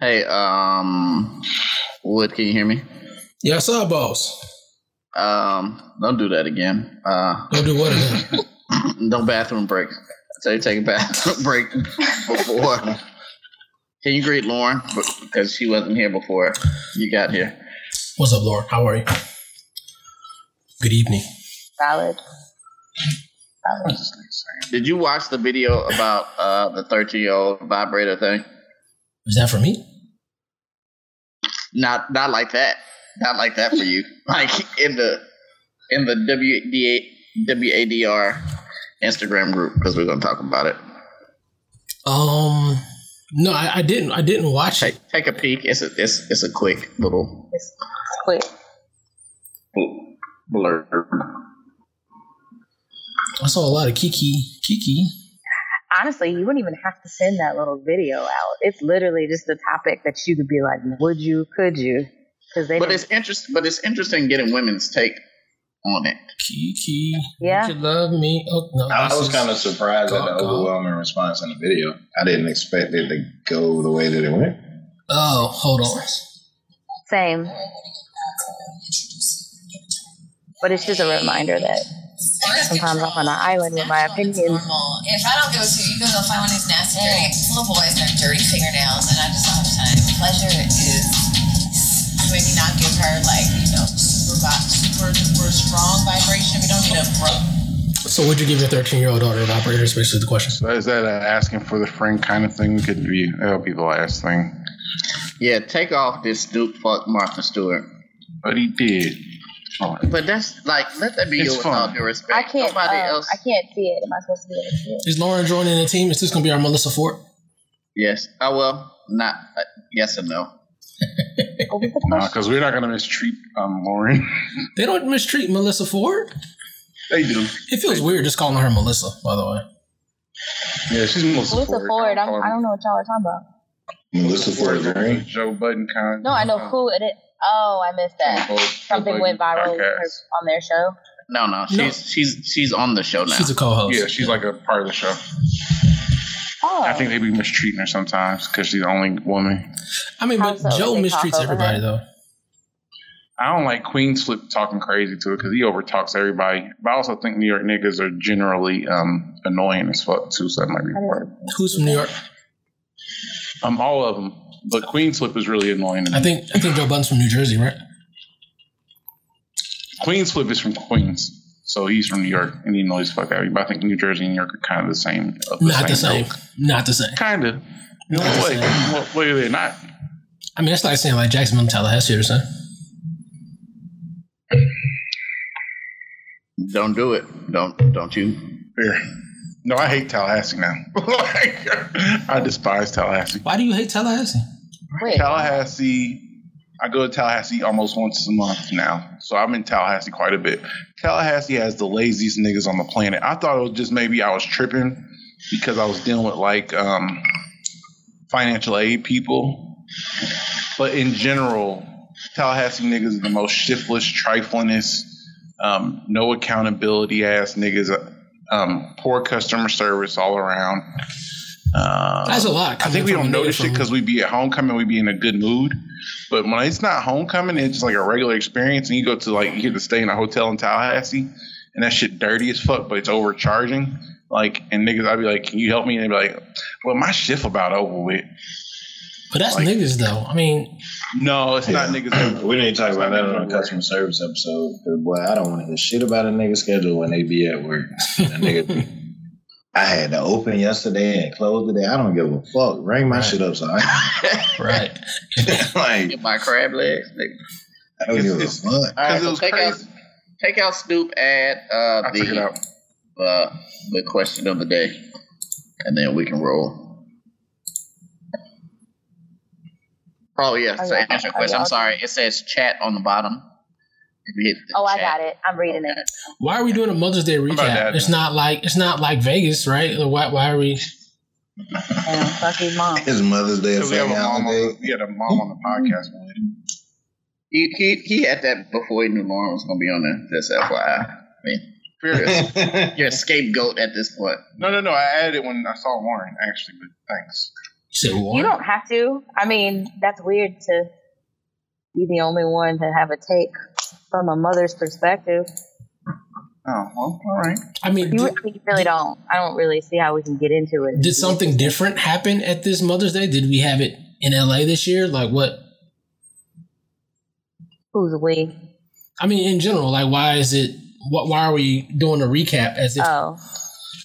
Hey, um, Wood, can you hear me? Yeah, I saw boss. Um, don't do that again. Uh, Don't do what again? no bathroom break. So you take a bathroom break before. Can you greet Lauren because she wasn't here before you got here? What's up, Lauren? How are you? Good evening. Valid. Valid. Did you watch the video about uh, the 13 year old vibrator thing? Is that for me? Not not like that. Not like that for you. Like in the in the WDA, WADR Instagram group because we're gonna talk about it. Um, no, I, I didn't. I didn't watch Take it. take a peek. It's a it's it's a quick little It's, it's quick. blurb. I saw a lot of Kiki. Kiki. Honestly, you wouldn't even have to send that little video out. It's literally just the topic that you could be like, would you, could you? Because they But it's interesting. But it's interesting getting women's take on it. Kiki. Yeah. Would you love me? Oh no. I was kind of surprised at the God, God. overwhelming response in the video. I didn't expect it to go the way that it went. Oh, hold on. same. But it's just a reminder that sometimes I'm on an island with my opinion. normal. If I don't give it to you, you go find one of these nasty dirty little boys and their dirty fingernails, and I just don't have time. Pleasure is maybe not give her like you know super vi- super duper strong vibration. We don't need a bro. So, would you give your 13 year old daughter an operator? Is basically the question. So is that a asking for the friend kind of thing? Could be that'll be the last thing. Yeah, take off this Snoop fuck Martha Stewart. But he did. Oh, But that's like let that be It's you with all fun. respect. I can't. Nobody um, else. I can't see it. Am I supposed to be able to see it? Is Lauren joining the team? Is this going to be our Melissa Ford? Yes. Oh well, not uh, yes or no. What was the no, question? because we're not gonna mistreat um Lauren. They don't mistreat Melissa Ford. they do. It feels weird just calling her Melissa, by the way. Yeah, she's Melissa, Melissa Ford. Ford. I'm, I don't know what y'all are talking about. Melissa Ford Green. Joe Budden kind. No, I know who it is. Oh, I missed that. Something went viral on their show. No, no. She's No. she's she's on the show now. She's a co-host. Yeah, she's like a part of the show. Oh, I think they be mistreating her sometimes because she's the only woman. I mean, but so? Joe mistreats everybody though. I don't like Queenzflip talking crazy to it because he overtalks everybody. But I also think New York niggas are generally um, annoying as fuck too, so that might be I part. Who's from New York? Um, all of them, but Queenzflip is really annoying. I think I think Joe Budden's from New Jersey, right? Queenzflip is from Queens, so he's from New York, and he annoys the fuck out of me. But I think New Jersey and New York are kind of the same. Of Not the same. ilk. Not the same. Kind of. No Not the way. same. What are they not? I mean, it's like saying like Jacksonville and Tallahassee or something. Don't do it. Don't don't you? Fair. No, I hate Tallahassee now. like, I despise Tallahassee. Why do you hate Tallahassee? Tallahassee, I go to Tallahassee almost once a month now. So I'm in Tallahassee quite a bit. Tallahassee has the laziest niggas on the planet. I thought it was just maybe I was tripping because I was dealing with like um, financial aid people. But in general, Tallahassee niggas are the most shiftless, triflingest, um, no accountability ass niggas. Um, poor customer service all around. Uh, That's a lot. I think we don't notice it because we'd be at homecoming, we'd be in a good mood. But when it's not homecoming, it's just like a regular experience, and you go to like you get to stay in a hotel in Tallahassee, and that shit dirty as fuck, but it's overcharging. Like, and niggas, I'd be like, "Can you help me?" And they'd be like, "Well, my shift about over with." But that's like- niggas though. I mean, No, it's not Yeah. niggas. We need to talk about that on niggas the customer service episode. 'cause, boy, I don't want to hear shit about a nigga schedule when they be at work. A nigga be, I had to open yesterday and close today. I don't give a fuck. Ring my Right. shit up so I right? like Get my crab legs. nigga. I don't give a fuck. All right, it so was take out take out Snoop. Add uh, I took it the out. uh, the question of the day, and then we can roll. Oh yes, Are to y'all- answer your question. I'm y'all- sorry. It says chat on the bottom. If you hit the Oh, I got it. I'm reading it. Why are we doing a Mother's Day recap? that? It's not like it's not like Vegas, right? Why, why are we? Damn, fuck his mom. It's Mother's Day. So we have a mom on the, we had a mom on the podcast. He, he he had that before he knew Lauren was gonna be on there. Just FYI. I mean, you're, you're a scapegoat at this point. No, no, no. I added it when I saw Lauren actually, but thanks. You said You don't have to. I mean, that's weird to be the only one to have a take from a mother's perspective. Oh, well, all right. I mean, You, did, I you really don't. I don't really see how we can get into it. did something different happen at this Mother's Day? Did we have it in LA this year? Like what? Who's we? I mean, in general, like why is it? What? Why are we doing a recap as if Oh,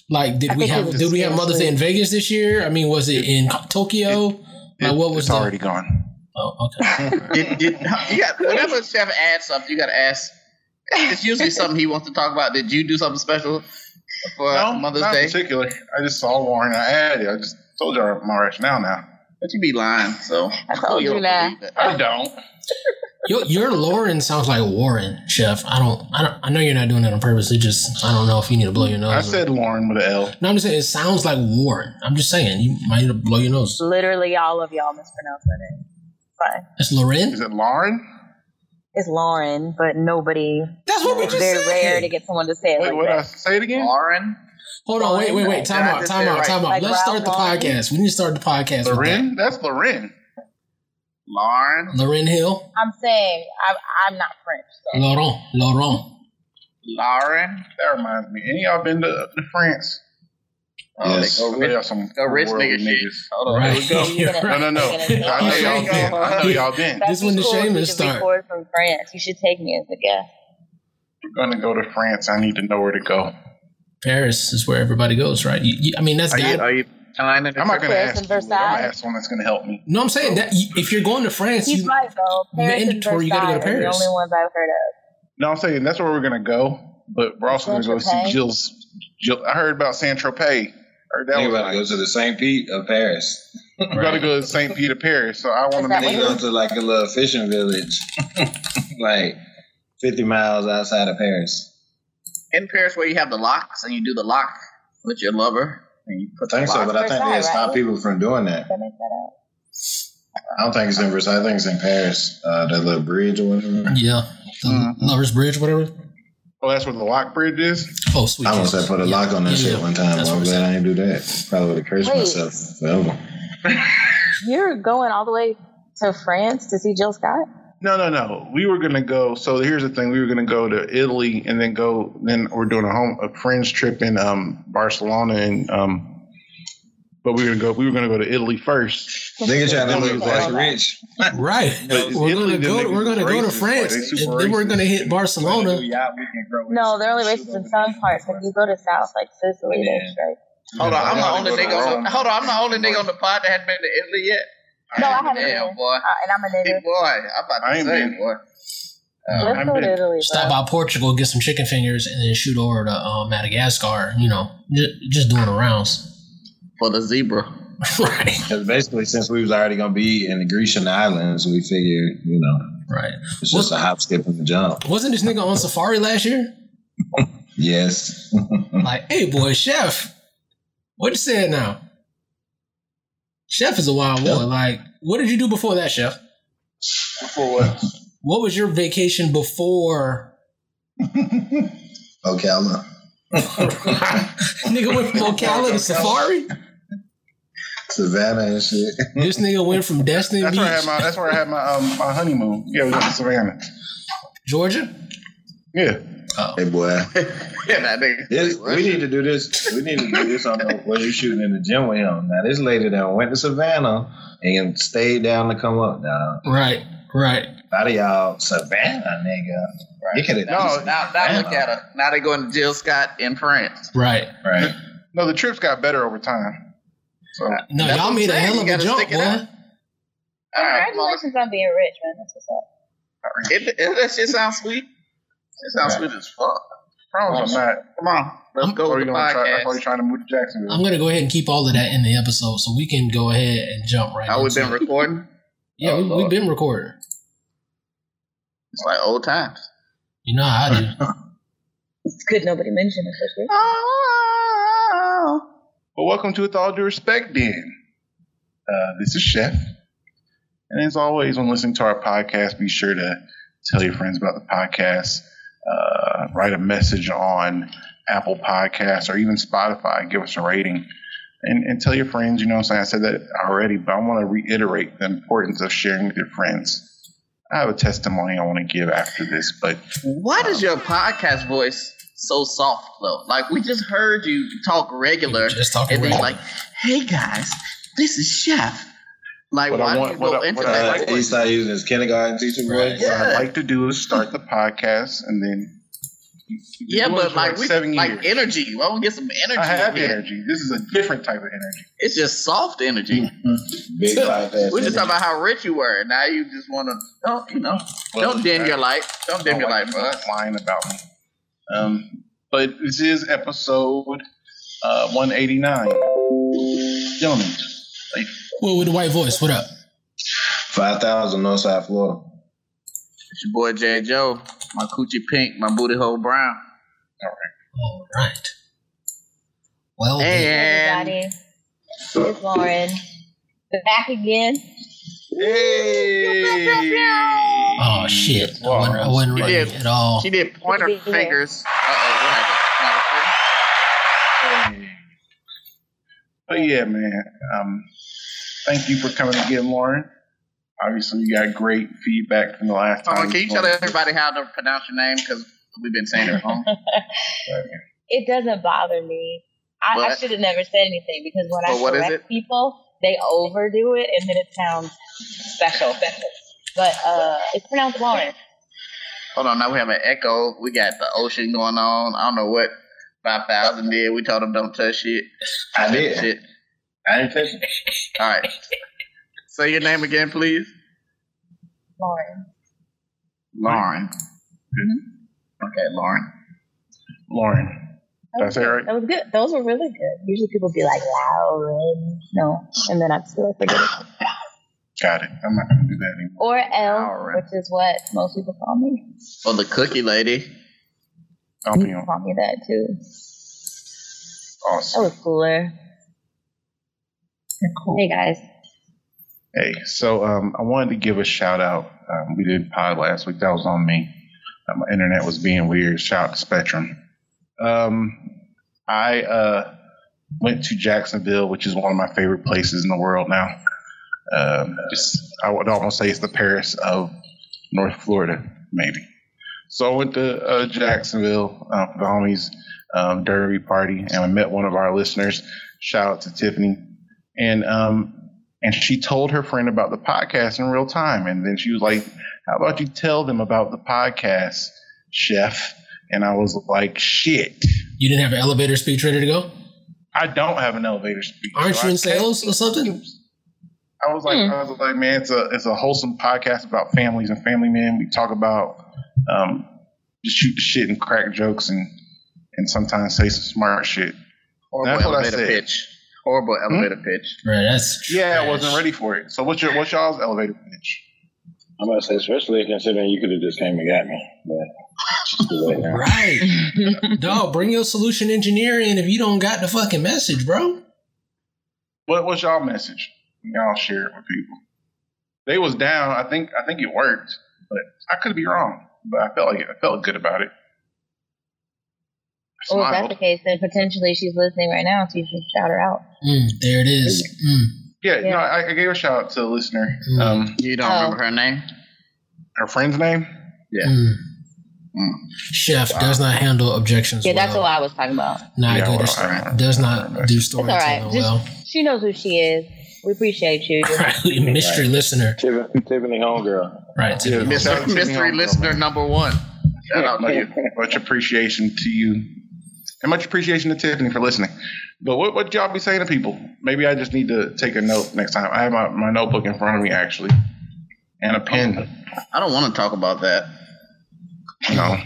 like did I we have did we have Mother's Day in Vegas this year? I mean, was it in Tokyo? It- Like, what was it's the- already gone. Oh, okay. Did, did, you got whenever Chef adds something, you got to ask. It's usually something he wants to talk about. Did you do something special for no, Mother's not Day? particular. I just saw Warren. I added it. I just told you my rationale now. But you be lying, so I told you don't that. I don't. Your, your Lauren sounds like Warren, Chef. I don't, I don't. I know you're not doing that on purpose. It just, I don't know if you need to blow your nose. I or- said Lauren with an L. no, I'm just saying it sounds like Warren. I'm just saying you might need to blow your nose. Literally, all of y'all mispronounced my name. Fine. It's Lauren. Is it Lauren? It's Lauren, but nobody. That's what we It's just very said. rare to get someone to say it Wait, like what? Uh, I say it again? Lauren. Hold on, wait, wait, wait. Time out, time out, time out. Let's start the podcast. We need to start the podcast. with that. That's Loren. Lauren. Loren Hill. I'm saying I'm, I'm not French. So. Laurent. Laurent. Lauren. That reminds me. Any of y'all been to, to France? Oh, Yes. they go rich, y'all some go rich nigga shit. niggas. Hold on, Right. here we go. You're You're right. No, no, no. Gonna- I know y'all been. I know y'all been. This be when the cool if shame is could start. from France. You should take me as a guest. We're gonna go to France. I need to know where to go. Paris is where everybody goes, right? You, you, I mean, that's Are you, are you planning to I'm not gonna ask. and you, but I'm gonna ask someone that's gonna help me. No, I'm saying that you- if you're going to France, He's you, right though. Paris and mandatory, you gotta go to Versailles Paris. the only ones I've heard of. No, I'm saying that's where we're gonna go, but we're also gonna go see Jill's. Jill, I heard about Saint Tropez. Heard that They was about to go to the St. Pete of Paris. We gotta go to Saint Peter Paris. So I want to that make They what sure. go to like a little fishing village, like 50 miles outside of Paris. in Paris where you have the locks and you do the lock with your lover and you put I think so, but I think they Versailles, stop right? people from doing that. I make that up? I don't think it's in Versailles. I think it's in Paris. Uh, that little bridge or whatever. yeah, the Mhm. Lovers Bridge, whatever. Oh, that's where the lock bridge is. Oh, sweet. I almost Jesus. had put a Yeah, lock on that yeah, shit yeah. one time. That's I'm glad I didn't do that. Probably would have cursed Wait. myself forever. You're going all the way to France to see Jill Scott? No, no, no. We were gonna go. So here's the thing: we were gonna go to Italy and then go. Then we're doing a home a friends trip in um, Barcelona and um. But we were gonna go. We were gonna go to Italy first. Nigga trying to Italy look was like like- rich. Right. We're Italy, gonna go. To, niggas we're gonna go to France, boy. They and super then we're gonna hit Barcelona. No, they're only racist in some parts. If you go to South, like Sicily, they're straight. Hold on, I'm the only nigga on the, hold on, I'm the only nigga on the pod that hadn't been to Italy yet. No, I haven't Damn, been. boy. Uh, and I'm a Hey, boy, I'm about I ain't say, been. boy. Let's I've go been- to Italy. Stop by Portugal, get some chicken fingers, and then shoot over to uh, Madagascar. You know, just, just doing the rounds. For the zebra. right. Because basically, since we was already gonna be in the Grecian islands, we figured, you know, Right. it's just a hop, skip, and a jump. Wasn't this nigga on safari last year? Yes. Like, hey, boy, chef, what you saying now? Chef is a wild boy. Like, what did you do before that, chef? Before what? What was your vacation before? Ocala. nigga went from Ocala to safari. Savannah and shit. This nigga went from Destiny That's Beach, where I had my. That's where I had my um, my honeymoon. Yeah, we went to Savannah. Georgia. Yeah. Hey, boy. Yeah, that nigga. Yeah, we need to do this. We need to do this on the, where you shooting in the gym with him. Now, this lady that went to Savannah and stayed down to come up. Now, Right. Right. a lot of y'all, Savannah, nigga. You could have No, Now, now look at her. Now they going to Jill Scott in France. Right. Right. No, the trips got better over time. So No, y'all I'm made a hell of a gotta jump, stick boy. All right. Congratulations on being rich, man. That's what's up. It, it, that shit sounds sweet. It sounds sweet as fuck. promise I'm not. Come on, let's I'm- go Or with you the gonna try? I thought you podcast. trying to move to Jacksonville. I'm gonna go ahead and keep all of that in the episode, so we can go ahead and jump right. How we've been it. recording? Yeah, Oh, we, we've been recording. It's like old times. You know how I do. It's good nobody mentioned it this week. Well, welcome to With All Due Respect, then. Uh, this is Chef. And as always, when listening to our podcast, be sure to tell your friends about the podcast. Uh, write a message on Apple Podcasts or even Spotify. Give us a rating. and, and tell your friends. You know what I'm saying? I said that already, but I want to reiterate the importance of sharing with your friends. I have a testimony I want to give after this, but Why does your podcast voice so soft though? Like we just heard you talk regular, Just talking and then regular. like, "Hey guys, this is Chef." Like, What I why want- do you go what I- into what that? like- Uh, he started using his kindergarten teacher Right. voice. what I'd like to do is start the podcast and then. yeah, but for like, we, seven like years. energy. Why don't we get some energy? I have in here? energy. This is a different type of energy. It's just soft energy. Big podcast. We just talking about how rich you were, and now you just want to, don't you know? don't dim your light. Don't dim your light for us. lying about me. Um, but this is episode uh, 189. Gentlemen, like, Well, with the white voice, what up? Five thousand Northside Florida. It's your boy J. Joe. My coochie pink, my booty hole brown. All right. Alright. Well, then. Hey, And everybody. It's Lauren. Back again. Hey! oh shit, I wasn't, I wasn't ready did. at all. she did pointer Yeah. fingers. Uh oh, what happened? But yeah, man. Um, thank you for coming again, Lauren. Obviously, you got great feedback from the last Oh, time. can you tell everybody how to pronounce your name? Because we've been saying it wrong. It doesn't bother me. I, I should have never said anything because when But I what is correct it? people, they overdo it and then it sounds special. But uh, it's pronounced Lauren. Hold on, now we have an echo. We got the ocean going on. I don't know what 5,000 did. We told them don't touch shit. I did. Shit. I didn't touch it. All right. Say your name again, please. Lauren. Lauren. Okay, Lauren. Lauren. That That's was it, good. right? That was good. Those were really good. Usually people be like Lauren. No. And then I'd still forget it. Got it. I'm not going to do that anymore. Or L, Lauren. which is what most people call me. Or the cookie lady. I'll be People call me that too. Awesome. That Awesome. was cooler. Hey guys. Hey, so um, I wanted to give a shout out. Um, we did pod last week. That was on me. Uh, my internet was being weird. Shout out to Spectrum. Um, I uh, went to Jacksonville, which is one of my favorite places in the world now. Um, just, I would almost say it's the Paris of North Florida, maybe. So I went to uh, Jacksonville uh, for the homies um, derby party, and I met one of our listeners. Shout out to Tiffany, and um, and she told her friend about the podcast in real time, and then she was like, "How about you tell them about the podcast, Chef?" And I was like, "Shit, You didn't have an elevator speech ready to go? I don't have an elevator speech." Aren't So you I in sales or something? I was like, Hmm. I was like, man, it's a it's a wholesome podcast about families and family men. We talk about um, just shoot the shit and crack jokes and and sometimes say some smart shit. Horrible That's what I elevator said. pitch. Horrible elevator pitch. Right, that's Yeah, I wasn't ready for it. So what's your what's y'all's elevator pitch? I'm about to say, especially considering you could have just came and got me. But just too late now. Right. Dog, bring your solution engineer in if you don't got the fucking message, bro. What what's y'all message? Y'all share it with people. They was down. I think I think it worked, but I could be wrong. But I felt like it, I felt good about it. I Well, if that's the case, then potentially she's listening right now, so you should shout her out. Mm, there it is. Mm. Yeah, Yeah. no, I, I gave a shout out to a listener. Mm. Um, You don't Oh. remember her name? her friend's name. Yeah. Mm. Mm. Chef does not handle objections. Yeah, that's well. what I was talking about. Not Yeah, good. well, as- I don't- does I not don't know. do It's all right. storytelling Just, well. she knows who she is. We appreciate you. Mystery listener. Tiffany, Tiffany homegirl. Right. Tiffany. Yeah, Mystery, Shout mystery Tiffany listener Holmes, number one. Shout out to you. much appreciation to you, and much appreciation to Tiffany for listening. But what what y'all be saying to people? Maybe I just need to take a note next time. I have my, my notebook in front of me actually, and a pen. I don't want to talk about that. No.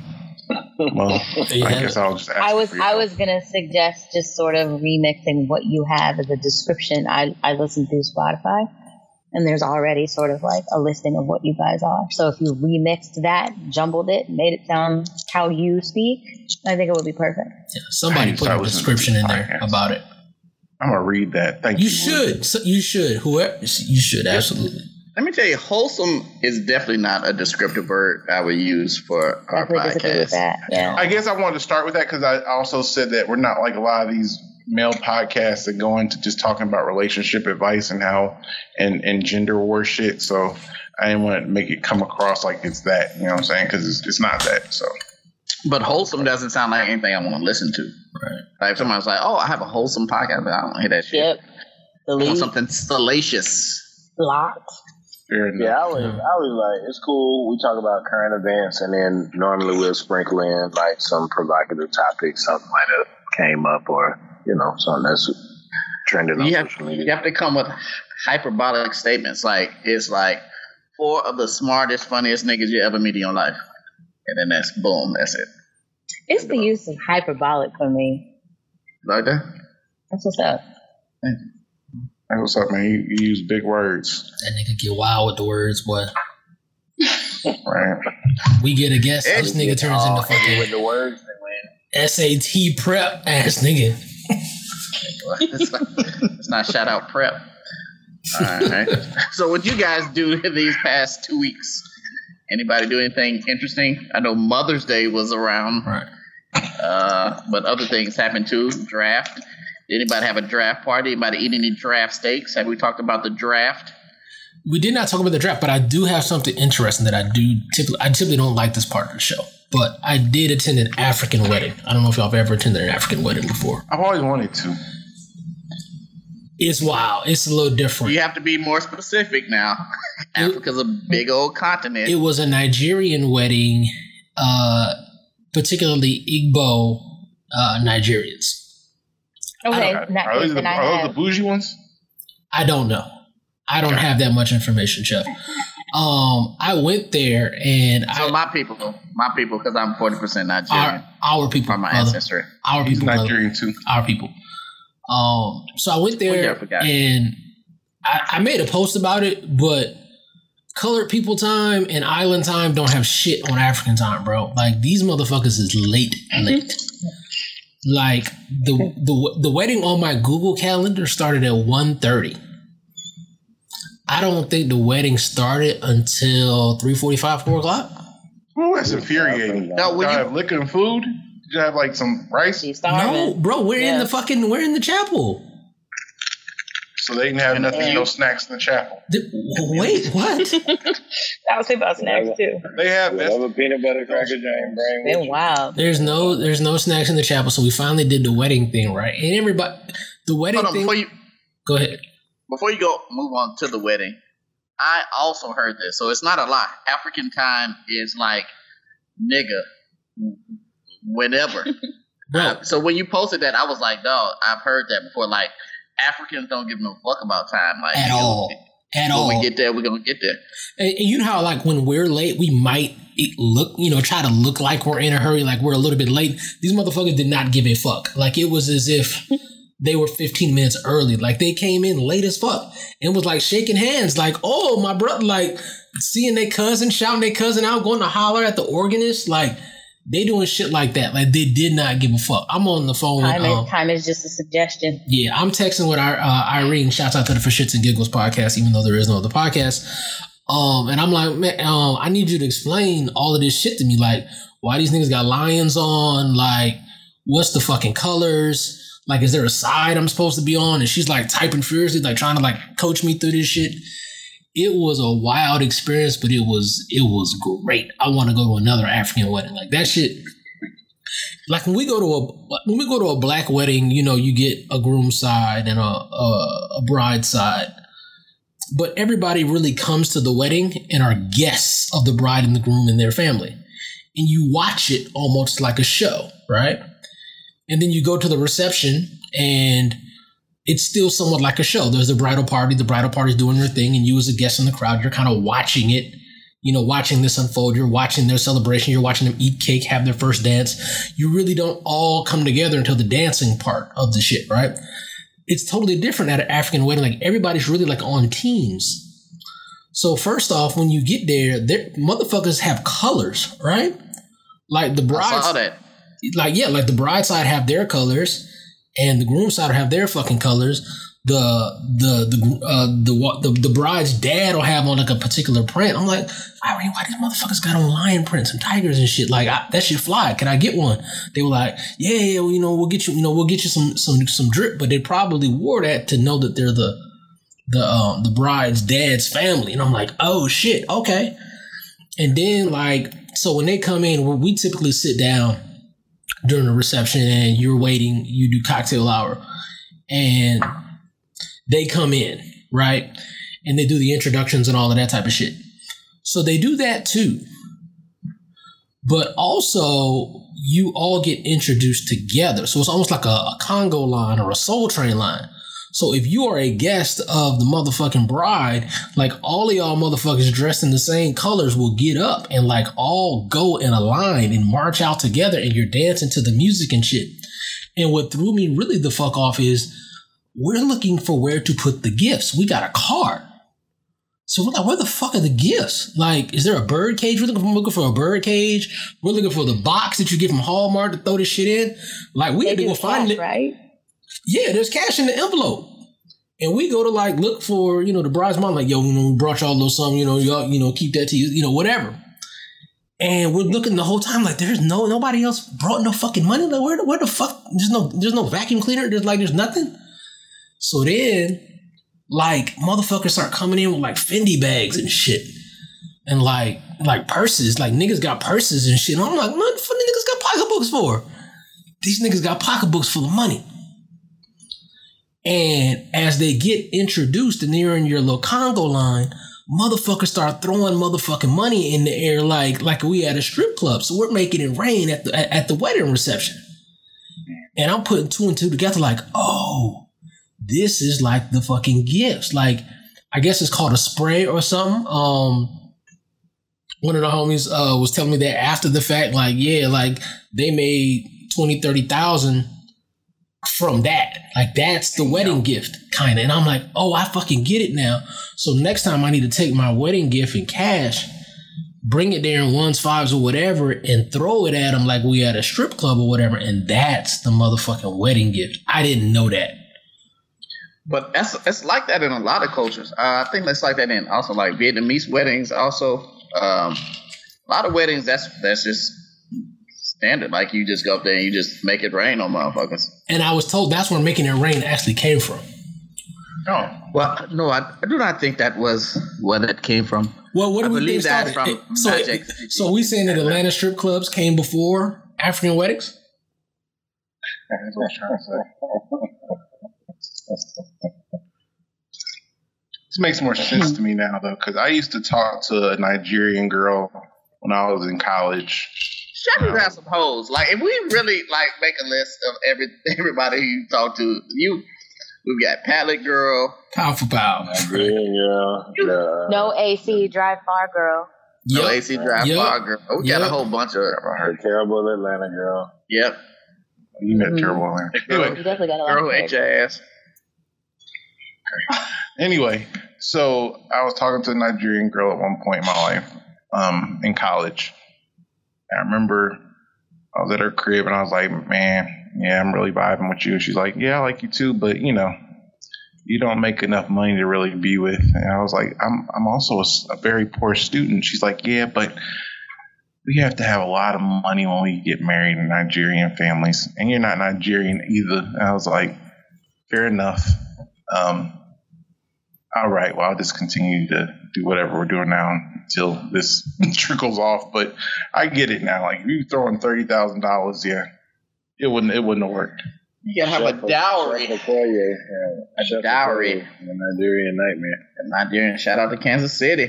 Well, you I guess. I'll just ask. I was I was gonna suggest just sort of remixing what you have as a description. I I listened through Spotify, and there's already sort of like a listing of what you guys are. So if you remixed that, jumbled it, made it sound how you speak, I think it would be perfect. Yeah, somebody put a description in there about it. I'm gonna read that. Thank you. You should. So you should. Whoever you should absolutely. Let me tell you, wholesome is definitely not a descriptive word I would use for our Definitely disagree with podcast. that. Yeah. I guess I wanted to start with that because I also said that we're not like a lot of these male podcasts that go into just talking about relationship advice and how and and gender war shit. So I didn't want to make it come across like it's that. You know what I'm saying? Because it's, it's not that. So But wholesome doesn't sound like anything I want to listen to. Right. Like if somebody's like, "Oh, I have a wholesome podcast," but I don't want to hear that shit. Yep. I want Delete. something salacious. Locked. Fair enough. Yeah, I was, I was like, it's cool. We talk about current events, and then normally we'll sprinkle in like some provocative topics, something might have came up, or you know, something that's trending on You have, social media. you have to come with hyperbolic statements. Like it's like four of the smartest, funniest niggas you ever meet in your life, and then that's boom, that's it. It's the use of hyperbolic for me. Like that. That's what's up. Hey, what's up, man? You, you use big words, That nigga get wild with the words, boy. right? We get a guest, this nigga turns into and with the words. SAT prep ass nigga. it's, not, it's not shout out prep. All right. So, what you guys do these past two weeks? Anybody do anything interesting? I know Mother's Day was around, Right. uh, but other things happened too. Draft. Did anybody have a draft party? Anybody eat any draft steaks? Have we talked about the draft? We did not talk about the draft, but I do have something interesting that I do typically. I typically don't like this part of the show, but I did attend an African wedding. I don't know if y'all have ever attended an African wedding before. I've always wanted to. It's wild. It's a little different. You have to be more specific now. Africa's a big old continent. It was a Nigerian wedding, uh, particularly Igbo uh, Nigerians. Okay, Are, are those, the, are those the bougie ones? I don't know. I don't have that much information, Chef. Um, I went there and so I, my people, my people, because I'm 40% Nigerian our, our people, from my brother. ancestry. our He's people, brother. Nigerian too. our people. Um, so I went Oh, yeah, I there and I, I made a post about it, but colored people time and island time don't have shit on African time, bro. Like these motherfuckers is late, late. like the the the wedding on my Google calendar started at 1.30. I don't think the wedding started until 3.45, 4 o'clock. Oh, that's infuriating. No, Did when y'all have liquor and food? Did you have like some rice? She's No, bro, we're in the fucking we're in the chapel. So they didn't have nothing, no snacks in the chapel. Th- Wait, what? I was thinking about snacks too. They have that's, Whatever peanut butter cracker jam bring with Been wild. There's no there's no snacks in the chapel, so we finally did the wedding thing, right? And everybody the wedding Hold on, thing you go ahead. before you go move on to the wedding, I also heard this, so it's not a lie. African time is like nigga, whenever. Bro, so when you posted that, I was like, dog, I've heard that before. Like Africans don't give no fuck about time, like at all. At When all. we get there, we're gonna get there. And, and you know how like when we're late, we might look, you know, try to look like we're in a hurry, like we're a little bit late. These motherfuckers did not give a fuck. Like it was as if they were 15 minutes early. Like they came in late as fuck and was like shaking hands, like, oh my brother, like seeing their cousin, shouting their cousin out, going to holler at the organist, like they doing shit like that. Like they did not give a fuck. I'm on the phone with Time um, is, time is just a suggestion. yeah, I'm texting with our uh, Irene. Shouts out to the For Shits and Giggles podcast, even though there is no other podcast. Um, and I'm like, man, um, I need you to explain all of this shit to me. Like, why these niggas got lions on? Like, what's the fucking colors? Like, is there a side I'm supposed to be on? And she's like typing furiously, like trying to like coach me through this shit. It was a wild experience, but it was it was great. I want to go to another African wedding. Like that shit like when we go to a when we go to a black wedding, you know, you get a groom side and a a, a bride side, but everybody really comes to the wedding and are guests of the bride and the groom and their family, and you watch it almost like a show, right? And then you go to the reception and it's still somewhat like a show. There's a bridal party, the bridal party's doing their thing, and you as a guest in the crowd, you're kind of watching it you know, watching this unfold, you're watching their celebration, you're watching them eat cake, have their first dance. You really don't all come together until the dancing part of the shit, right? It's totally different at an African wedding. Like everybody's really like on teams. So first off, when you get there, motherfuckers have colors, right? Like the I brides, saw that. like yeah, like the bride side have their colors, and the groom side have their fucking colors. the the the uh, the, the the bride's dad will have on like a particular print. I'm like, Irene, why these motherfuckers got on lion prints and tigers and shit? Like I, that shit fly. Can I get one? They were like, yeah, yeah, well, you know, we'll get you, you know, we'll get you some some some drip. But they probably wore that to know that they're the the um the bride's dad's family. And I'm like, oh shit, okay. And then like, so when they come in, we typically sit down during the reception and you're waiting, you do cocktail hour, and they come in, right? And they do the introductions and all of that type of shit. So they do that too. But also, you all get introduced together. So it's almost like a, a Congo line or a Soul Train line. So if you are a guest of the motherfucking bride, like all of y'all motherfuckers dressed in the same colors will get up and like all go in a line and march out together and you're dancing to the music and shit. And what threw me really the fuck off is we're looking for where to put the gifts. We got a card. So we're like, where the fuck are the gifts? Like, is there a bird cage? We're looking for, looking for a bird cage. We're looking for the box that you get from Hallmark to throw this shit in. Like, we They had to go find it. right? Yeah, there's cash in the envelope. And we go to like look for, you know, the bride's mom, like, yo, you know, we brought y'all a little something, you know, y'all, you know, keep that to you, you know, whatever. And we're looking the whole time like there's no nobody else brought no fucking money. Like where the where the fuck? There's no there's no vacuum cleaner. There's like there's nothing. So then, like motherfuckers start coming in with like Fendi bags and shit, and like like purses. Like niggas got purses and shit. And I'm like, what the fuck niggas got pocketbooks for? These niggas got pocketbooks full of money. And as they get introduced and they're in your little Congo line, motherfuckers start throwing motherfucking money in the air like like we at a strip club. So we're making it rain at the at the wedding reception. And I'm putting two and two together, like, oh, this is like the fucking gifts. Like, I guess it's called a spray or something. Um one of the homies uh was telling me that after the fact, like, yeah, like they made 20, 30,000 from that. Like that's the wedding gift, kind of. And I'm like, oh, I fucking get it now. So next time I need to take my wedding gift in cash, bring it there in ones, fives, or whatever, and throw it at them like we at a strip club or whatever. And that's the motherfucking wedding gift. I didn't know that. But that's it's like that in a lot of cultures. Uh, I think that's like that in also like Vietnamese weddings. Also, um, a lot of weddings. That's that's just standard. Like you just go up there and you just make it rain on motherfuckers. And I was told that's where making it rain actually came from. No. Well, no, I, I do not think that was where that came from. Well, what I do we believe that started? from so, Magic. so we saying that Atlanta strip clubs came before African weddings? That's what I'm trying to say. This makes more sense to me now, though, because I used to talk to a Nigerian girl when I was in college. Shaq would have some hoes. Like if we really like make a list of every everybody who you talk to, you we've got Pallet Girl. Power for power. Nigerian girl. The, No AC, drive far, girl. No Yep. AC Drive Yep. Bar Girl. We got a whole bunch of the terrible Atlanta girl. Yep. You met Mhm. terrible man. Girl, Anyway, You definitely got a lot girl who of ate your ass. anyway, so I was talking to a Nigerian girl at one point in my life, um, in college. I remember I was at her crib and I was like, "Man, yeah, I'm really vibing with you." She's like, "Yeah, I like you too, but you know, you don't make enough money to really be with." And I was like, "I'm I'm also a very poor student." She's like, "Yeah, but." We have to have a lot of money when we get married in Nigerian families, and you're not Nigerian either. And I was like, fair enough. Um, all right, well, I'll just continue to do whatever we're doing now until this trickles off. But I get it now. Like, if you throwing thirty thousand dollars, yeah, it wouldn't it wouldn't have worked. You gotta have a dowry. Chef Okoye, yeah. A Chef dowry. Okoye, The Nigerian nightmare. Nigerian. Shout out to Kansas City.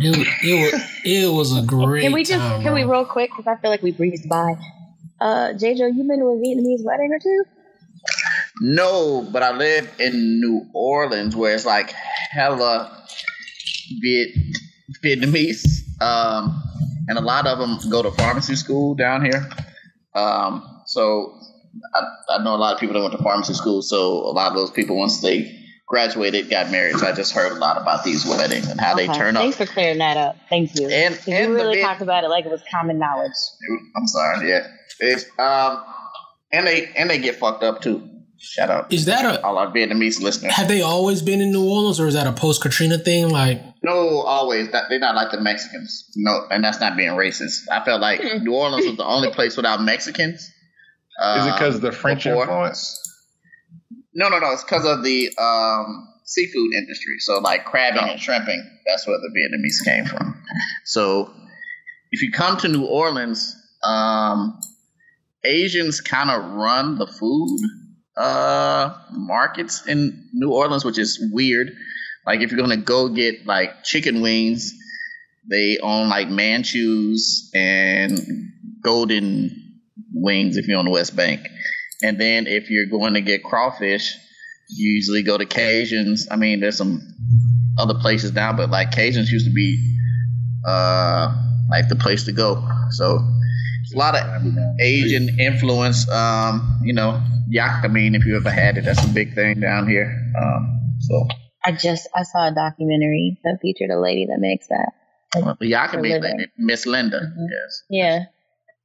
It, was- it, was, it was a great Can we just time, can we real quick because I feel like we breezed by. Uh, JJ, you been to a Vietnamese wedding or two? No, but I live in New Orleans where it's like hella Viet Vietnamese, um, and a lot of them go to pharmacy school down here. Um, so I, I know a lot of people that went to pharmacy school. So a lot of those people, once they graduated, got married. So I just heard a lot about these weddings and how they Okay, turn up. Thanks for clearing that up. Thank you. And and you really talked about it like it was common knowledge. I'm sorry, yeah. It's um, and they and they get fucked up too. Shout out Is that a all our Vietnamese listeners. have they always been in New Orleans or is that a post Katrina thing? Like No, always. That, they're not like the Mexicans. No, and that's not being racist. I felt like New Orleans was the only place without Mexicans. Is it because of the Um, French before. influence? No, no, no. It's because of the um, seafood industry. So, like crabbing and shrimping, that's where the Vietnamese came from. So, if you come to New Orleans, um, Asians kind of run the food uh, markets in New Orleans, which is weird. Like, if you're gonna go get like chicken wings, they own like Manchus and Golden Wings if you're on the West Bank. And then if you're going to get crawfish, you usually go to Cajuns. I mean, there's some other places now, but like Cajuns used to be uh, like the place to go. So a lot of Asian influence. Um, you know, yakamein, if you ever had it, that's a big thing down here. Um, so I just I saw a documentary that featured a lady that makes that. well, the yakamein, like Miss Linda, Mhm. yes, Yeah.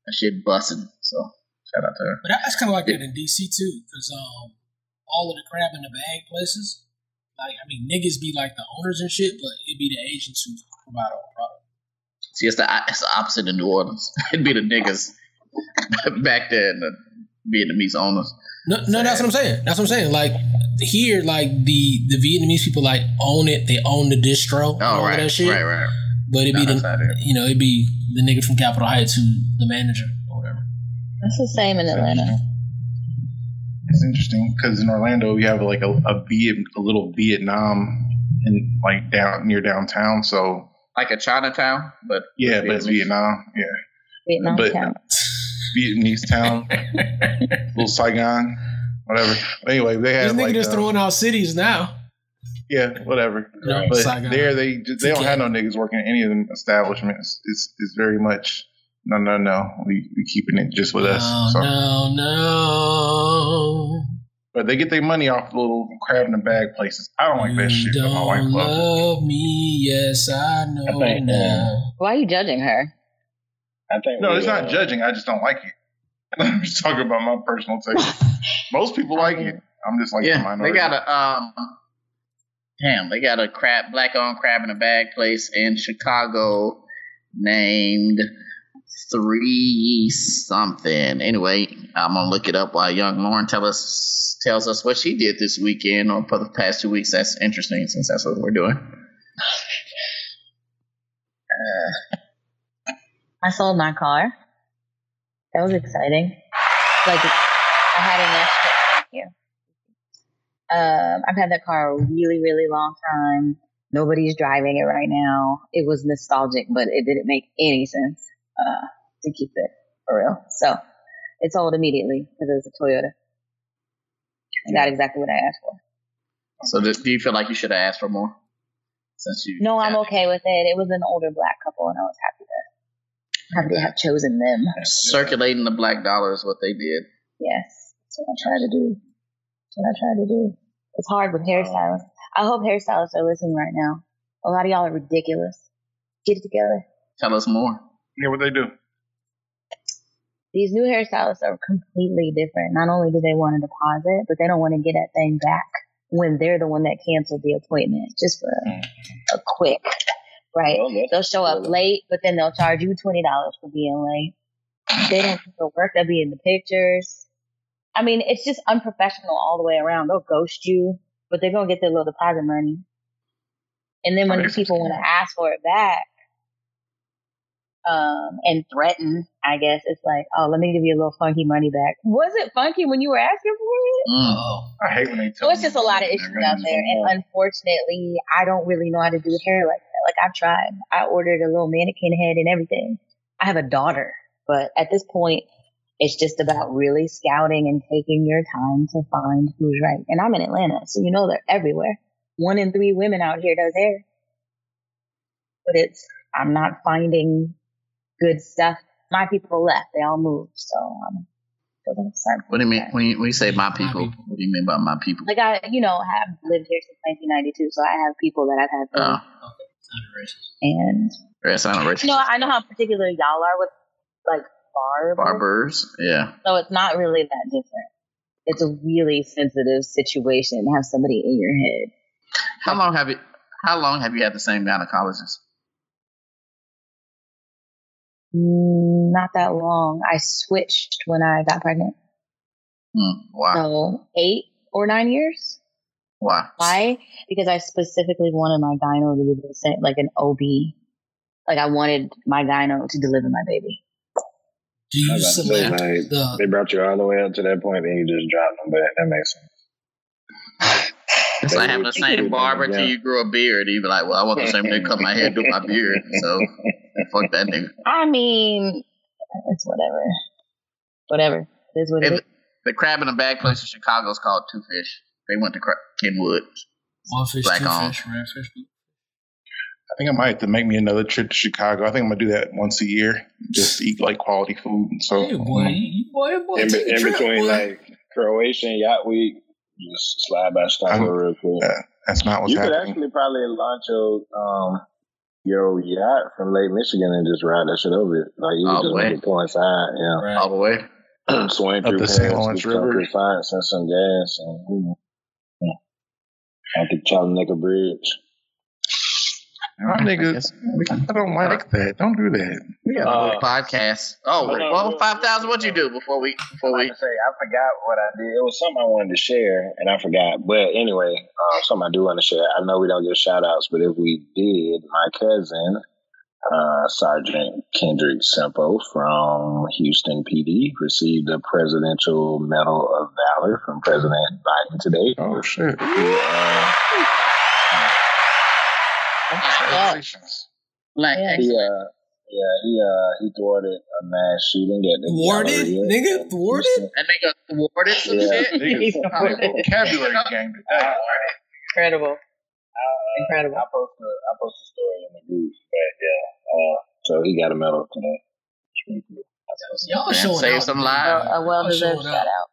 that shit busting. So shout out to her. But that's kind of like that in DC too, because um, all of the crab in the bag places, like I mean, niggas be like the owners and shit, but it'd be the Asians who provide all the product. See, it's the it's the opposite in New Orleans. It'd be the niggas back there and the Vietnamese owners. No, no, that's what I'm saying. That's what I'm saying. Like here, like the the Vietnamese people like own it. They own the distro. and Oh, of right, that shit. right, right. But it'd No, be that's the you know it'd be the nigga from Capitol Heights who the manager or whatever. That's the same in Atlanta. It's interesting because in Orlando we have like a, a Viet, a little Vietnam in like down near downtown. So Like a Chinatown, but yeah, but it's Vietnam. Yeah, Vietnam But- count. Vietnamese town, little Saigon, whatever. But anyway, they This have nigga like just uh, throwing out cities now. yeah, whatever. You But Saigon. there they they don't have no niggas working in any of them establishments. It's it's very much no no no. We we keeping it just with us. No, So- no, no. But they get their money off the little crab in the bag places. I don't like that shit. but my wife don't loves it. love me, yes I know I think, now. Why are you judging her? I think No, we, it's not uh, judging. I just don't like it. I'm just talking about my personal taste. Most people like it. I'm just like the yeah, they got a um. Damn, they got a crab, black-owned crab in a bag place in Chicago named Three something. Anyway, I'm gonna look it up while young Lauren tell us tells us what she did this weekend or for the past two weeks. That's interesting since that's what we're doing. I sold my car. That was exciting. Like I had an extra. Thank you. Um, I've had that car a really, really long time. Nobody's driving it right now. It was nostalgic, but it didn't make any sense uh, to keep it for real. So it sold immediately because it was a Toyota. I got exactly what I asked for. So, do, do you feel like you should have asked for more? Since you No, I'm got- okay with it. It was an older black couple, and I was happy to happy to have chosen them. circulating the black dollar is what they did. Yes, that's what I try to do. That's what I try to do. It's hard with hairstylists. I hope hairstylists are listening right now. A lot of y'all are ridiculous. Get it together. Tell us more. Yeah, what they do? These new hairstylists are completely different. Not only do they want a deposit, but they don't want to get that thing back when they're the one that canceled the appointment just for a, a quick, right? Oh, That's They'll show up late, but then they'll charge you twenty dollars for being late. They don't do the work. They'll be in the pictures. I mean, it's just unprofessional all the way around. They'll ghost you, but they're gonna get their little deposit money. And then when oh, the people want to ask for it back, um, and threaten, I guess it's like, oh, let me give you a little funky money back. Was it funky when you were asking for it? Oh, I hate when they tell So it's just a lot of issues out there, and unfortunately, I don't really know how to do hair like that. Like I've tried. I ordered a little mannequin head and everything. I have a daughter, but at this point, it's just about really scouting and taking your time to find who's right. And I'm in Atlanta, so you know they're everywhere. One in three women out here does hair, but it's I'm not finding good stuff. My people left; they all moved, so I'm. still gonna What do you mean when you, when you say my people? people. What do you mean by my people? Like I, you know, have lived here since 1992, so I have people that I've had, for, Oh, it's not racist. and yeah, sound racist. you know, I know how particular y'all are with like barbers, Barbers, yeah. so it's not really that different. it's a really sensitive situation to have somebody in your head. How long have you? How long have you had the same gynecologist? Mm, Not that long. I switched when I got pregnant. Hmm, wow. So eight or nine years. Wow. Why? Because I specifically wanted my gyno to be the same, like an OB. Like I wanted my gyno to deliver my baby. Do you I was about to say, select like, the? they brought you all the way up to that and you just dropped them back. That makes sense. It's like having the same barber Yeah. till you grow a beard. You be like, well, I want the same nigga cut my hair, do my beard. So fuck that nigga. I mean, it's whatever. Whatever. It is what it And the crab in the bag place in Chicago is called Two Fish. They went to Cra- Kenwood. One fish, Black two on. fish, red fish. I think I might have to make me another trip to Chicago. I think I'm gonna do that once a year, just eat like quality food. And so, Hey, boy, you, boy, boy, In, take be- a in trip, between boy. like Croatian Yacht Week, just slide by Chicago real quick. uh, that's not what's you could actually probably launch your um your yacht from Lake Michigan and just ride that shit over it. Like you All just the way. make it coincide, yeah. Right. All the way. Swing Up through the St. Paris, Lawrence get some River. croissants and some gas and you know, yeah. out the Chalanecker Bridge. My niggas, I don't like that. Don't do that. We got a Uh, whole podcast. Oh, hold on, well, five thousand. What'd you do before we before we? say I forgot what I did. It was something I wanted to share, and I forgot. But anyway, uh, something I do want to share. I know we don't get shout outs, but if we did, my cousin, uh, Sergeant Kendrick Semple from Houston PD, received the Presidential Medal of Valor from President Biden today. Oh shit! He, uh, Congratulations. Like, Yeah. he, uh, yeah, he uh, he thwarted a mass shooting at the Thwarted, Galleria nigga, thwarted. Houston. that nigga thwarted some Yeah. shit. Niggas, vocabulary game today. Incredible. Uh, Incredible. I post a, I post a story in the group, but yeah. Uh, so he got a medal today. It's. Y'all Man, showing save out. some man. lives. A well deserved Showing shout out.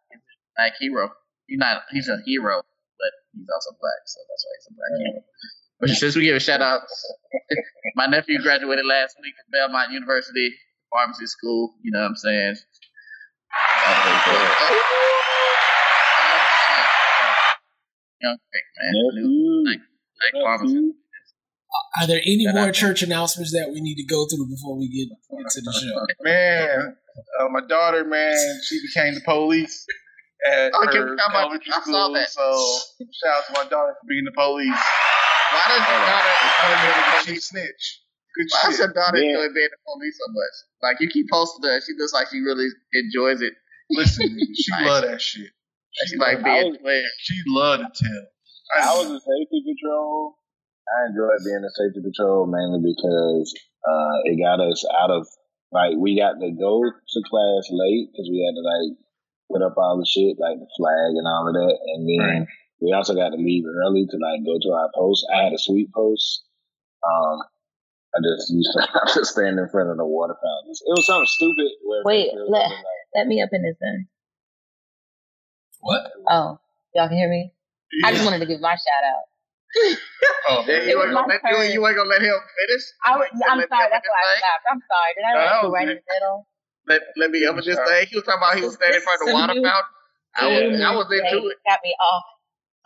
Black hero. He's not. He's a hero, but he's also black, so that's why he's a black hero. But since we give a shout out, my nephew graduated last week from Belmont University Pharmacy School. You know what I'm saying? Young man. New, like, like pharmacy. Are there any Shout more out. church announcements that we need to go through before we get into the show? Man, uh, my daughter, man, she became the police at Oh, can her we talk about- elementary I saw school. that. So shout out to my daughter for being the police. Why does your daughter? She snitch. Good Why does shit. your daughter Yeah. enjoy being the police so much? Like you keep posting her, she looks like she really enjoys it. Listen, she Nice. love that shit. She like being was- She love to tell. I was a safety patrol. I enjoyed being a safety patrol mainly because uh, it got us out of like we got to go to class late because we had to like put up all the shit like the flag and all of that, and then we also got to leave early to like go to our post. I had a sweet post. Um, I just used to have to stand in front of the water fountains. It was something stupid. Where Wait, let- like, Let me up in this then. What? Oh, y'all can hear me? I just wanted to give my shout out. Oh, Yeah, you ain't gonna let you, you ain't gonna let him finish. I was, I'm Let sorry, that's why I this thing. laughed. I'm sorry. Did I No, go was right it. in the middle? Let let me up in this thing. He was talking about he was standing in front of the water fountain. I was I was into it. Got me off.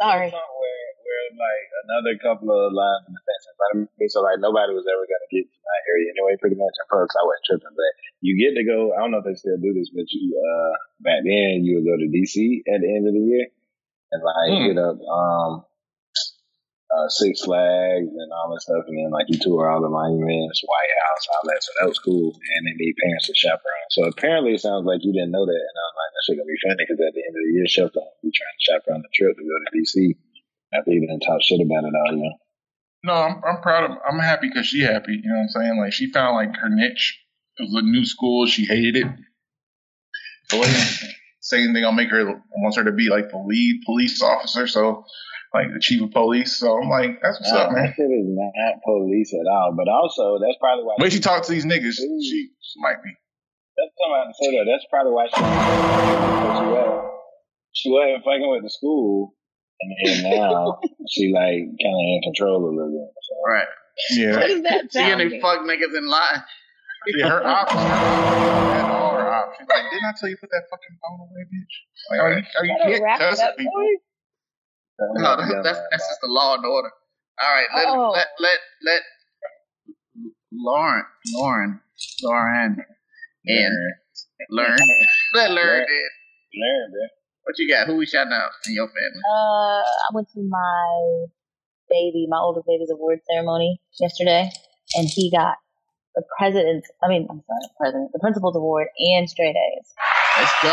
Sorry. where, where like another couple of lines of in front of me. So like nobody was ever gonna get to my area anyway, pretty much. At first I wasn't tripping, but you get to go I don't know if they still do this, but you uh back then you would go to DC at the end of the year and like Hmm. hit up um uh Six Flags and all that stuff and then like you tour all the monuments, White House, all that. So that was cool. And they need parents to chaperone. So apparently it sounds like you didn't know that and I was like, that shit gonna be funny because at the end of the year Shelton will be trying to chaperone the trip to go to DC after he didn't talk shit about it all year. No, I'm, I'm proud of. I'm happy because she happy. You know what I'm saying? Like she found like her niche. It was a new school. She hated it. Lady saying they gonna make her wants her to be like the lead police officer. So like the chief of police. So I'm like, that's what's up, man. That shit is not police at all. But also, that's probably why. Way she talked to these niggas, she, she might be. That's what I'm say though. That's probably why she. because She wasn't, she wasn't fucking with the school, and then now she like kind of in control a little bit. So. Right. Yeah. What is that She and they fuck niggas in line. Yeah, her ops, her ops, her stop. Like, didn't I tell you to put that fucking phone away, bitch? Like, are you, are you Gotta kidding? wrap Cuss at people? Boy. No, that's, that's, that's just the law and order. All right, let Oh. let let let Lauren Lauren Lauren and learn let Lauren in. Larry, bro. What you got? Who we shouting out in your family? Uh, I went to my baby, my oldest baby's award ceremony yesterday, and he got the president's, I mean, I'm sorry, president, the principal's award and straight A's. Let's go.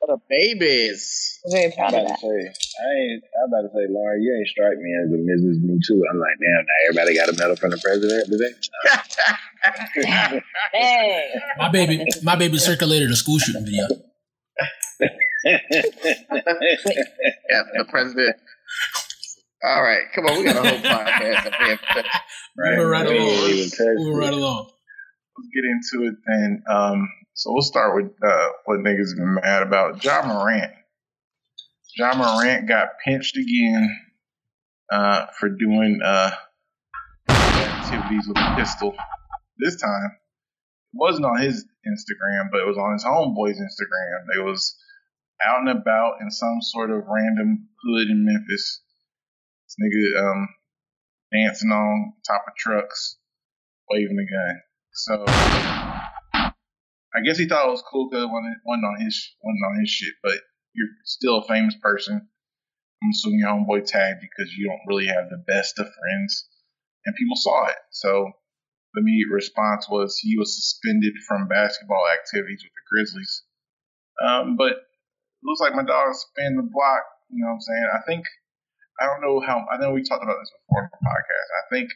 Give it up. For the babies. I'm very proud of about to that. say, I ain't. I'm about to say, Lauren, you ain't strike me as a Mrs. Me Too. I'm like, damn, now everybody got a medal from the president today. Hey, My baby, my baby circulated a school shooting video. Yeah, the president. All right, come on. We got a whole podcast up here. Moving right along. even touched Moving right along. Let's get into it then. Um, so we'll start with uh, what niggas been mad about. John Morant. John Morant got pinched again uh, for doing uh, activities with a pistol. This time, it wasn't on his Instagram, but it was on his homeboy's Instagram. They was out and about in some sort of random hood in Memphis. This nigga um, dancing on top of trucks, waving a gun. So I guess he thought it was cool because it wasn't, wasn't on his wasn't on his shit. But you're still a famous person. I'm assuming your homeboy tagged because you don't really have the best of friends, and people saw it. So the immediate response was he was suspended from basketball activities with the Grizzlies. Um, but it looks like my dog spin the block. You know what I'm saying? I think I don't know how. I know we talked about this before in the podcast. I think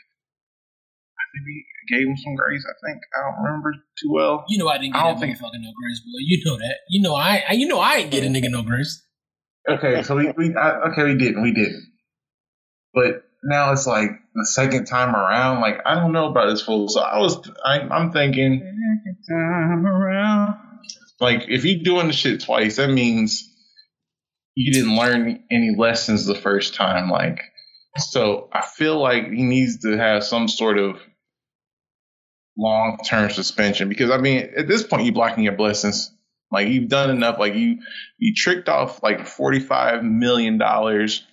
I think we gave him some grace. I think I don't remember too well. You know I didn't I get don't that think- motherfucking no grace, boy. You know that. You know I. I- You know I ain't getting nigga no grace. Okay, so we, we I, okay we didn't we didn't, but now it's like the second time around. Like I don't know about this fool. So I was I, I'm thinking second time around. Like if you doing the shit twice, that means you didn't learn any lessons the first time. Like so, I feel like he needs to have some sort of long term suspension because I mean at this point you're blocking your blessings. Like you've done enough. Like you you tricked off like forty five million dollars,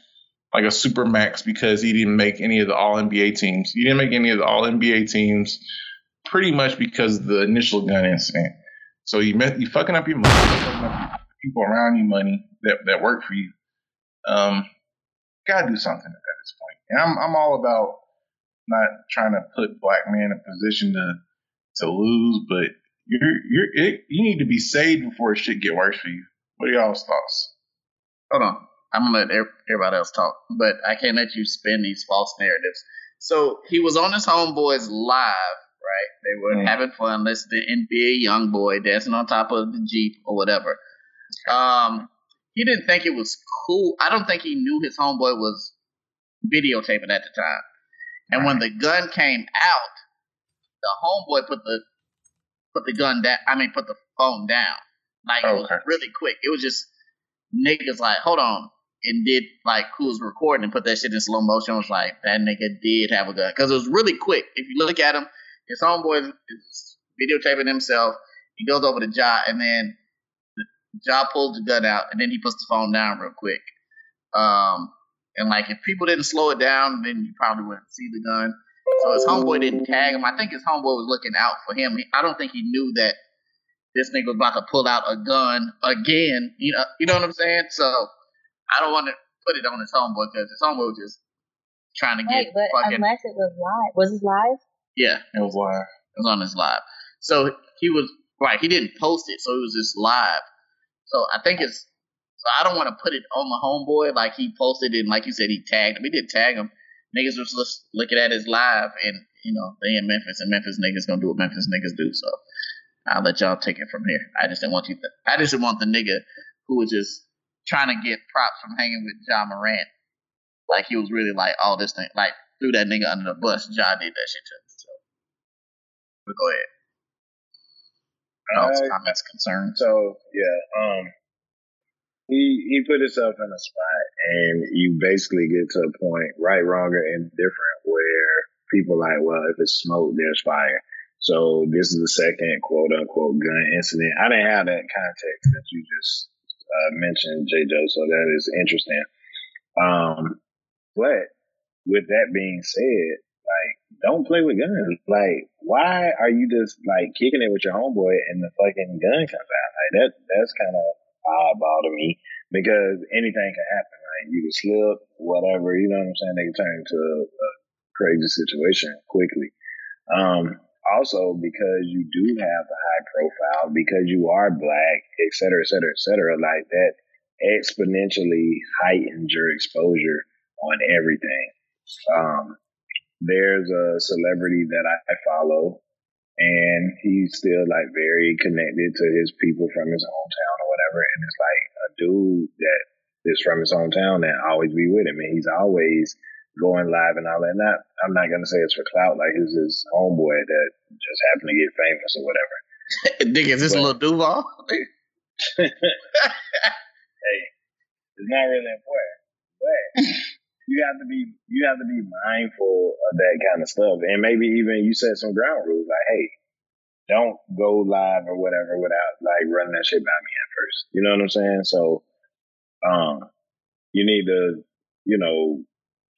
like a super max because he didn't make any of the All NBA teams. You didn't make any of the All NBA teams, pretty much because of the initial gun incident. So you met, you fucking up your money, up people around you money that that work for you. Um, gotta do something at this point. And I'm I'm all about not trying to put black men in a position to to lose, but you're you're it, you need to be saved before shit get worse for you. What are y'all's thoughts? Hold on. I'm gonna let everybody else talk, but I can't let you spin these false narratives. So he was on his homeboys live, right? They were Mm. having fun, listening to NBA young boy dancing on top of the jeep or whatever. Um, he didn't think it was cool. I don't think he knew his homeboy was videotaping at the time. And when the gun came out, the homeboy put the put the gun down. I mean, put the phone down. Like it was really quick. It was just niggas like, hold on, and did like who was recording and put that shit in slow motion. I Was like that nigga did have a gun because it was really quick. If you look at him, his homeboy is videotaping himself. He goes over to Ja, and then Ja pulls the gun out, and then he puts the phone down real quick. Um, and like if people didn't slow it down, then you probably wouldn't see the gun. So his homeboy didn't tag him. I think his homeboy was looking out for him. I don't think he knew that this nigga was about to pull out a gun again. You know, you know what I'm saying? So I don't want to put it on his homeboy because his homeboy was just trying to Right, get but fucking unless it was live. Was it live? yeah. It was live. It was on his live. So he was right. He didn't post it, so it was just live. So I think it's. So I don't want to put it on the homeboy like he posted it and like you said he tagged him. He did tag him. Niggas was just looking at his live and you know they in Memphis and Memphis niggas gonna do what Memphis niggas do. So I'll let y'all take it from here. I just didn't want you. To, I just didn't want the nigga who was just trying to get props from hanging with John Morant. Like he was really like all this thing. Like threw that nigga under the bus. John did that shit to him. So but go ahead. Uh, comments, concerns. So yeah, um, he he put himself in a spot, and you basically get to a point, right, wrong, or indifferent, where people like, well, if it's smoke, there's fire. So this is the second quote unquote gun incident. I didn't have that context that you just uh, mentioned, J. Joe. So that is interesting. Um, but with that being said, like, don't play with guns. Like, why are you just like kicking it with your homeboy and the fucking gun comes out? Like that, that's kind of oddball to me because anything can happen. Like you can slip, whatever. You know what I'm saying? They can turn into a crazy situation quickly. Um, also because you do have the high profile, because you are black, et cetera, et cetera, et cetera, like that exponentially heightens your exposure on everything. Um, there's a celebrity that I follow and he's still like very connected to his people from his hometown or whatever. And it's like a dude that is from his hometown that always be with him. And he's always going live and all that. Not, I'm not going to say it's for clout, like it's his homeboy that just happened to get famous or whatever. Dick, is this But- a little Duval? hey, it's not really important, but you have to be you have to be mindful of that kind of stuff, and maybe even you set some ground rules like, hey, don't go live or whatever without like running that shit by me at first. You know what I'm saying? So, um, you need to, you know,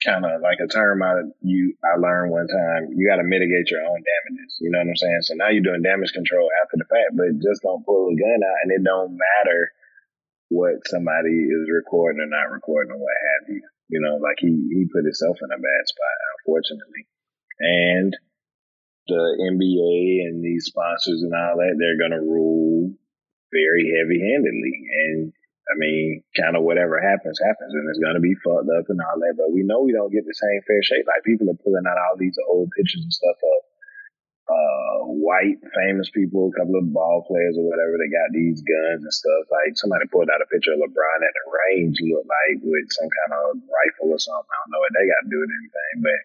kind of like a term I you I learned one time. You got to mitigate your own damages. You know what I'm saying? So now you're doing damage control after the fact, but just don't pull a gun out, and it don't matter what somebody is recording or not recording or what have you. You know, like he he put himself in a bad spot, unfortunately, and the NBA and these sponsors and all that, they're gonna rule very heavy handedly. And I mean, kind of whatever happens, happens, and it's gonna be fucked up and all that. But we know we don't get the same fair shake. Like people are pulling out all these old pictures and stuff of uh white famous people, a couple of ball players or whatever, they got these guns and stuff. Like somebody pulled out a picture of LeBron at the range looked like with some kind of rifle or something. I don't know what they got to do with anything, but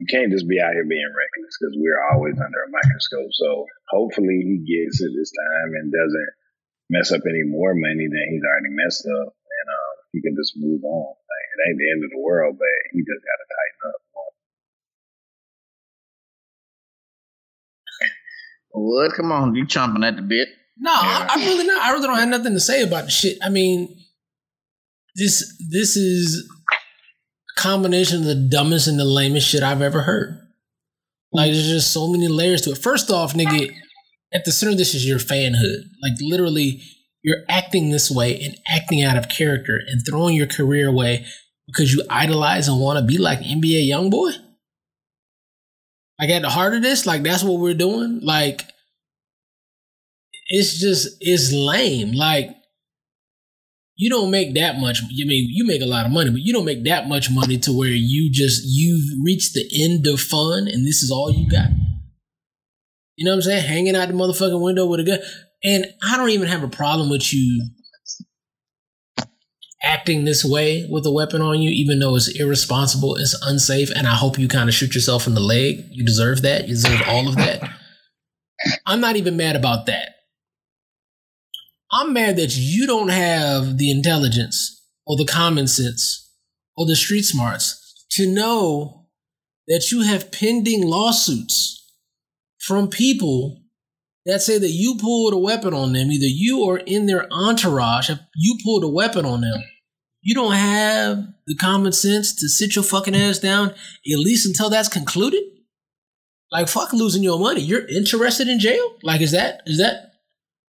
you can't just be out here being reckless because we're always under a microscope. So hopefully he gets it this time and doesn't mess up any more money than he's already messed up, and um, he can just move on. Like, it ain't the end of the world, but he just got to tighten up. Wood, come on, you chomping at the bit. No, I, I really not. I really don't have nothing to say about the shit. I mean, this this is a combination of the dumbest and the lamest shit I've ever heard. Like, there's just so many layers to it. First off, nigga, at the center of this is your fanhood. Like, literally, you're acting this way and acting out of character and throwing your career away because you idolize and want to be like NBA YoungBoy. Like, at the heart of this, like, that's what we're doing. Like, it's just it's lame. Like you don't make that much. You mean you make a lot of money, but you don't make that much money to where you just you've reached the end of fun and this is all you got. You know what I'm saying? Hanging out the motherfucking window with a gun. And I don't even have a problem with you acting this way with a weapon on you, even though it's irresponsible, it's unsafe, and I hope you kind of shoot yourself in the leg. You deserve that. You deserve all of that. I'm not even mad about that. I'm mad that you don't have the intelligence or the common sense or the street smarts to know that you have pending lawsuits from people that say that you pulled a weapon on them, either you or in their entourage, you pulled a weapon on them. You don't have the common sense to sit your fucking ass down, at least until that's concluded. Like fuck losing your money. You're interested in jail? Like is that is that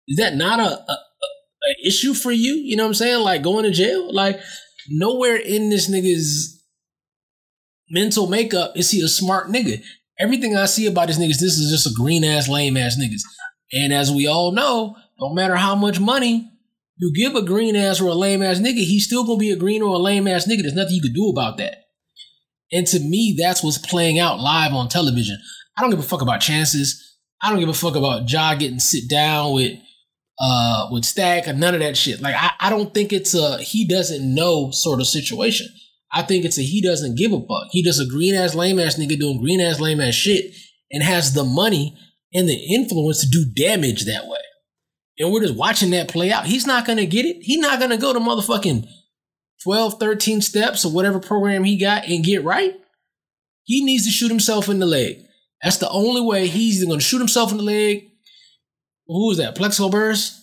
is that not a, a, a issue for you? You know what I'm saying? Like going to jail? Like nowhere in this nigga's mental makeup is he a smart nigga. Everything I see about this niggas, this is just a green ass, lame ass niggas. And as we all know, no matter how much money you give a green ass or a lame ass nigga, he's still gonna be a green or a lame ass nigga. There's nothing you can do about that. And to me, that's what's playing out live on television. I don't give a fuck about chances. I don't give a fuck about Ja getting sit down with uh with Stack or none of that shit. Like I, I don't think it's a he doesn't know sort of situation. I think it's a he doesn't give a fuck. He just a green ass lame ass nigga doing green ass lame ass shit and has the money and the influence to do damage that way. And we're just watching that play out. He's not gonna get it. He's not gonna go to motherfucking 12, 13 steps or whatever program he got and get right. He needs to shoot himself in the leg. That's the only way he's either going to shoot himself in the leg. Who is that? Plaxico Burress.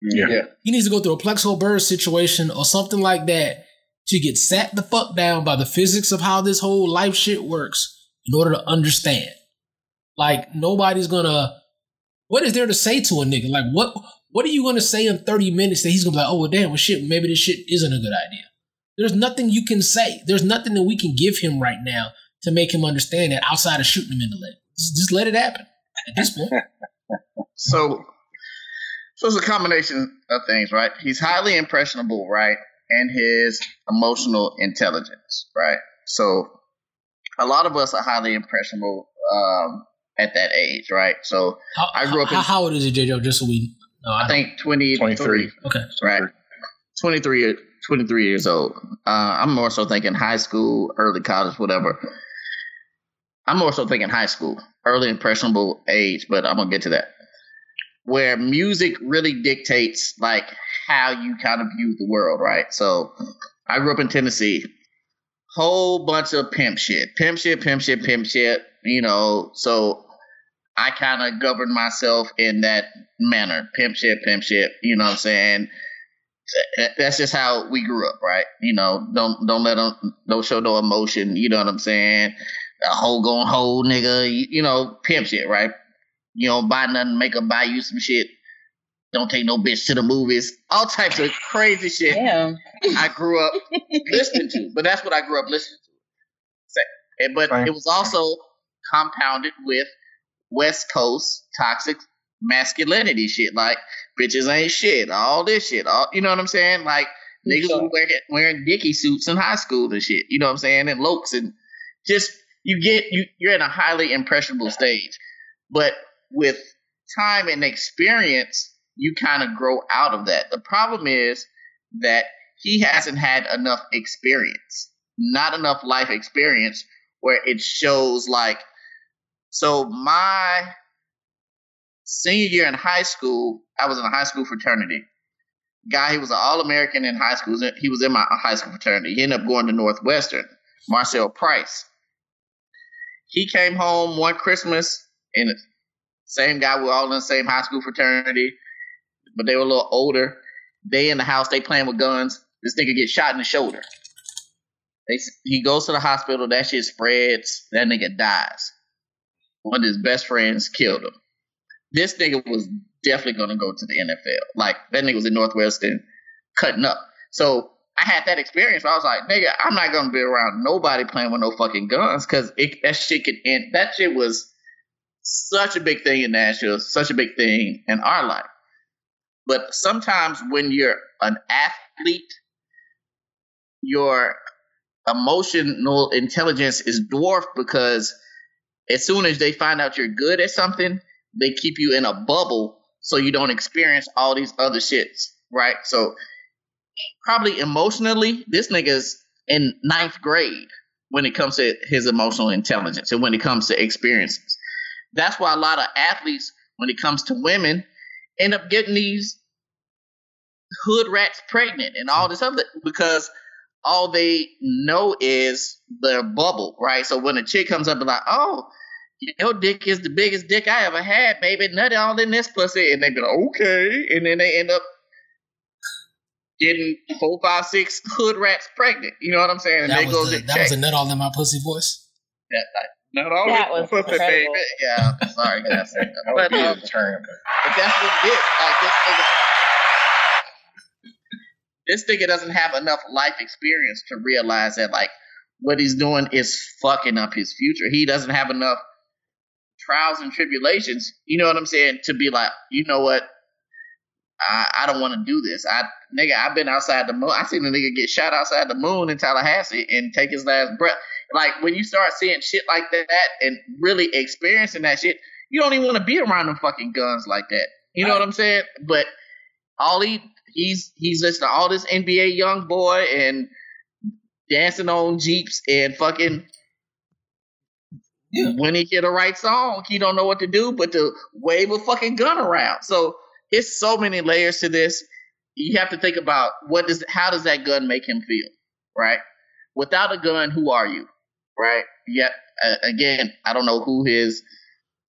Yeah. Yeah. He needs to go through a Plaxico Burress situation or something like that to get sat the fuck down by the physics of how this whole life shit works in order to understand. Like nobody's gonna. What is there to say to a nigga? Like what? What are you gonna say in thirty minutes that he's gonna be like, oh well, damn, well shit, maybe this shit isn't a good idea. There's nothing you can say. There's nothing that we can give him right now to make him understand that outside of shooting him in the leg. Just, just let it happen at this point. So, so it's a combination of things, right? He's highly impressionable, right? And his emotional intelligence, right? So, a lot of us are highly impressionable um, at that age, right? So, How, I grew up in- how, how old is it, JJ? Just so we. No, I think 23, 23. Okay. right? 23, 23 years old. Uh, I'm more so thinking high school, early college, whatever. I'm more so thinking high school, early impressionable age, but I'm gonna get to that. Where music really dictates like how you kind of view the world, right? So I grew up in Tennessee. Whole bunch of pimp shit. Pimp shit, pimp shit, pimp shit, you know, so I kind of governed myself in that manner. Pimp shit, pimp shit, you know what I'm saying? That's just how we grew up, right? You know, don't don't let them don't show no emotion. You know what I'm saying? A whole going whole nigga, you, you know, pimp shit, right? You don't buy nothing, make her buy you some shit. Don't take no bitch to the movies. All types of crazy shit Damn. I grew up listening to, but that's what I grew up listening to. Eh, but Right. it was also compounded with West Coast toxic masculinity shit, like bitches ain't shit, all this shit, all you know what I'm saying? Like niggas Sure. were wearing, wearing dicky suits in high school and shit, you know what I'm saying? And lokes and just you get you you're in a highly impressionable stage, but with time and experience, you kind of grow out of that. The problem is that he hasn't had enough experience, not enough life experience where it shows like so my senior year in high school, I was in a high school fraternity. Guy, he was an All American in high school. He was in my high school fraternity. He ended up going to Northwestern. Marcel Price. He came home one Christmas, and same guy. We were all in the same high school fraternity, but they were a little older. They in the house, they playing with guns. This nigga gets shot in the shoulder. They, he goes to the hospital. That shit spreads. That nigga dies. One of his best friends killed him. This nigga was definitely gonna go to the NFL. Like that nigga was in Northwestern, cutting up. So I had that experience. I was like, nigga, I'm not gonna be around nobody playing with no fucking guns because that shit could end. That shit was such a big thing in Nashville, such a big thing in our life. But sometimes when you're an athlete, your emotional intelligence is dwarfed because as soon as they find out you're good at something, they keep you in a bubble so you don't experience all these other shits, right? So probably emotionally, this nigga's in ninth grade when it comes to his emotional intelligence and when it comes to experiences. That's why a lot of athletes, when it comes to women, end up getting these hood rats pregnant and all this other because all they know is their bubble, right? So when a chick comes up and like, oh, your dick is the biggest dick I ever had, baby, nut all in this pussy, and they be like, okay, and then they end up getting four, five, six hood rats pregnant. You know what I'm saying? And That they go was, the, that was a nut all in my pussy voice. Yeah, like, Not all That was the pussy, baby. Yeah, I'm sorry, guys. but, um, turn. but that's what it is. Like this nigga, this nigga doesn't have enough life experience to realize that like what he's doing is fucking up his future. He doesn't have enough trials and tribulations. You know what I'm saying? To be like, you know what? I, I don't want to do this. I nigga, I've been outside the moon. I seen a nigga get shot outside the moon in Tallahassee and take his last breath. Like when you start seeing shit like that and really experiencing that shit, you don't even want to be around them fucking guns like that. You know what I'm saying? But all he he's he's listening to all this NBA young boy and dancing on jeeps and fucking Yeah. when he hear the right song, he don't know what to do but to wave a fucking gun around. So it's so many layers to this. You have to think about what does how does that gun make him feel, right? Without a gun, who are you, right? yep. Uh, again, I don't know who his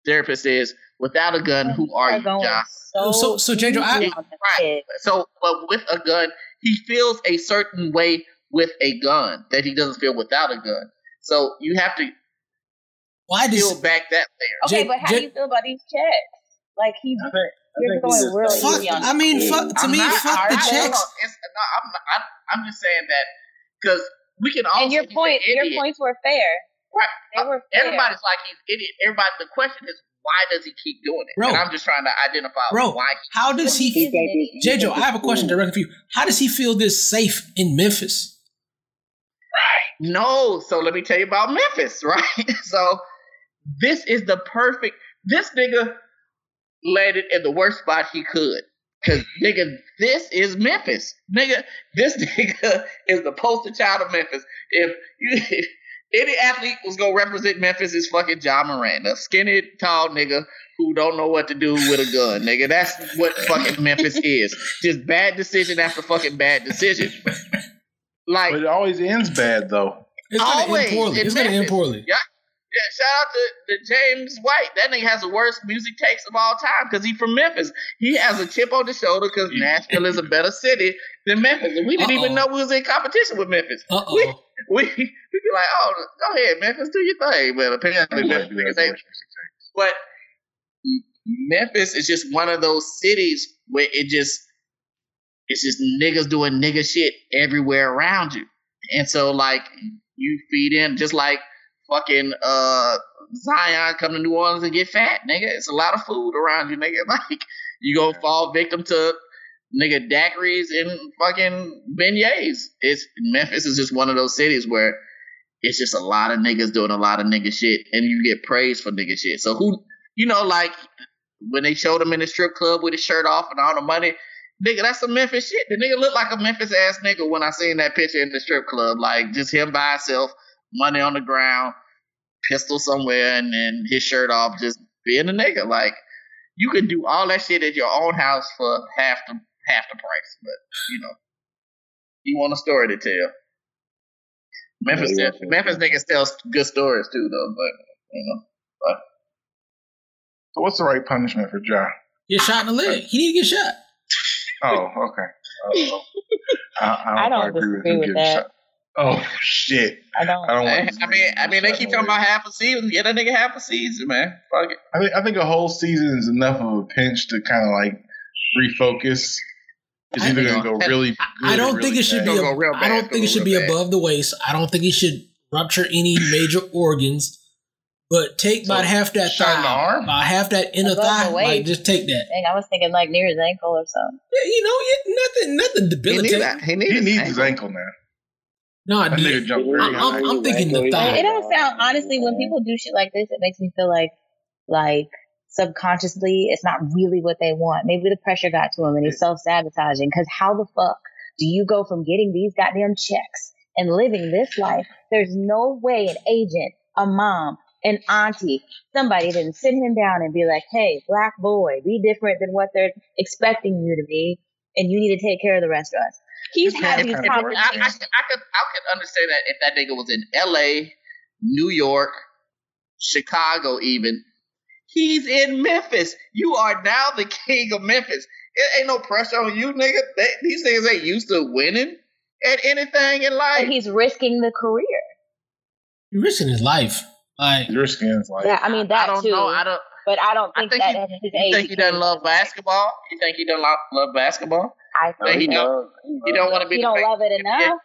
therapist is. Without a gun, who are you, going John? so So- so, J.J., I- easy on the Right. So, but with a gun, he feels a certain way with a gun that he doesn't feel without a gun. So you have to Why peel does back that layer. Okay, J- but how J- do you feel about these checks? Like he's I think, I You're going he's just easy on I mean, fuck to I'm me, not- fuck I- the I- checks. It's, no, I'm, not, I'm, I'm just saying that because we can all and your say point your points were fair. Right. They uh, were fair. Everybody's like he's idiot. Everybody. The question is, why does he keep doing it? Bro. and I'm just trying to identify Bro, why. He, how does he He's an. J.J., I have a question directly for you. How does he feel this safe in Memphis? Right. no. So let me tell you about Memphis. Right. so this is the perfect. This nigga landed in the worst spot he could. Cause nigga, this is Memphis. Nigga, this nigga is the poster child of Memphis. If you, any athlete was gonna represent Memphis, is fucking John Moran, a skinny, tall nigga who don't know what to do with a gun. Nigga, that's what fucking Memphis is. Just bad decision after fucking bad decision. Like But it always ends bad though. It's gonna end poorly. in It's gonna end poorly. Yeah, yeah. Shout out to, to James White. That nigga has the worst music takes of all time because he from Memphis. He has a chip on the shoulder because Nashville is a better city than Memphis, and we didn't even Uh-oh. know we was in competition with Memphis. Uh We we we be like, oh, go ahead, Memphis, do your thing. But apparently, Memphis niggas ain't. But Memphis is just one of those cities where it just it's just niggas doing nigga shit everywhere around you. And so like you feed in just like fucking uh Zion come to New Orleans and get fat, nigga. It's a lot of food around you, nigga. Like you gonna fall victim to nigga daiquiris and fucking beignets. It's Memphis is just one of those cities where it's just a lot of niggas doing a lot of nigga shit and you get praised for nigga shit. So who you know, like when they showed him in the strip club with his shirt off and all the money, nigga, that's some Memphis shit. The nigga looked like a Memphis ass nigga when I seen that picture in the strip club. Like just him by himself, money on the ground, pistol somewhere, and then his shirt off, just being a nigga. Like you can do all that shit at your own house for half the half the price, but you know, you want a story to tell. Memphis, Yeah, tell- Memphis niggas tell good stories too, though. But you know, So what's the right punishment for John? Get shot in the leg. He need to get shot. Oh, okay. Oh, I, I don't know if agree disagree him with getting that. shot. Oh shit! I don't. I don't I, want. I mean, I mean, they keep talking about half a season. Get that nigga half a season, man. Fuck it. I think I think a whole season is enough of a pinch to kind of like refocus. It's either gonna go really. I don't think it should be. Go A, real I don't think it should be above the waist. I don't think it should rupture any major organs. But take about half that shot in the thigh, arm? about half that inner Above the thigh. Like just take that. Dang, I was thinking like near his ankle or something. Yeah, you know, yeah, nothing, nothing He needs debilitating. that. He He needs, needs his ankle now. No, I That nigga did. jumped very I'm- I'm- I'm thinking the thigh. It don't sound honestly when people do shit like this, it makes me feel like like subconsciously it's not really what they want. Maybe the pressure got to him and he's self sabotaging. Because how the fuck do you go from getting these goddamn checks and living this life? There's no way an agent, a mom, an auntie, somebody didn't sit him down and be like, "Hey, black boy, be different than what they're expecting you to be, and you need to take care of the rest of us." He's had If- these if- I, I, I, could, I could understand that if that nigga was in L.A., New York, Chicago, even. He's in Memphis. You are now the king of Memphis. It ain't no pressure on you, nigga. They, these niggas ain't used to winning at anything in life. And he's risking the career. You're risking his life. Like Your skin's like. Yeah, I mean that I don't too. know. I don't. but I don't I think, think that he- at his You age. think he doesn't love basketball? You think he doesn't love, love basketball? I Think he think don't- he don't want to be. he don't fa- love it enough.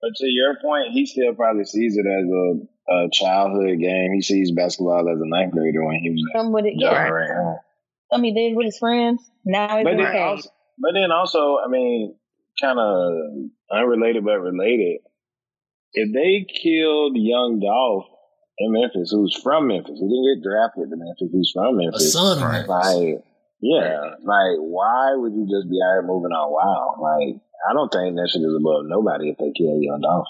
But to your point, he still probably sees it as a, a childhood game. He sees basketball as a ninth grader when he was Some with it, young, yeah. right now. Some he did with his friends. Now he's But in then, also, but then also, I mean, kind of unrelated but related. If they killed young Dolph in Memphis, who's from Memphis, he didn't get drafted to Memphis, he's from Memphis, a Memphis. son of Right. Like, yeah, like why would you just be out here moving on wild? Like, I don't think that shit is above nobody if they kill young Dolph.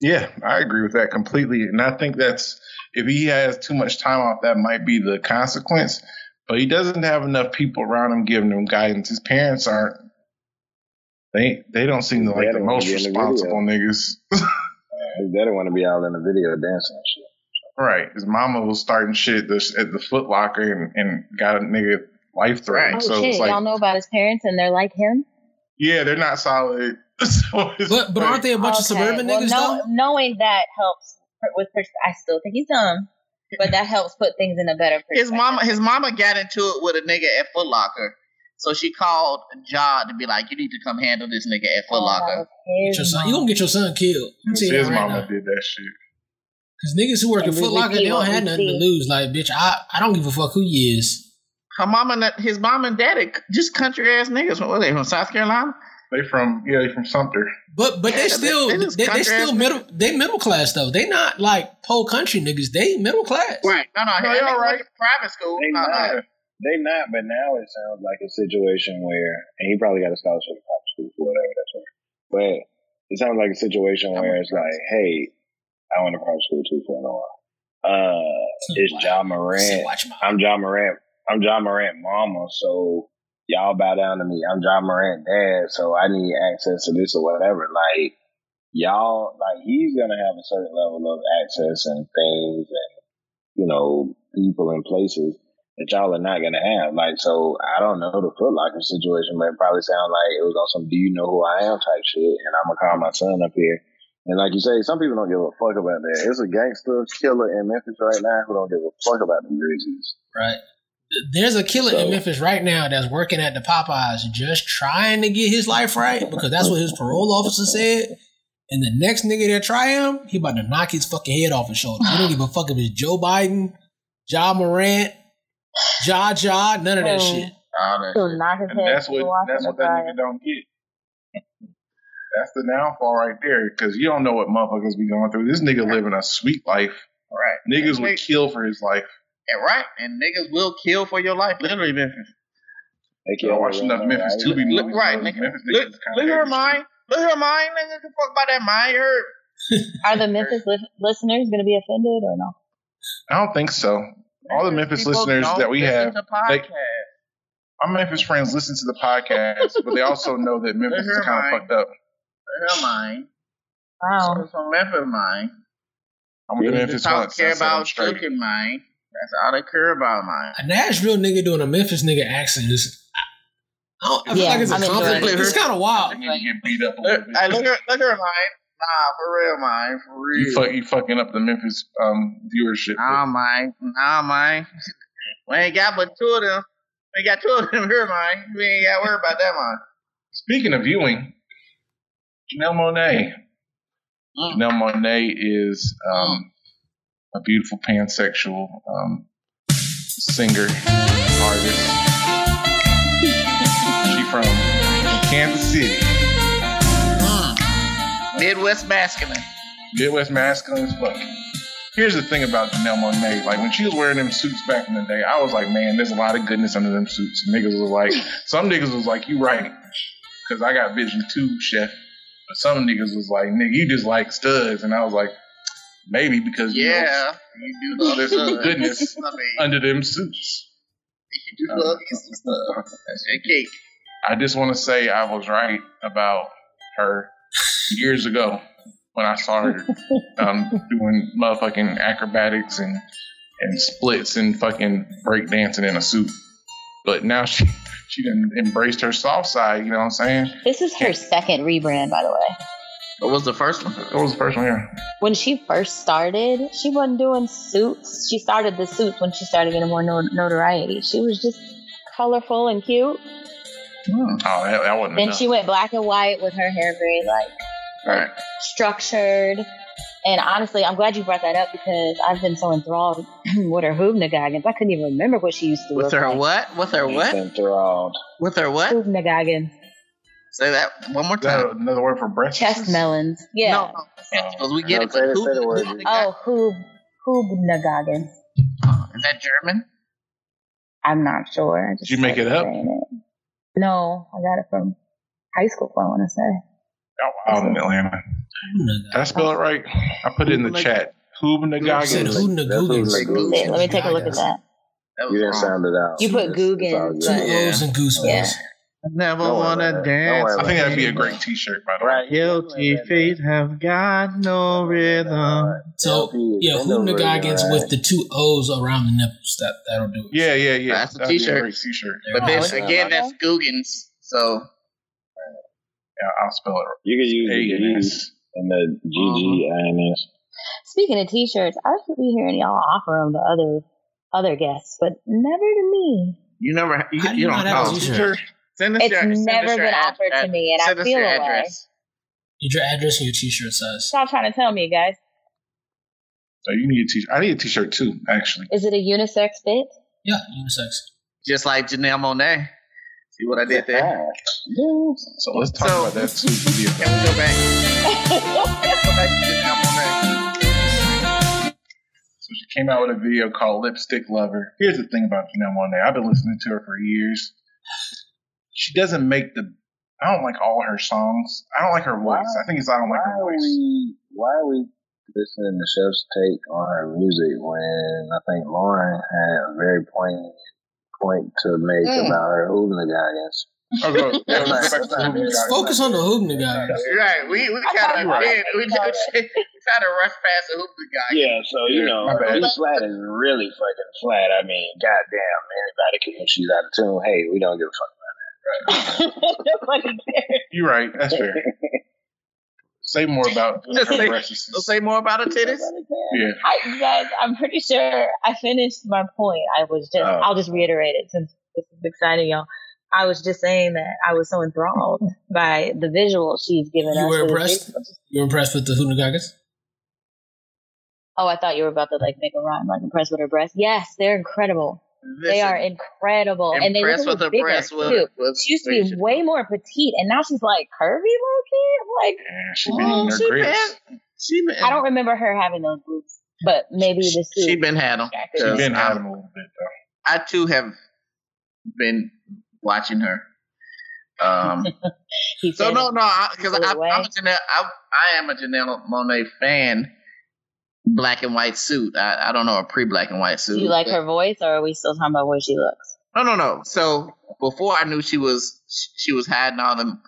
Yeah, I agree with that completely. And I think that's if he has too much time off, that might be the consequence. But he doesn't have enough people around him giving him guidance. His parents aren't. They they don't seem to like the most in the responsible niggas. they don't want to be out in the video dancing and shit. Right. His mama was starting shit at the, at the Foot Locker and, and got a nigga life threatened. Oh so shit! it's like, Y'all know about his parents, and they're like him. yeah, they're not solid. so it's But but aren't they a bunch of suburban well, niggas know- though? Knowing that helps with. Pers- I still think he's dumb, but that helps put things in a better perspective. His mama, his mama got into it with a nigga at Foot Locker, so she called Jod to be like, "You need to come handle this nigga at Foot Oh, that Locker." was Get your you gonna get your son killed. I'm telling you His right mama now. did that shit. Cause niggas who work at And we Foot Locker, they don't have we nothing to lose. Like, bitch, I, I don't give a fuck who he is. Her mama, and his mom and daddy, just country ass niggas. What are they from South Carolina? They from yeah, they from Sumter. But but Yeah, they they- still they they, just they, still ass middle they middle class though. They not like poor country niggas. They middle class. Right. No, no. No, he y'all went right. to private school. They No, no. not. They not, but now it sounds like a situation where, and he probably got a scholarship to private school for whatever that's Right. But it sounds like a situation where it's like, hey, I went to private school too for a while. Uh, it's John Morant. I'm John Morant. I'm John Morant mama, so y'all bow down to me. I'm John Morant dad, so I need access to this or whatever. Like y'all, like he's gonna have a certain level of access and things and you know people and places that y'all are not gonna have. Like so, I don't know the Foot Locker situation, but it probably sound like it was on some "Do you know who I am?" type shit, and I'm gonna call my son up here. And like you say, some people don't give a fuck about that. It's a gangster killer in Memphis right now who don't give a fuck about the Grizzlies. right. There's a killer in Memphis right now that's working at the Popeyes, just trying to get his life right because that's what his parole officer said. And the next nigga that try him, he about to knock his fucking head off his shoulder. He don't give a fuck if it's Joe Biden, Ja Morant, Ja Ja, none of that Oh. shit. All that shit. knock his And head. that's what go off that's in what that dryer. nigga don't get. That's the downfall right there, because you don't know what motherfuckers be going through. This nigga living a sweet life. Right. Niggas And would kill for his life. And right. And niggas will kill for your life. Literally, Memphis. They You don't watch enough Memphis too. be Look, right, nigga. Memphis Look, niggas kinda look at her mind. Look at her mind. Nigga, can fuck about that mind. You? Are the Memphis li- listeners going to be offended or no? I don't think so. All the Memphis People listeners that we have, to they- our Memphis friends listen to the podcast, but they also know that Memphis is kind of fucked up. Look at her mind. Wow. So from Memphis mind. I went to Yeah, Memphis Just all once. care I said I'm about straight. cooking mind. That's all they care about mind. A Nashville nigga doing a Memphis nigga accent is. I, don't, I feel Yeah, like it's a I'm enjoying compliment. It's kind of wild. You need to get beat up a Look, little bit. hey, look at look at her mind. Nah, for real, mind. For real. You fuck, you fucking up the Memphis um, viewership. Nah, mind. Nah, mind. We ain't got but two of them. We got two of them here, mine. We ain't got to worry about that, mind. Speaking of viewing, Janelle Monáe. Mm. Janelle Monáe is um, a beautiful pansexual um, singer, artist. She from Kansas City, Mm. Midwest masculine. Midwest masculine as fuck. Here's the thing about Janelle Monáe. Like when she was wearing them suits back in the day, I was like, man, there's a lot of goodness under them suits. Niggas was like, some niggas was like, you right, because I got vision too, chef. But some niggas was like, nigga, you just like studs, and I was like, maybe because you know, Yeah. You do love There's some stuff. goodness. I mean, under them suits. you do love you some stuff. That's your cake. I just want to say I was right about her years ago when I saw her um, doing motherfucking acrobatics and and splits and fucking break dancing in a suit. But now she she done embraced her soft side. You know what I'm saying? This is her second rebrand, by the way. What was the first one? What was the first one here? When she first started, she wasn't doing suits. She started the suits when she started getting more notoriety. She was just colorful and cute. Hmm. Oh, that, that wasn't Then enough. she went black and white with her hair very like Right. structured. And honestly, I'm glad you brought that up because I've been so enthralled with her Hoobnagogans. I couldn't even remember what she used to With look her like. what? With her what? Enthralled. With her what? Hoobnagogans. Say that one more Is that time. another word for breast? Chest melons. Yeah. No, no. Because we get No, it. say it- Who- say the word. Oh, Hoob. Hoobnagogans. Oh, uh, Is that German? I'm not sure. I just Did you make it up? it. No, I got it from high school, I want to say. Oh, out in Atlanta. Did I spell it right? I put it in the chat. Said Hoobnagogans. who That's Googans? who Let me, let me take a look at that. That You didn't wrong. sound it out. You put It's- it's Googans. Two. O's and goose Yeah. never Don't wanna about that. Don't dance. worry I think that'd be a great T-shirt, by the way. Right. Guilty feet have got no rhythm. So LP, yeah, send over Hoonagagans your, uh, with the two O's around the nipples. That that'll do it. Yeah, yeah, yeah. That's a That'd be T-shirt. great T-shirt. But we this again, that's Googans. So Yeah, I'll spell it. You can use A the and and the GG INS. Mm-hmm. Speaking of t-shirts, I should be hearing y'all offer them to other other guests, but never to me. you never you, do you you don't not have a know. t-shirt? Send us It's your, send us never your been ad- offered to ad- me, and I send us feel your away. address. Need your address and your T-shirt size. Stop trying to tell me, guys. So you need a T-shirt. I need a T-shirt too, actually. Is it a unisex fit? Yeah, unisex. Just like Janelle Monáe. See what I did there? So let's talk So- about that too. Can we go back? Let's go back to Janelle Monáe. So she came out with a video called Lipstick Lover. Here's the thing about Janelle Monáe. I've been listening to her for years. She doesn't make the. I don't like all her songs. I don't like her voice. I think it's I don't like her voice. we why are we listening to Chef's take on her music when I think Lauren had a very poignant point to make Mm. about her hooligans. Go, go That's not- back to that's the not movie. very- Focus on the Hoopna guys. Right, we we kind of did. We were just right. we tried to rush past the hoop guy. Yeah, so you Yeah, know, my flat is really fucking flat. I mean, goddamn, anybody can if she's out of tune. Hey, we don't give a fuck. Fucking care. You're right. That's fair. Say more about Just her say- breasts. Say more about her titties. Yeah. I, guys, I'm pretty sure I finished my point. I was just, Oh. I'll just reiterate it since this is exciting, y'all. I was just saying that I was so enthralled by the visual she's given us. You us. were impressed? You were impressed with the Hoonagagas? Oh, I thought you were about to like make a rhyme, like impressed with her breasts. Yes, they're incredible. They are incredible, and they look impressed a with little bigger breasts. Was, too. was She used to be way more petite, and now she's like curvy, low key. I'm like, Yeah, she been Oh, eating her she grits. been, she been, I don't remember her having those boobs, but maybe the suit. She been had them. She She been I- having a little bit though. I too have been watching her. Um, He so no, no, because I'm away. a Janelle, I, I am a Janelle Monáe fan. Black and white suit. I, I don't know a pre black and white suit. Do you like her voice, or are we still talking about where she looks? No, no, no. So before I knew she was she was hiding all the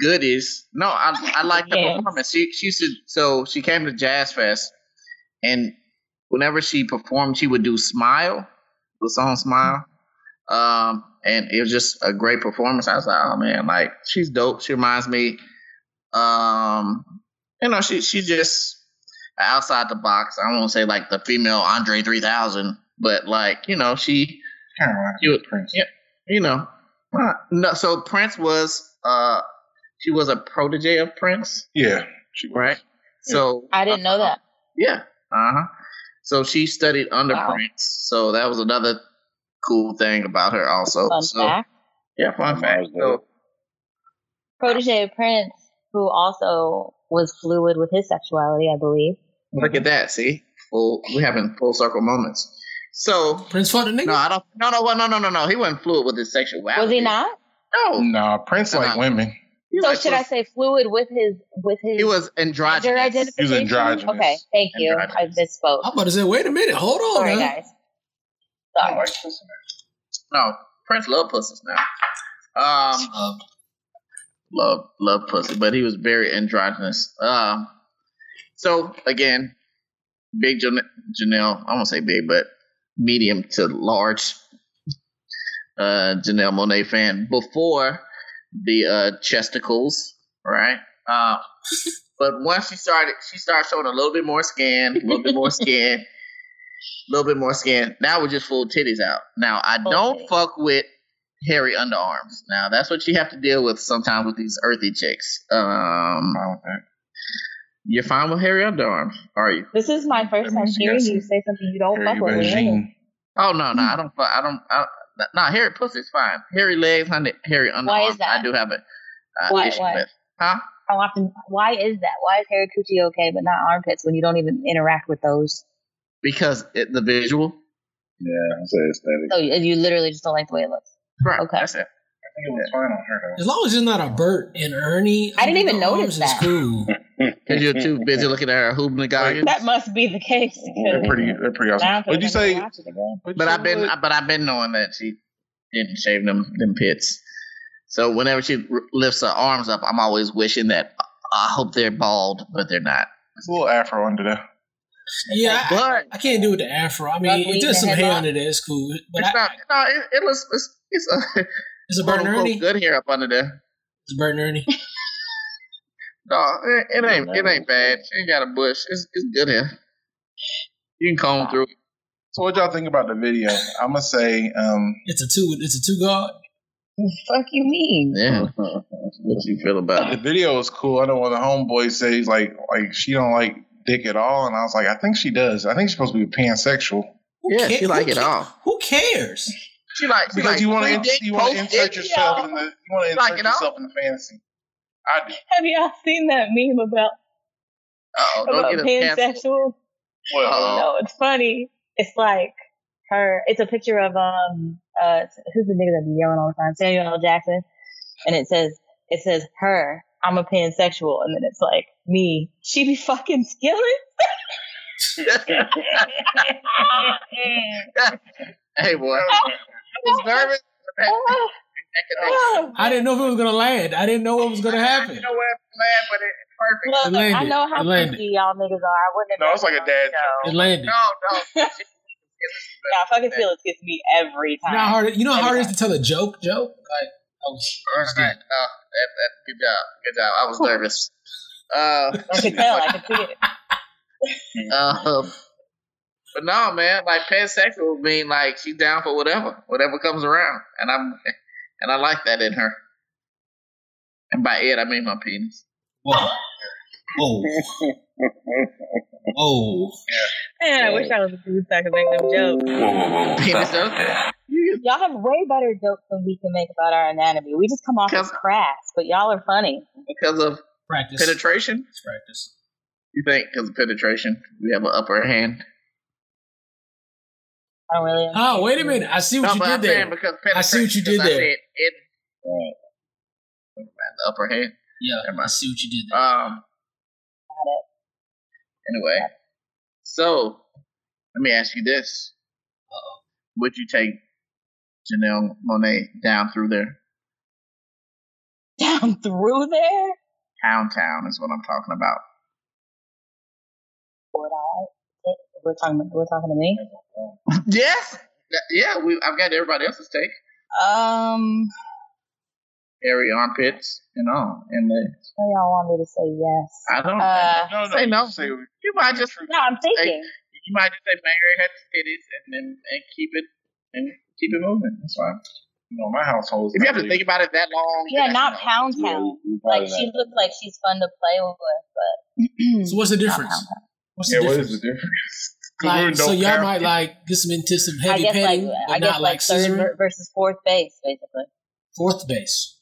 goodies. No, I I like the Yes. performance. She she used to so she came to Jazz Fest and whenever she performed she would do Smile, the song Smile. Um and it was just a great performance. I was like, oh man, like she's dope. She reminds me um you know, she she just outside the box. I won't say like the female Andre 3000, but like, you know, she Kind of like You- Prince. yeah. you know, uh, no. So Prince was, uh, she was a protege of Prince, Yeah. She was. right? So I didn't know that. yeah, uh huh. So she studied under Wow. Prince. So that was another cool thing about her, also. Fun so fact. yeah, fun fact. was So. Protege of Prince, who also was fluid with his sexuality, I believe. Look at that. See, full. We having full circle moments. So Prince fought the nigga? no, I don't. No, no, no, no, no, no. He wasn't fluid with his sexuality. Was he not? No. Nah, Prince like Uh-huh. women. He So like should I say fluid with his with his He was gender androgynous. identification? He was androgynous. Okay, thank you. I Androgynous. misspoke. I'm about to say, wait a minute, hold on. Sorry, now. guys. Sorry. like. No, Prince loved pussies now. Um, Uh, love love pussy, but he was very androgynous. Um, so again, big Jan- Janelle. I won't say big, but medium to large. Uh, Janelle Monáe fan before the uh, chesticles, right? Uh, but once she started, she started showing a little bit more skin, a little bit more skin, a little bit more skin. Now we're just full titties out. Now I Full don't titties. fuck with hairy underarms. Now that's what you have to deal with sometimes with these earthy chicks. Um, Fine with that. You're fine with hairy underarms, are you? This is my first That time hearing you say something you don't Harry fuck with. Beijing. Oh no, no, I don't. I don't. I, nah, hairy pussy's fine. Hairy legs, honey, hairy underarms. Why is that? I do have a uh, Why- issue why? with. Huh? How often? Why is that? Why is hairy coochie okay, but not armpits when you don't even interact with those? Because it, the visual. Yeah, it's aesthetic. So you, you literally just don't like the way it looks. Right. Okay. That's it. I think it was fine on her though. as long as it's not a Bert and Ernie. I didn't even the notice arms, that. It's cool. Because you're too busy looking at her hooping goggins. That must be the case. They're pretty. They're pretty awesome. now What'd you say? watch it again. what'd But I've been, say- but I've been knowing that she didn't shave them them pits. So whenever she lifts her arms up, I'm always wishing that I hope they're bald, but they're not. It's a little afro under there. Yeah, But I can't do with the afro. I mean, it does some hair under there. It's cool, but it's I, not. No, it, it looks. It's, it's a it's a quote Bert Ernie. good hair up under there. It's a Bert Ernie. No, it, it ain't. It ain't bad. She ain't got a bush. It's, it's good here. You can comb through. it. So what y'all think about the video? I'm gonna say, um, It's a two. It's a two guard. Fuck you mean? Yeah. what you feel about it? the video was cool. I know one of the homeboys says like like she don't like dick at all, and I was like, I think she does. I think she's supposed to be pansexual Who Yeah, ca- she like who it ca- all. Who cares? She like she because like you want to pre-dick, you want to insert yourself in the you want to insert it all? yourself in the fantasy. I do. Have y'all seen that meme about Uh-oh, about get us canceled. pansexual? Well, Uh-oh. No, it's funny. It's like her. It's a picture of um uh who's the nigga that be yelling all the time? Samuel L. Jackson, and it says it says her. I'm a pansexual, and then it's like me. She be fucking skillet. hey boy, I was nervous. That, Oh, oh. I didn't know if it was gonna land. I didn't know what was gonna I happen. didn't know where to land, but it's perfect. Look, It landed. I know how It y'all niggas are. I wouldn't. No, it's like a on dad the show. It landed. No, no. Nah, fucking Felix gets me every You know how time. hard. You know how hard it is to tell a joke. Joe? Like I was. I was Right. good. Oh, that, that, good job. Good job. I was nervous. Uh, I could tell. I could see it. um, but no, man, like pansexual mean like she's down for whatever, whatever comes around, and I'm, and I like that in her. And by it, I mean my penis. Whoa. Whoa. Whoa. Man, I wish I was a dude so I could make them jokes. Penis joke. Y'all have way better jokes than we can make about our anatomy. We just come off as Because- crass, but y'all are funny. Because of Practice. penetration. It's practice. You think because of penetration we have an upper hand? I don't really. Oh, wait a minute. I see what No, you did I'm there. because I see what you did did 'cause I there. said it. The upper hand. Yeah, Never I see what you did there. Um. Anyway, so let me ask you this: Uh-oh. Would you take Janelle Monáe down through there? Down through there? Town Town is what I'm talking about. Would I? We're talking. We're talking to me. yes. Yeah, we. I've got everybody else's take. Um. Hairy armpits and all, and legs. So y'all want me to say yes? I don't. Uh, no, no, say no. Say, You might just. No, I'm thinking. You might just say marry her titties and then and keep it and keep it moving. That's fine. you know, my household. If you have to think about it that long, Yeah, not that's- Pound Yeah, Town. you Like she not. looks like she's fun to play with, but So what's the not difference? Pound Town. What's the Yeah, what difference? is the difference? 'Cause Like, so y'all care. might like get some into some I heavy guess like petting, I but guess not like like third scissoring. versus fourth base, basically. Fourth base.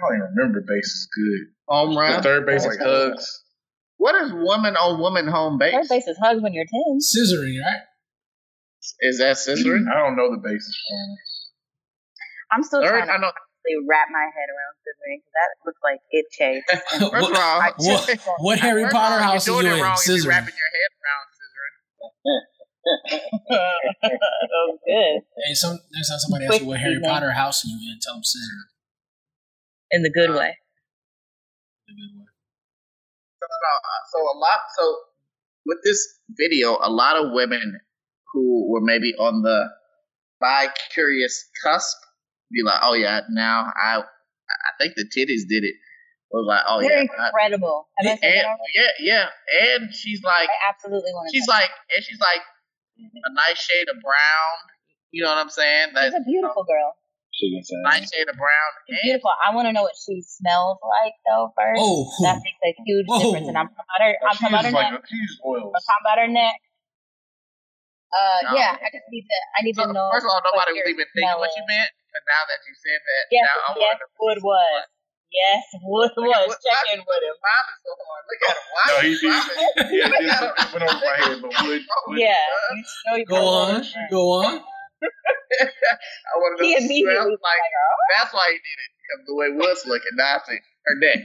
I don't even remember base is good. home The run. third base oh like hugs. What is woman on woman home base? Third base is hugs when you're ten. Scissoring, right? Is that scissoring? Mm-hmm. I don't know the bases for them. I'm still Third, trying I to know. Really wrap my head around scissoring because that looks like it chase. First of all, what, just- what Harry Potter all, house you're are doing you it in? wrong if you're Scissoring. wrapping your head around scissoring. oh, good. Hey, some next time somebody asks you what Harry evening. Potter house are you in, tell them scissoring. In the good way. In a good way. So, no, uh, so a lot. So with this video, a lot of women who were maybe on the bi-curious cusp be like, "Oh yeah, now I, I think the titties did it." Was like, "Oh They're yeah." Incredible. Have I and, yeah, yeah, and she's like, I absolutely want to. she's like, and she's like a nice shade of brown. You know what I'm saying? she's a beautiful girl. She can say. nice shade of brown. She's And beautiful. I want to know what she smells like though first. Oh, that makes a huge Whoa. difference. And I'm talking about her. I'm She talking about her like neck. a, she uses oils. I'm talking about her neck. Uh, No. yeah. I just need to. I need so, to know. first of all, nobody what was even thinking what smell you meant, but now that you said that, Yes, now I yes, want to Wood was. Yes, Wood Look was. what- Check why- in with him. Smiling so hard. Look at him. Why No, are he you did. Yeah, it did. It went over my head, but would, oh, would Yeah, you know you Go on, go on. I want to know He what it immediately was like. like, oh. That's why he did it because the way Wood's looking. Now I see her neck.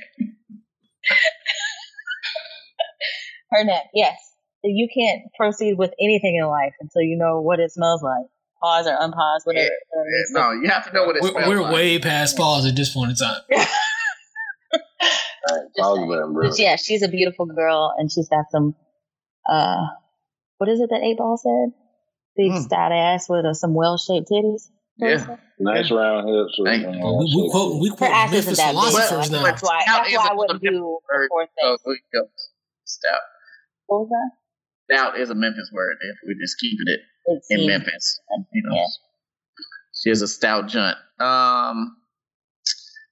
Her neck. Yes. You can't proceed with anything in life until you know what it smells like. Pause or unpause, whatever. Yeah, whatever it is. No, you have to know what it We're, smells we're like. way past pause at this point in time. Right, pause. But yeah, she's a beautiful girl, and she's got some. uh What is it that Eight Ball said? Big stout ass with uh, some well-shaped titties. Yeah. Nice round hips. Thank uh, We, we shape. quote we Her quote ass isn't Memphis that big. philosophers now. That's why. Stout That's is why I a wouldn't Memphis do word, fourth So thing. we. Stout. What was that? Stout is a Memphis word. If we're just keeping it It in seems- Memphis, you know. Yeah. She is a stout junt. Um.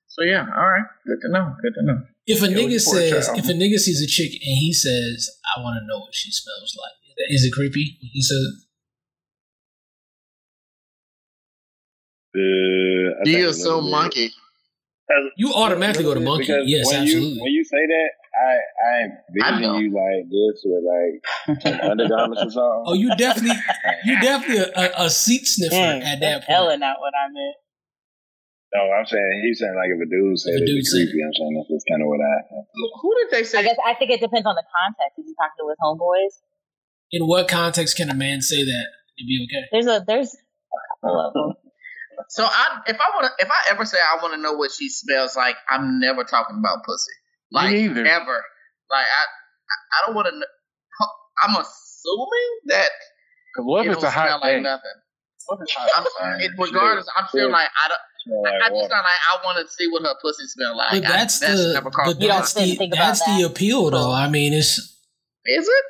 So yeah, all right. Good to know. Good to know. If a nigga says, if a nigga sees a chick and he says, "I want to know what she smells like," is it creepy? when He says, Uh, I Do you a assume monkey? "You automatically go to monkey." Yes, when absolutely. You, when you say that, I I I know. envision you like this with like some undergarments or something. oh, you definitely, you definitely a, a, a seat sniffer Dang, at that that's point. hella not what I meant. No, I'm saying he's saying like if a dude said If a it, dude it's said creepy. I'm saying that's just kind of what I. Who did they say? I guess I think it depends on the context. If you talking to his homeboys, In what context can a man say that it'd be okay? there's a there's a couple of them. So I, if I want to, if I ever say I want to know what she smells like, I'm never talking about pussy. Like Me either. ever. Like I, I- I don't want to. I'm assuming that Because what it if it's don't a hot smell like day? nothing. What if it's hot I'm, outside? it, regardless, I'm still like I don't. Smell I, like I just not like I want to see what her pussy smell like. But that's I, the, but crossed You my don't that's the and think about that's the appeal, though. I mean, it's Is it?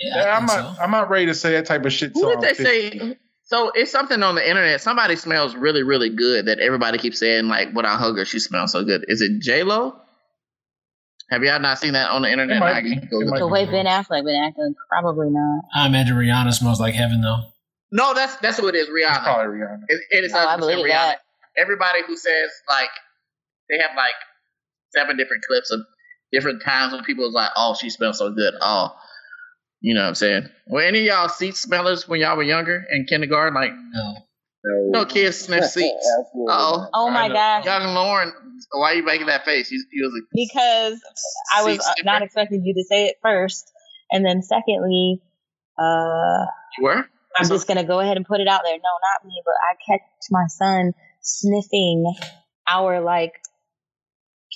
yeah, Yeah, I I'm not. so. I'm not ready to say that type of shit. Who did they 50. say? So it's something on the internet. Somebody smells really, really good that everybody keeps saying like, "When I hug her, she smells so good." Is it J Lo? Have y'all not seen that on the internet? It might I can go It look. might The way Ben Affleck been acting, probably not. I imagine Rihanna smells like heaven, though. No, that's that's who it is. It's Rihanna. probably Rihanna. It, it is No, I believe Rihanna. that. Everybody who says like they have like seven different clips of different times when people was like, "Oh, she smells so good." Oh, you know what I'm saying? Were any of y'all seat smellers when y'all were younger in kindergarten? Like, No. No kids sniff seats. Uh-oh. Oh my I know. gosh! Young Lauren, why are you making that face? You, you was like, Because I was Seat uh, not expecting you to say it first, and then secondly, uh, you were? I'm just gonna go ahead and put it out there. No, not me, but I catch my son sniffing our like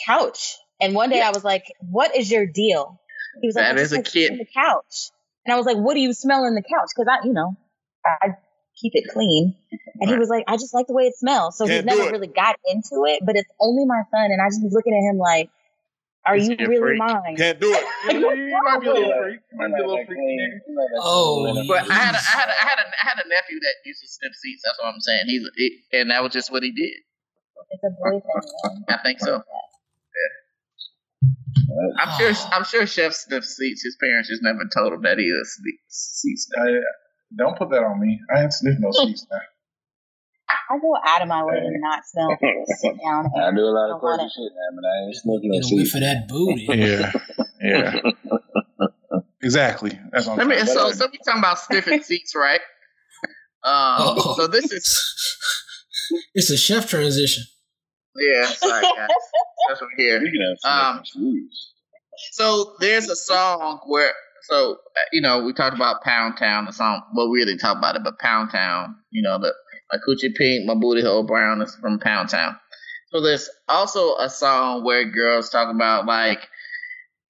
couch, and one day I was like, "What is your deal?" He was like, That "I is just a like kid. sniffing The couch, and I was like, "What do you smell in the couch?" Because I, you know, I keep it clean, and he was like, "I just like the way it smells." So Can't he's never really got into it, but it's only my son, and I just was looking at him like, "Are Is you he a really freak? mine?" Can't do it. You might be a little freak. You might be a little freak. clean- nigga. like that Oh, But I had a, I had a, I had a, I had a nephew that used to sniff seats. That's what I'm saying. He's he, and that was just what he did. It's a boy thing. man. I think so. I'm sure. I'm sure Chef sniffs seats. His parents just never told him that he was a seat sniffer. I- Don't put that on me. I ain't sniffed no seats now. I go out of my way to not smell sit down. I do a lot of want crazy shit, man, but I ain't sniffing no Get away seat. for that booty. Yeah, yeah. exactly. That's what I'm me. saying. So, so we talking about sniffing seats, right? Um. Uh-oh. So this is. It's a chef transition. Yeah. Sorry, guys. That's what we're here. Um, So there's a song where, so uh, you know, we talked about Pound Town, the song. Well, we didn't talk about it, but Pound Town, you know, the my coochie pink, my booty hole brown is from Pound Town. So there's also a song where girls talk about like,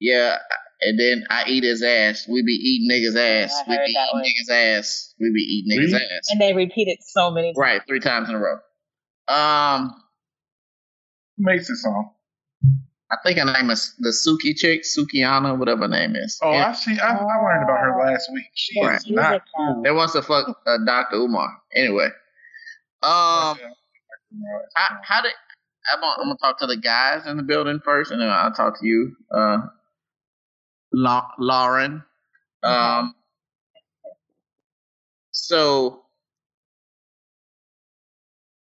yeah, and then I eat his ass. We be eating niggas ass. We be eating one. niggas ass. We be eating niggas Really? ass. and they repeat it so many times. Right, three times in a row. Um, Who makes this song? I think her name is the Suki chick, Sukihana, whatever her name is. Oh, And- I see. I, I learned about her last week. She Their is not now. cool. They wants to fuck uh, Dr. Umar. Anyway, um, how, how did I'm gonna, I'm gonna talk to the guys in the building first, and then I'll talk to you, uh, La- Lauren. Um, so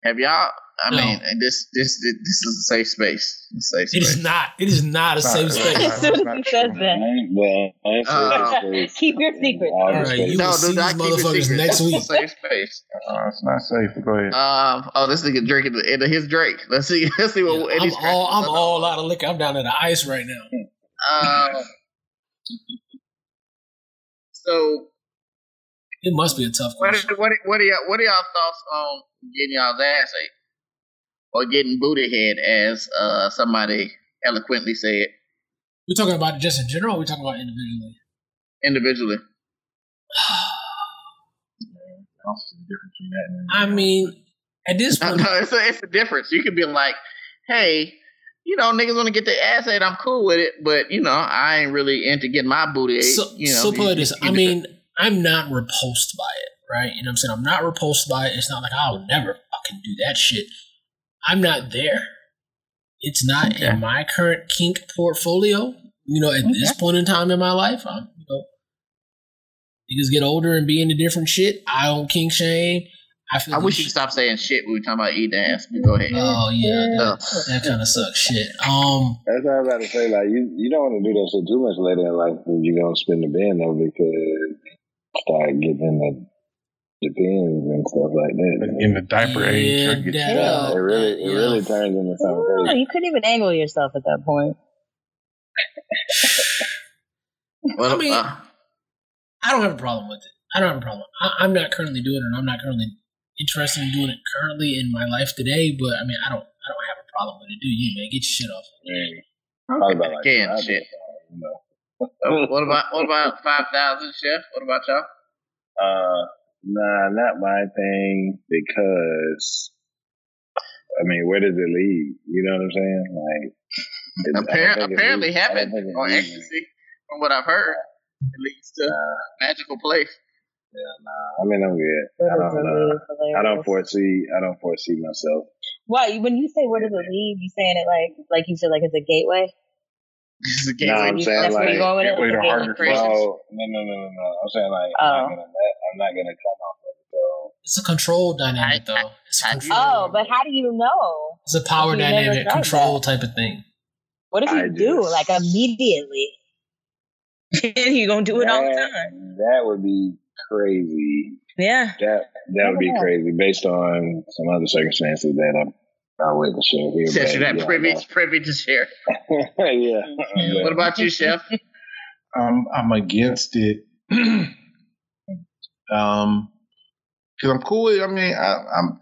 have y'all? I No. mean, this this this is a safe space. A safe space. It is not. It is not a It's safe it's space. not- As soon as he says I that, ain't, man, I ain't Uh, keep your secret. All All the you No, will see these motherfuckers next This is week. a Safe space. Uh, it's not safe. Go ahead. Um. Oh, this nigga drinking the end of his drink. Let's see. Let's see what I'm Eddie's all I'm all out of liquor. I'm down to the ice right now. Um. So It must be a tough What, question. what, what, are y'all, what are y'all thoughts on getting y'all's ass ate? Or getting booty head, as uh, somebody eloquently said, We're talking about it just in general. Or we're talking about individually. individually. I don't see the difference between that and I mean, at this point, no, it's a, it's a difference. You could be like, hey, you know, niggas want to get their ass ate. I'm cool with it, but you know, I ain't really into getting my booty ate. so, you know, so put it this. I mean, I'm not repulsed by it, right? You know what I'm saying? I'm not repulsed by it. It's not like I'll never fucking do that shit. I'm not there. It's not Okay. in my current kink portfolio. You know, at this point in time in my life, I'm, you know, niggas get older and be into different shit. I don't kink shame. I feel I wish you could stop saying shit when we talking about eating ass. But go ahead. Oh yeah, Ugh. that, that kind of sucks shit. Um, That's what I was about to say. Like you, you don't want to do that shit too much later in life when you're gonna spend the bin though, because start getting in the the bins and stuff like that. In the diaper age, Yeah, I get that- you. Yeah, it really, it Yeah. really turns into something No, crazy. you couldn't even angle yourself at that point. Well, I mean- uh, I don't have a problem with it. I don't have a problem. I, I'm not currently doing it. and I'm not currently interested in doing it currently in my life today. But I mean, I don't, I don't have a problem with it. Do you, man? Get your shit off. Man, probably about like Again, shit. days, you know. uh, what about what about five thousand, chef? What about y'all? Uh, nah, not my thing because. I mean, where does it lead? You know what I'm saying? Like, it- Appar- apparently, leads- heaven think or ecstasy, from what I've heard, it leads to Nah, magical place. yeah, nah. I mean, I'm good. Uh, I don't know. I don't foresee. I don't foresee myself. Why? When you say where does it lead, you saying it like like you feel like it's a gateway? This is a No. I'm saying that's like. you're going with it. gateway to It's a gateway harder to. No, no, no, no, no, no. I'm saying like I'm Oh. not gonna. I'm not gonna come off of it. So It's a control dynamic, I- though. It's a I- control. Oh, but how do you know? It's a power dynamic, tried control type of thing. What if you I do just- like immediately? and you gonna do it all the time? that would be crazy. Yeah. That that would be crazy based on some other circumstances that I'm not willing to share here. Since but you're not yeah, privy, no. privy to share. yeah. What about you, chef? Um, I'm against it. um, because I'm cool with. I mean, I, I'm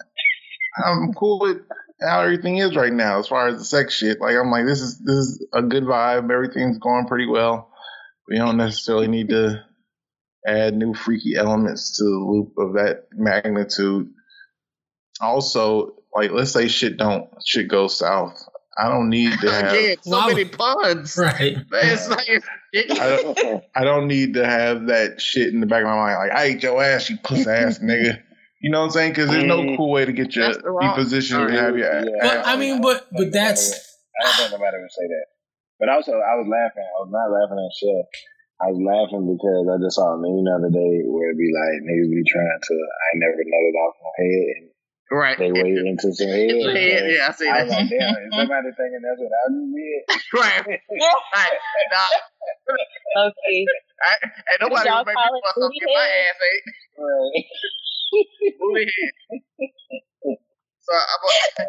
I'm cool with how everything is right now as far as the sex shit. Like I'm like, this is this is a good vibe. Everything's going pretty well. We don't necessarily need to add new freaky elements to the loop of that magnitude. Also, like let's say shit don't shit go south. I don't need to have. Again, so Wow. many puns. Right. It's like I don't, I don't need to have that shit in the back of my mind. Like, I ate your ass, you puss ass nigga. You know what I'm saying? Because there's no mm. cool way to get your That's the be positioned to have your ass. Yeah. But I mean, but but that's would- I don't think nobody would say that. But also, I was laughing. I was not laughing at Chef. I was laughing because I just saw a meme the other day where it'd be like niggas be trying to. I ain't never nutted off my head, and right. they wait into some head. The head, yeah, I see I was that. like, damn, is somebody thinking that's what I just did? right. right. Nah, Okay. I, ain't nobody Y'all gonna make me it fuck up booty get my ass ate. Right. Booty head. So I'm a,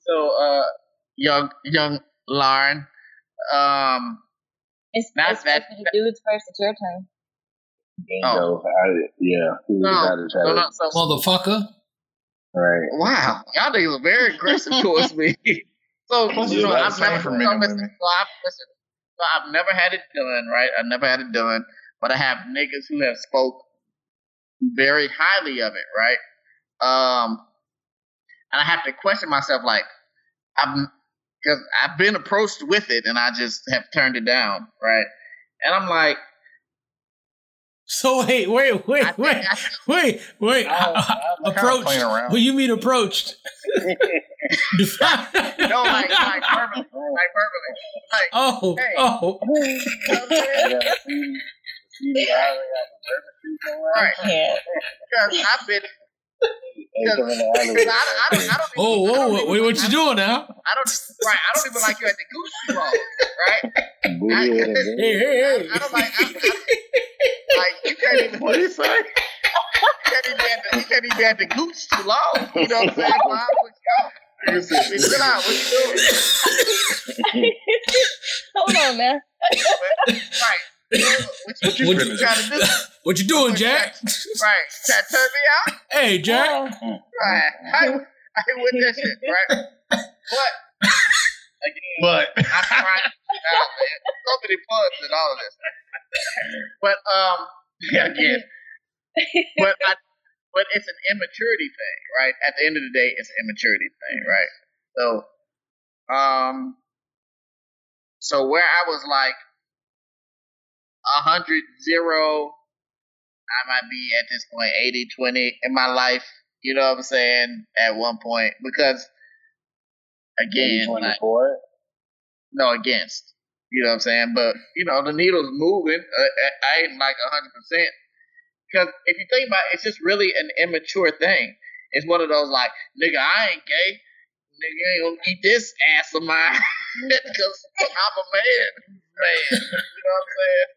so uh young young Lauren. Um It's, Not it's that- supposed to dudes first. It's your turn. Bingo. I, yeah. He no, about to try no, to- no, so motherfucker. Right. Wow, y'all niggas are very aggressive towards me. So Plus, you know, it's I've never for so men and listen, so I've, listen, so I've never had it done, right? I've never had it done, but I have niggas who have spoke very highly of it, right? Um, and I have to question myself, like, I'm because I've been approached with it and I just have turned it down, right? And I'm like, So wait, wait, wait, think wait, wait, wait. Oh, I- I- kinda approached. playing. What do you mean approached? No, like, like verbally, like verbally, like, oh, Hey. oh. you know what I'm? Yeah, see, see, I already got the barbecue somewhere. right? Yeah. Because I've been, Ain't coming to because I, Hollywood. I don't, I don't. Even, Oh, whoa, don't wait, even- wait, what you I- doing now? I don't right. I don't even like you at the goose too long, right? Booty I- head and Hey, hey, I. I don't like. I, I, like you can't even. What do you say? You can't even be at the, you can't even at the goose too long. You know what I'm saying? Mom, what you go? Chill out. What you doing? Hold on, man. Right. What you, What you what you trying to do? What you doing, Jack? Right. Trying to turn me out? Hey, Jack. Right. I, I with that shit, right? But again, But I'm trying out, man. So many puns and all of this. But um yeah, again. But I but it's an immaturity thing, right? At the end of the day, it's an immaturity thing, right? So um so where I was like a hundred zero, I might be at this point 80 20 in my life, you know what I'm saying, at one point. Because again, 24. no against. You know what I'm saying? But you know the needle's moving. Uh, I ain't like hundred percent because if you think about it, it's just really an immature thing. It's one of those like, nigga, I ain't gay. Nigga, ain't gonna eat this ass of mine because I'm a man, man. You know what I'm saying?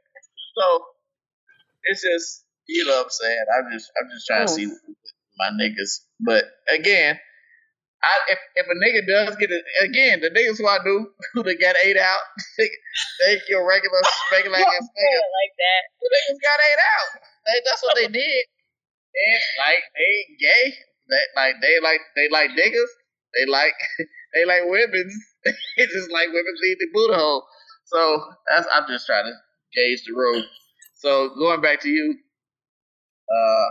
So it's just, you know what I'm saying. I'm just, I'm just trying to see my niggas. But again, I, if if a nigga does get it again, the niggas who I do who they got ate out, they, they your regular regular ass niggas, like that. the niggas got ate out. They, that's what they did. And like they ain't gay. They like they like they like niggas. They like they like women. it's just like women leave the Buddha hole. So that's I'm just trying to gauge the road. So going back to you, uh,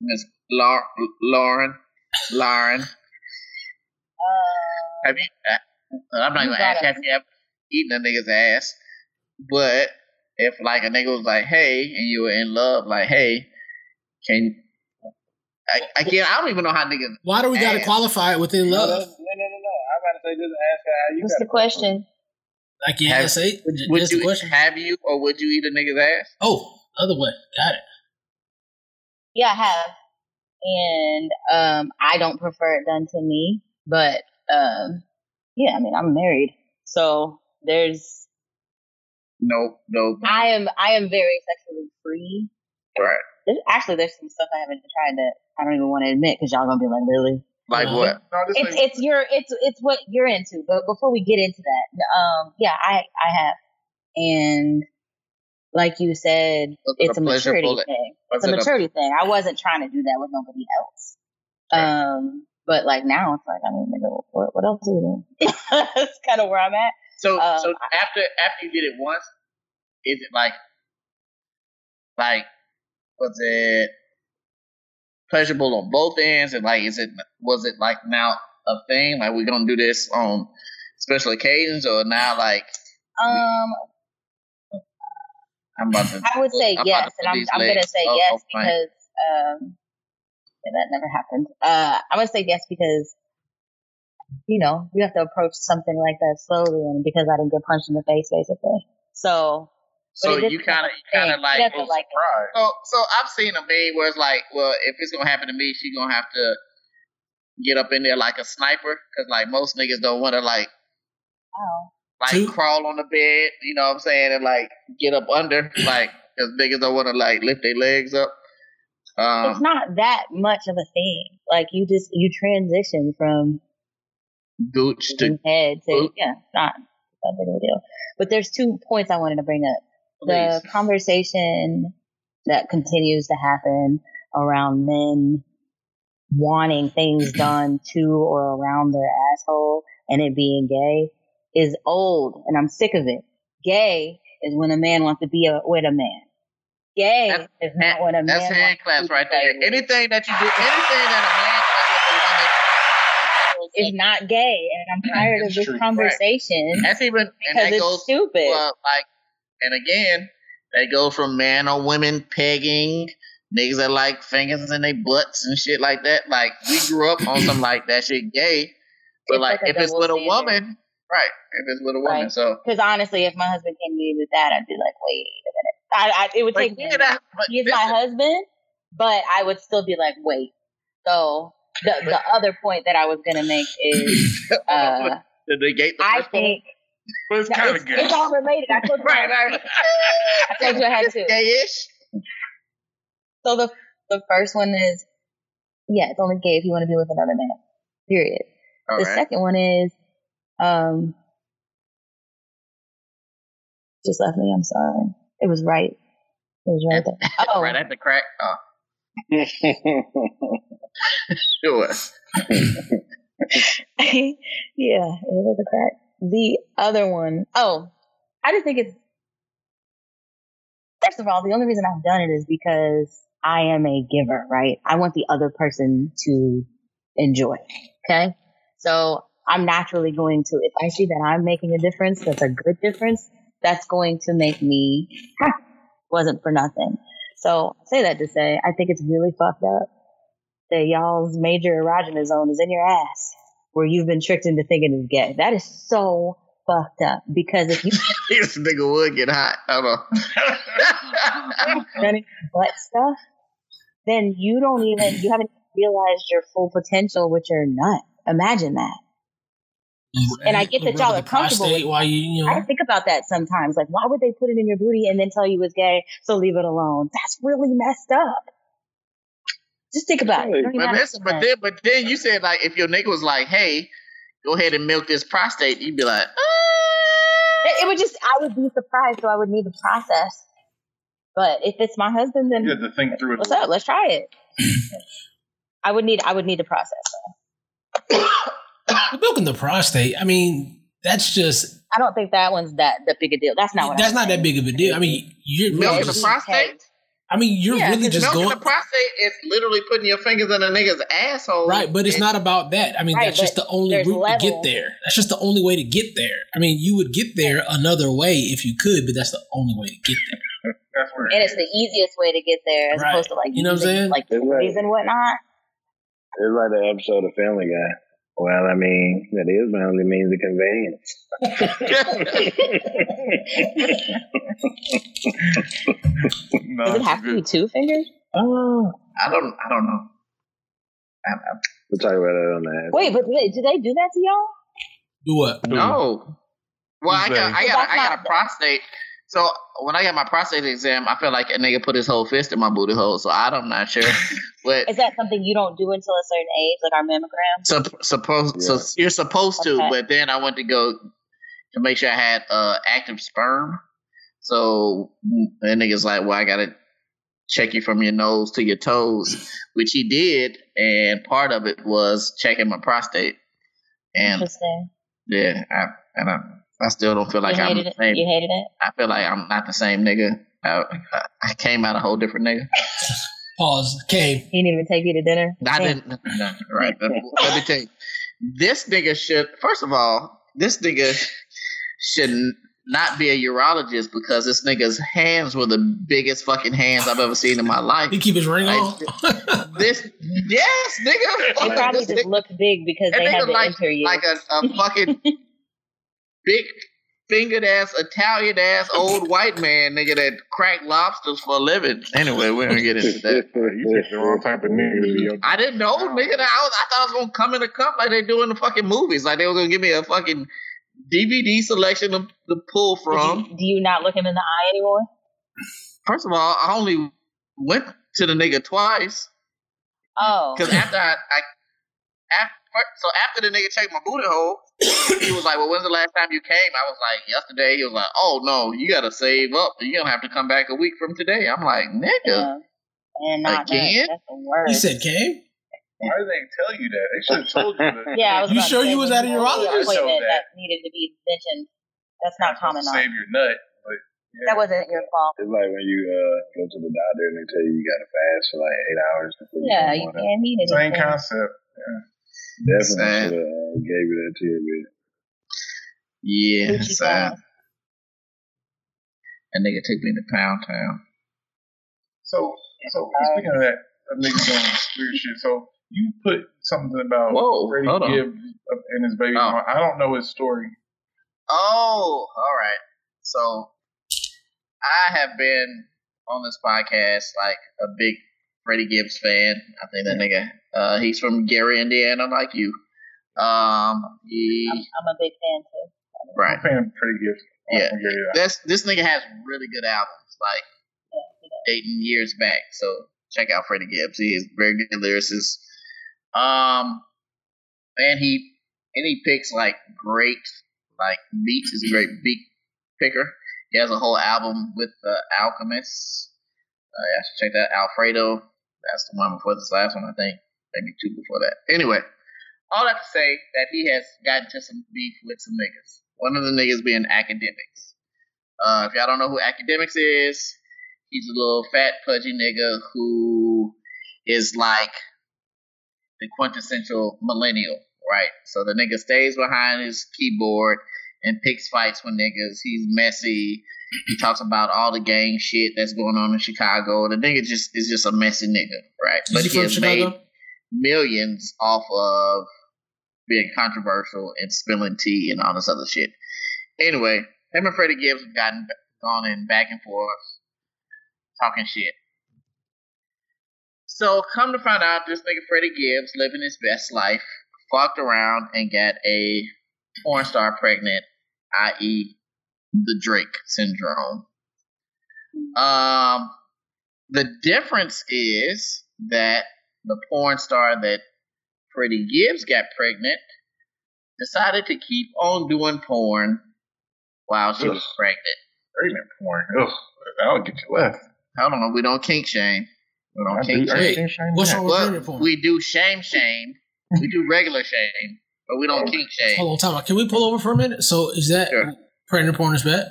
Miss Lau- Lauren, Lauren. Uh, Have you? Uh, I'm not You gonna ask you gotta- have you ever eaten a nigga's ass, but if like a nigga was like, "Hey," and you were in love, like, "Hey, can." I, again, I don't even know how niggas. Why do we got to qualify it within love? No, no, no, love? no. I'm about to say just ask her how you what's the it. question? Like you Have- ass eight? Would That's you the question. have you or would you eat a nigga's ass? Oh, other way. Got it. Yeah, I have. And um I don't prefer it done to me, but um yeah, I mean I'm married. So there's No, no. I am I am very sexually free. Right. There's, actually there's some stuff I haven't tried that I don't even want to admit because y'all gonna be like, really? Like Uh-huh. what? no, It's ain't- it's your it's it's what you're into. But before we get into that, um, yeah, I I have, and like you said, Was it's a a maturity bullet? thing. Was It's a it a- maturity thing. I wasn't trying to do that with nobody else. Um, but like now it's like I mean, nigga, what what else are we doing? That's kind of where I'm at. So, Um, so after after you did it once, is it like, like, was it pleasurable on both ends, and like, is it was it like now a thing? Like, we're gonna do this on special occasions, or now like Um, I'm about to. I would say I'm yes, and I'm I'm gonna say up yes because um, yeah, that never happened. Uh, I would say yes because you know you have to approach something like that slowly, and because I didn't get punched in the face, basically. So So you kind of, kind of like. He doesn't like So, so I've seen a meme where it's like, well, if it's gonna happen to me, she gonna have to get up in there like a sniper, because like most niggas don't want to like oh, like Two- crawl on the bed, you know what I'm saying, and like get up under, like because niggas don't want to like lift their legs up. it's Um, not that much of a thing. Like you just you transition from gooch to head to Oop. yeah, it's not that big of a deal. But there's two points I wanted to bring up. The please. conversation that continues to happen around men wanting things done to or around their asshole and it being gay is old and I'm sick of it. Gay is when a man wants to be a, with a man. Gay That's- is not when a man That's hand claps right there. with. Anything that you do, anything that a man does is with a woman, not gay and I'm tired of this true. conversation that's even and because that it's goes stupid. well, like, and again, they go from man or women pegging. Niggas that like fingers in their butts and shit like that. Like we grew up on some like that shit gay. But It's like, like if it's with a woman, right? If it's with a woman, Right. so Because honestly, if my husband came to me with that, I'd be like, wait a minute. I, I, it would like, take me. yeah, that, but He's my husband, but I would still be like, wait. So the the other point that I was gonna make is, uh, to negate the I first point. Think But it's kind of gay. it's all related. I told you, Right, right. I told you I had two. Gayish. So the the first one is, yeah, it's only gay if you want to be with another man. Period. All the right. second one is, um, just left me. I'm sorry. It was right. It was right there. Oh, right at the crack. Oh, sure. yeah, it was a crack. The other one, oh, I just think it's. First of all, the only reason I've done it is because I am a giver, right? I want the other person to enjoy. Okay. So I'm naturally going to, if I see that I'm making a difference, that's a good difference, that's going to make me, wasn't for nothing. So I say that to say, I think it's really fucked up that y'all's major erogenous zone is in your ass where you've been tricked into thinking it's gay. That is so fucked up because if you this nigga would get hot. Hold on. done butt stuff, then you don't even, you haven't realized your full potential with your nut. Imagine that. And I get that y'all are comfortable with while you, you know, I think about that sometimes. Like, why would they put it in your booty and then tell you it's gay? So leave it alone. That's really messed up. Just think about it. You don't even But, have to that's, think but then, but then you said like if your nigga was like, "Hey, go ahead and milk this prostate," you'd be like, "Ah." it. It would just, I would be surprised, so I would need to process. But if it's my husband, then You have to think through it. what's up? Let's try it. I would need, I would need to process. But milking the prostate. I mean, that's just I don't think that one's that that big a deal. That's not what. that's I'm not saying. that big of a deal. I mean, you're Milking the just, prostate. I mean, you're Yeah, really 'cause just Milking going the prostate is literally putting your fingers in a nigga's asshole. right, but it's And- not about that. I mean, Right, that's just the only there's route to get there. That's just the only way to get there. I mean, you would get there another way if you could, but that's the only way to get there. That's where And it's the easiest way to get there, as Right. opposed to like You know what I'm saying? like It's right. toys and whatnot. It's like the episode of Family Guy. Well, I mean, that is my only means of conveyance. no, Does it it's have to be two fingers? oh. Uh, I don't. I don't know. I, I, We'll talk about that on that. Wait, but wait, do they do that to y'all? Do what? no. Well, I got. I So got. I got not- a prostate. So when I got my prostate exam, I felt like a nigga put his whole fist in my booty hole. So I'm not sure. But Is that something you don't do until a certain age, like our mammogram? So supposed Yeah. so you're supposed to, Okay. but then I went to go to make sure I had uh active sperm. So the nigga's like, well, I gotta check you from your nose to your toes, which he did, and part of it was checking my prostate. And Interesting. yeah, I and I, I still don't feel like you I'm hated the it. same. You hated it. I feel like I'm not the same nigga. I, I came out a whole different nigga. Pause. Came. He didn't even take you to dinner. I Damn. didn't. No, right. Let, let me tell you. This nigga should, first of all, this nigga should n- not be a urologist because this nigga's hands were the biggest fucking hands I've ever seen in my life. He keep his ring I- on. This, yes, nigga. They probably This just nigga- looked big because that they had nigga to like, enter you. like a, a fucking big fingered ass Italian ass old white man nigga that crack lobsters for a living. Anyway, we're gonna get into that. You picked the wrong type of nigga to be your I didn't know, nigga. I, was, I thought I was gonna come in a cup like they do in the fucking movies. Like they were gonna give me a fucking DVD selection to, to pull do, from. you, do you not look him in the eye anymore? First of all, I only went to the nigga twice Oh, because after I, I after, so after the nigga checked my booty hole, he was like, "Well, when's the last time you came?" I was like, "Yesterday." He was like, "Oh no, you gotta save up. You're gonna have to come back a week from today." I'm like, "Nigga." yeah. and not Again? that. That's. You said came? Why did they tell you that? They should have told you that. Yeah, I was You about sure say, you was when at a you went to the urologist? appointment that that- needed to be mentioned. That's not common Save knowledge. your nut. But That wasn't your fault. It's like when you uh, go to the doctor and they tell you you got to fast for like eight hours. Before Yeah, you you go on can't eat same anything. concept. Definitely Sad. should have uh, gave you that tidbit. Yeah, Gucci sad. sauce. That nigga took me to Pound Town. So, so speaking of that, of niggas doing weird shit. So you put something about Whoa, Freddie. Gibbs and his baby. Oh. I don't know his story. Oh, all right. So I have been on this podcast like a big Freddie Gibbs fan. I think that nigga. Uh, he's from Gary, Indiana, like you. Um, he I'm, I'm a big fan too. right. I'm fan of Freddie Gibbs. Yeah. I'll give. This this nigga has really good albums, like dating years back. So check out Freddie Gibbs. He is very good lyricist. Um, and he and he picks like great like beats. He's a great beat picker. He has a whole album with the Alchemists. Uh, yeah, I should check that. Alfredo. That's the one before this last one, I think. Maybe two before that. Anyway, all that to say that he has gotten to some beef with some niggas. One of the niggas being Akademiks. Uh, if y'all don't know who Akademiks is, he's a little fat, pudgy nigga who is like the quintessential millennial, right? So the nigga stays behind his keyboard and picks fights with niggas. He's messy. He talks about all the gang shit that's going on in Chicago. The nigga just is just a messy nigga, right? Is but he he from has Chicago? made millions off of being controversial and spilling tea and all this other shit. Anyway, him and Freddie Gibbs have gotten gone in back and forth, talking shit. So come to find out, this nigga Freddie Gibbs living his best life, fucked around and got a porn star pregnant, i.e., the Drake syndrome. Um, the difference is that the porn star that Freddie Gibbs got pregnant decided to keep on doing porn while she was pregnant. Pregnant porn. Ugh, that'll get you left. Hold on, we don't kink shame. We don't I kink do- shame. think shame What's wrong with pregnant porn? we do shame shame. We do regular shame, but we don't kink shame. Hold on, time out. Can we pull over for a minute? So is that Sure. pregnant porn is bad?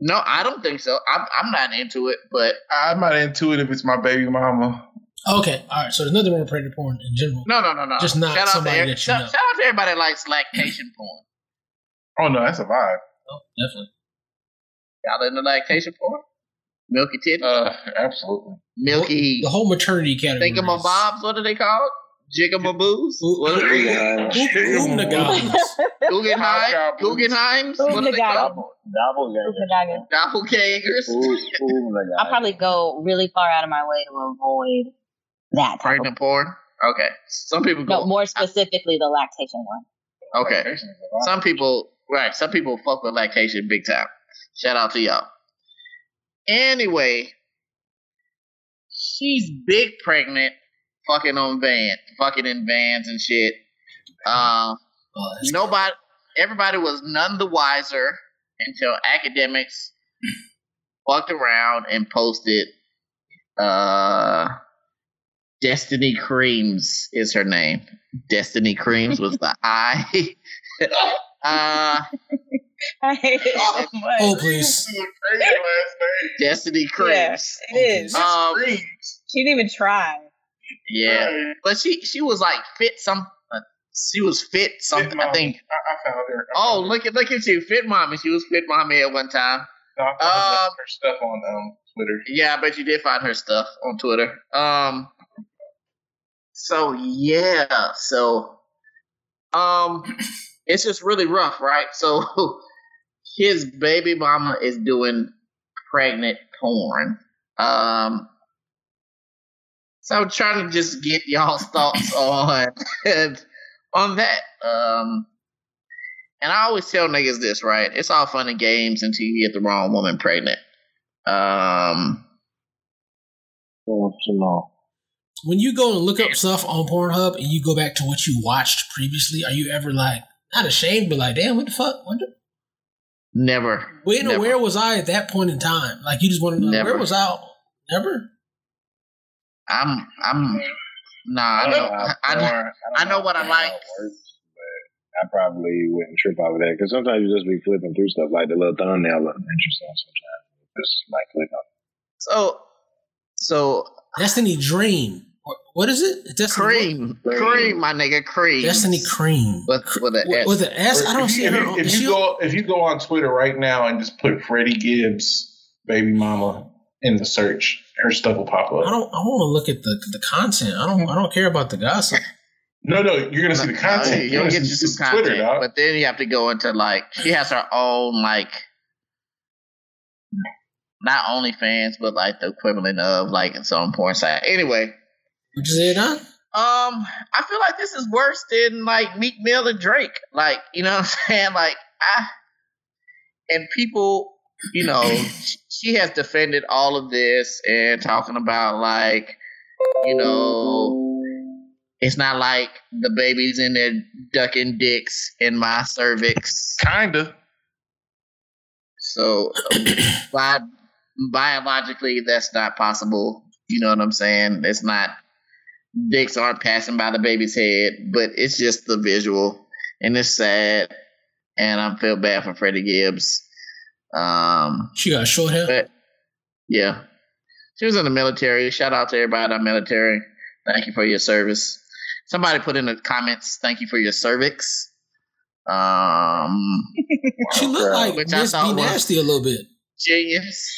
No, I don't think so. I'm, I'm not into it, but I'm not into it if it's my baby mama. Okay, all right. So there's nothing wrong with pregnant porn in general. no, no, no, no. Just not shout out somebody to that you shout, know. shout out to everybody that likes lactation porn. Oh no, that's a vibe. Oh, definitely. Y'all into lactation porn? Milky titties, Uh, absolutely. milky The whole maternity category. is- thingamabobs. What are they called? Jigamaboos? Ooh, What are they? Guggenheim. Oom- Oomnagabas. Guggenheim? Guggenheims? What are they Oomnagabas. called? Doppelganger. Doppelgangers? Ooh, ooh, my God. I'll probably go really far out of my way to avoid that. Type of, Pregnant porn? Okay. Some people go. no, more specifically the lactation one. Okay. Lactation is a vibe. Some people, right? Some people fuck with lactation big time. Shout out to y'all. Anyway, she's big pregnant, fucking on van, fucking in vans and shit. Uh, Oh, that's- nobody, everybody was none the wiser until Akademiks fucked around and posted. Uh, Destiny Creams is her name. Destiny Creams was the I. uh, I hate it so much. Oh, please. This is a crazy last name. Destiny Creams. it is. Um, She didn't even try. Yeah, Right. but she she was like fit some. Uh, she was fit something. Fit I think. I, I found her. I Oh, found look at look at you, fit mommy. She was fit mommy at one time. No, I found Um, her stuff on um, Twitter. Yeah, I bet you did find her stuff on Twitter. Um. So yeah, so um, it's just really rough, right? So his baby mama is doing pregnant porn. Um. So I'm trying to just get y'all's thoughts on on that. Um. And I always tell niggas this, right? It's all fun and games until you get the wrong woman pregnant. Um, Oh, Jamal. When you go and look up stuff on Pornhub and you go back to what you watched previously, are you ever like not ashamed, but like, damn, what the fuck? What the, never. wait, Never. where was I at that point in time? Like, you just want to know Never. where was I? Never. I'm. I'm. Nah, I know. I know. I know what I like. I probably wouldn't trip over that because sometimes you just be flipping through stuff like the little thumbnail look interesting sometimes. Just like click on. So, so Destiny Dream. What- What is it? Destiny cream, Cream. cream, my nigga, cream. Destiny Cream. with with an With, S. with an S? I don't if see you, her. if, you, if you go if you go on Twitter right now and just put Freddie Gibbs baby mama in the search, her stuff will pop up. I don't. I want to look at the the content. I don't. I don't care about the gossip. No, no, you're gonna see the content. You'll You're gonna you see some Twitter, content, dog. but then you have to go into like she has her own like not only fans, but like the equivalent of like its own porn site. Anyway, What you say, Don? Um, I feel like this is worse than like Meek Mill and Drake. Like, you know what I'm saying? Like, I and people, you know, she has defended all of this and talking about like, you know, it's not like the baby's in there ducking dicks in my cervix. Kinda. So, bi- biologically, that's not possible. You know what I'm saying? It's not. Dicks aren't passing by the baby's head, but it's just the visual, and it's sad. And I feel bad for Freddie Gibbs. Um, She got short hair. yeah, she was in the military. Shout out to everybody in the military. Thank you for your service. Somebody put in the comments, "Thank you for your cervix." Um, She looked like Miss B was- Nasty a little bit. genius,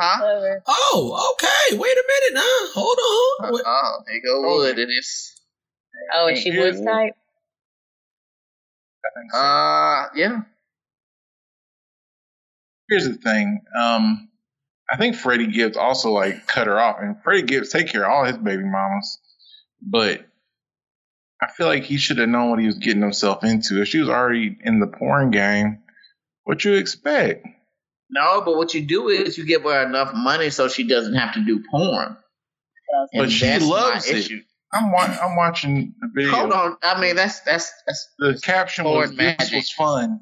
huh? Whatever. Oh, okay. Wait a minute now. Hold on. Wait. Oh, there you go Wood. It is. Oh, and she was Yeah. type. I think so. Uh, yeah. Here's the thing. Um, I think Freddie Gibbs also like cut her off, and Freddie Gibbs take care of all his baby mamas, but I feel like he should have known what he was getting himself into. If she was already in the porn game, what you expect? No, but what you do is you give her enough money so she doesn't have to do porn. But And she loves it. issue. I'm wa- I'm watching the video. Hold on. I mean, that's that's that's. The caption was Porn "This was fun."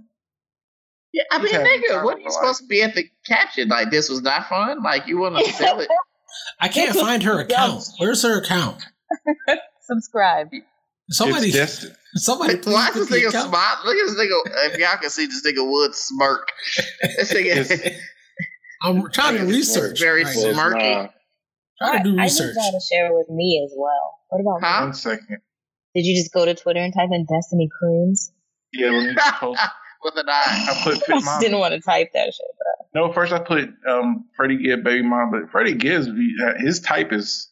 Yeah, I mean, He's having nigga, what are you his supposed to be at the caption? Like, this was not fun. Like, you want to sell it? I can't find her account. Where's her account? Subscribe. Somebody, It's destined. somebody, please Why put is the this nigga account. smile? Look at this nigga. If y'all can see this nigga Wood smirk. This nigga I'm trying to research. very right Well, smirky. nah. Trying to do research. I research. just got to share it with me as well. What about Huh? One second. Did you just go to Twitter and type in Destiny Croons? Yeah, let me post. With an eye. I put I just mom. didn't want to type that shit, bro. No, first I put um, Freddie Gibbs baby mom, but Freddie Gibbs, his type is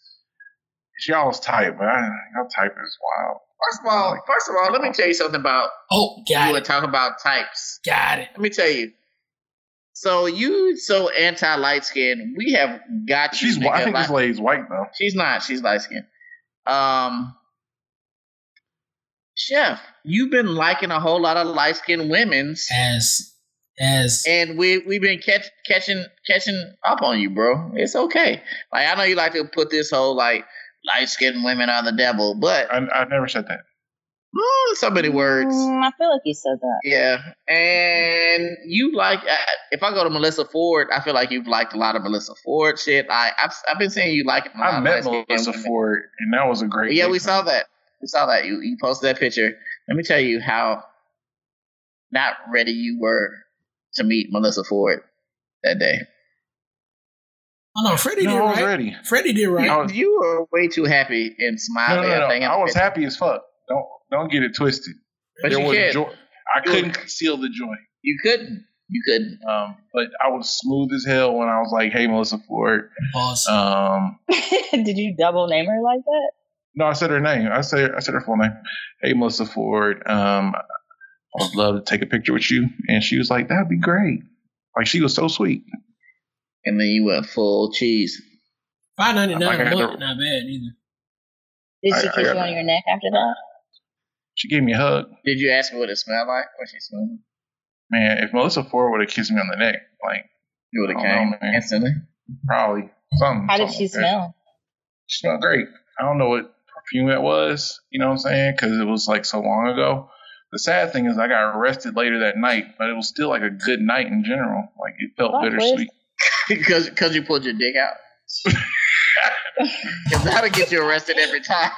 y'all's type, but I, y'all type is wild. First of all, first of all, let me tell you something about Oh, you got were it. talking about types. Got it. Let me tell you. So you so anti light skin. We have got you. She's white. I think Like- this lady's white though. She's not. She's light skinned. Um, Chef, you've been liking a whole lot of light skinned women's, As, as, and we we've been catch, catching catching up on you, bro. It's okay. Like I know you like to put this whole like light skinned women are the devil, but I, I never said that. mm, so many words. Mm, I feel like you said that. Yeah, and you like uh, if I go to Melissa Ford, I feel like you've liked a lot of Melissa Ford shit. I I've, I've been saying you like a lot I of met Melissa women. Ford, and that was a great. Yeah, we saw that. We saw that. You you posted that picture. Let me tell you how not ready you were to meet Melissa Ford that day. Oh no, Freddie No, did I was right. ready. Freddie did right. I You were way too happy and No, smiling. no, no. thinking- I was happy as fuck. Don't don't get it twisted. But there you was can't. joy. I You couldn't conceal the joy. You couldn't. You couldn't. Um, but I was smooth as hell when I was like, "Hey, Melissa Ford." Pause. Um, Did you double name her like that? no, I said her name. I said I said her full name. Hey, Melissa Ford. Um, I would love to take a picture with you, and she was like, "That'd be great." Like she was so sweet. And then you went full cheese. Five ninety I nine got a month, not bad either. Did I- she kiss you on that. your neck after that? She gave me a hug. Did you ask her what it smelled like What she smelled it? Man, if Melissa Ford would have kissed me on the neck, like You would have I don't came know, instantly. probably something. How did something she like that. smell? She smelled great. I don't know what perfume it was, you know what I'm saying? Because it was like so long ago. The sad thing is, I got arrested later that night, but it was still like a good night in general. Like it felt Plot bittersweet. Because because you pulled your dick out. Because that'll get you arrested every time.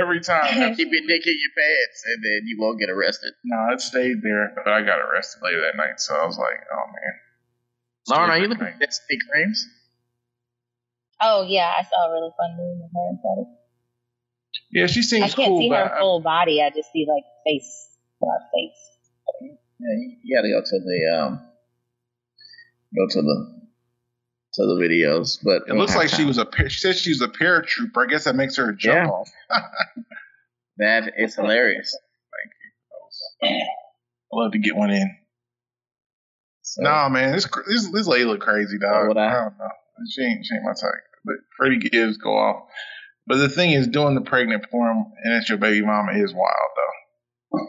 Every time. Keep your dick in your pants, and then you won't get arrested. no, it stayed there, but I got arrested later that night, so I was like, oh man. Lauren, are you looking thing. at stick creams? Oh yeah, I saw a really fun meme with her and Freddie. Yeah, she seems cool. I seems can't cool, see but her I- full body. I just see like face, her face. Yeah, you- you gotta go to the um, go to the to the videos. But it looks like she was a. She said she was a paratrooper. I guess that makes her a jump Yeah. off. that is hilarious. I love to get one in. So, Nah, man, this this this lady look crazy, dog. I? I don't know. She ain't she ain't my type. But Freddie Gibbs go off. But the thing is, doing the pregnant form and it's your baby mama is wild, though.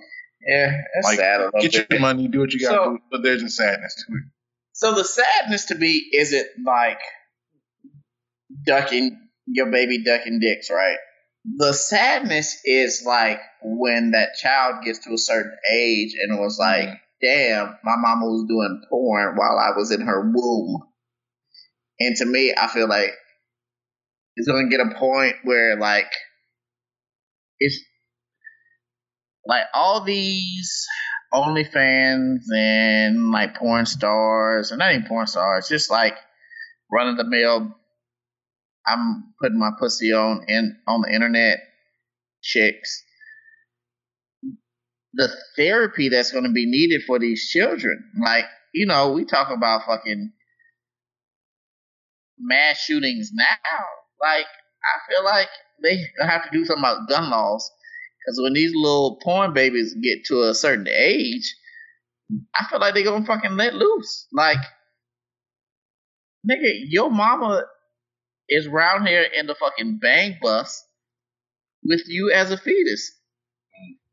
yeah, that's Like, sad. Get bit. your money, do what you gotta So- do, but there's a sadness to it. So the sadness to me isn't like ducking your baby ducking dicks, right? The sadness is like when that child gets to a certain age and it was like mm-hmm. damn, my mama was doing porn while I was in her womb. And to me, I feel like it's gonna get a point where like it's like all these OnlyFans and like porn stars, and not even porn stars, just like run of the mill. I'm putting my pussy on in on the internet chicks. The therapy that's going to be needed for these children, like you know, we talk about fucking mass shootings now. Like I feel like they have to do something about gun laws because when these little porn babies get to a certain age, I feel like they're gonna fucking let loose. Like, nigga, your mama is round here in the fucking bang bus with you as a fetus.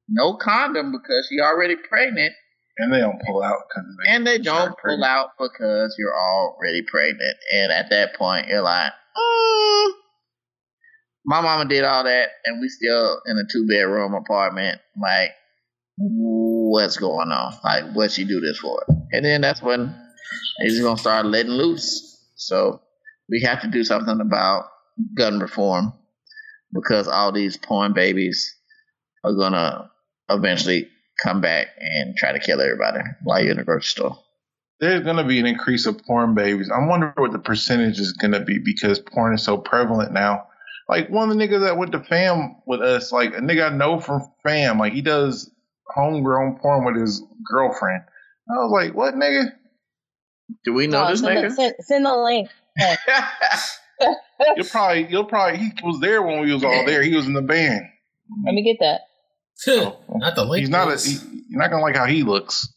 No condom because she already pregnant, And they don't pull out they and they don't pull out because you're already pregnant. And at that point, you're like, mm. My mama did all that, and we still in a two bedroom apartment. Like, what's going on? Like, what she do this for? And then that's when just gonna start letting loose. So we have to do something about gun reform because all these porn babies are gonna eventually come back and try to kill everybody while you're in the grocery store. There's to be an increase of porn babies. I wonder what the percentage is to be because porn is so prevalent now. Like one of the niggas that went to fam with us, like a nigga I know from fam, like he does homegrown porn with his girlfriend. I was like, what nigga? Do we know No, this nigga? send, send the link. You'll probably, you'll probably, he was there when we was all there. He was in the band. Let me get that. not the link. He's not a, he, you're not gonna like how he looks.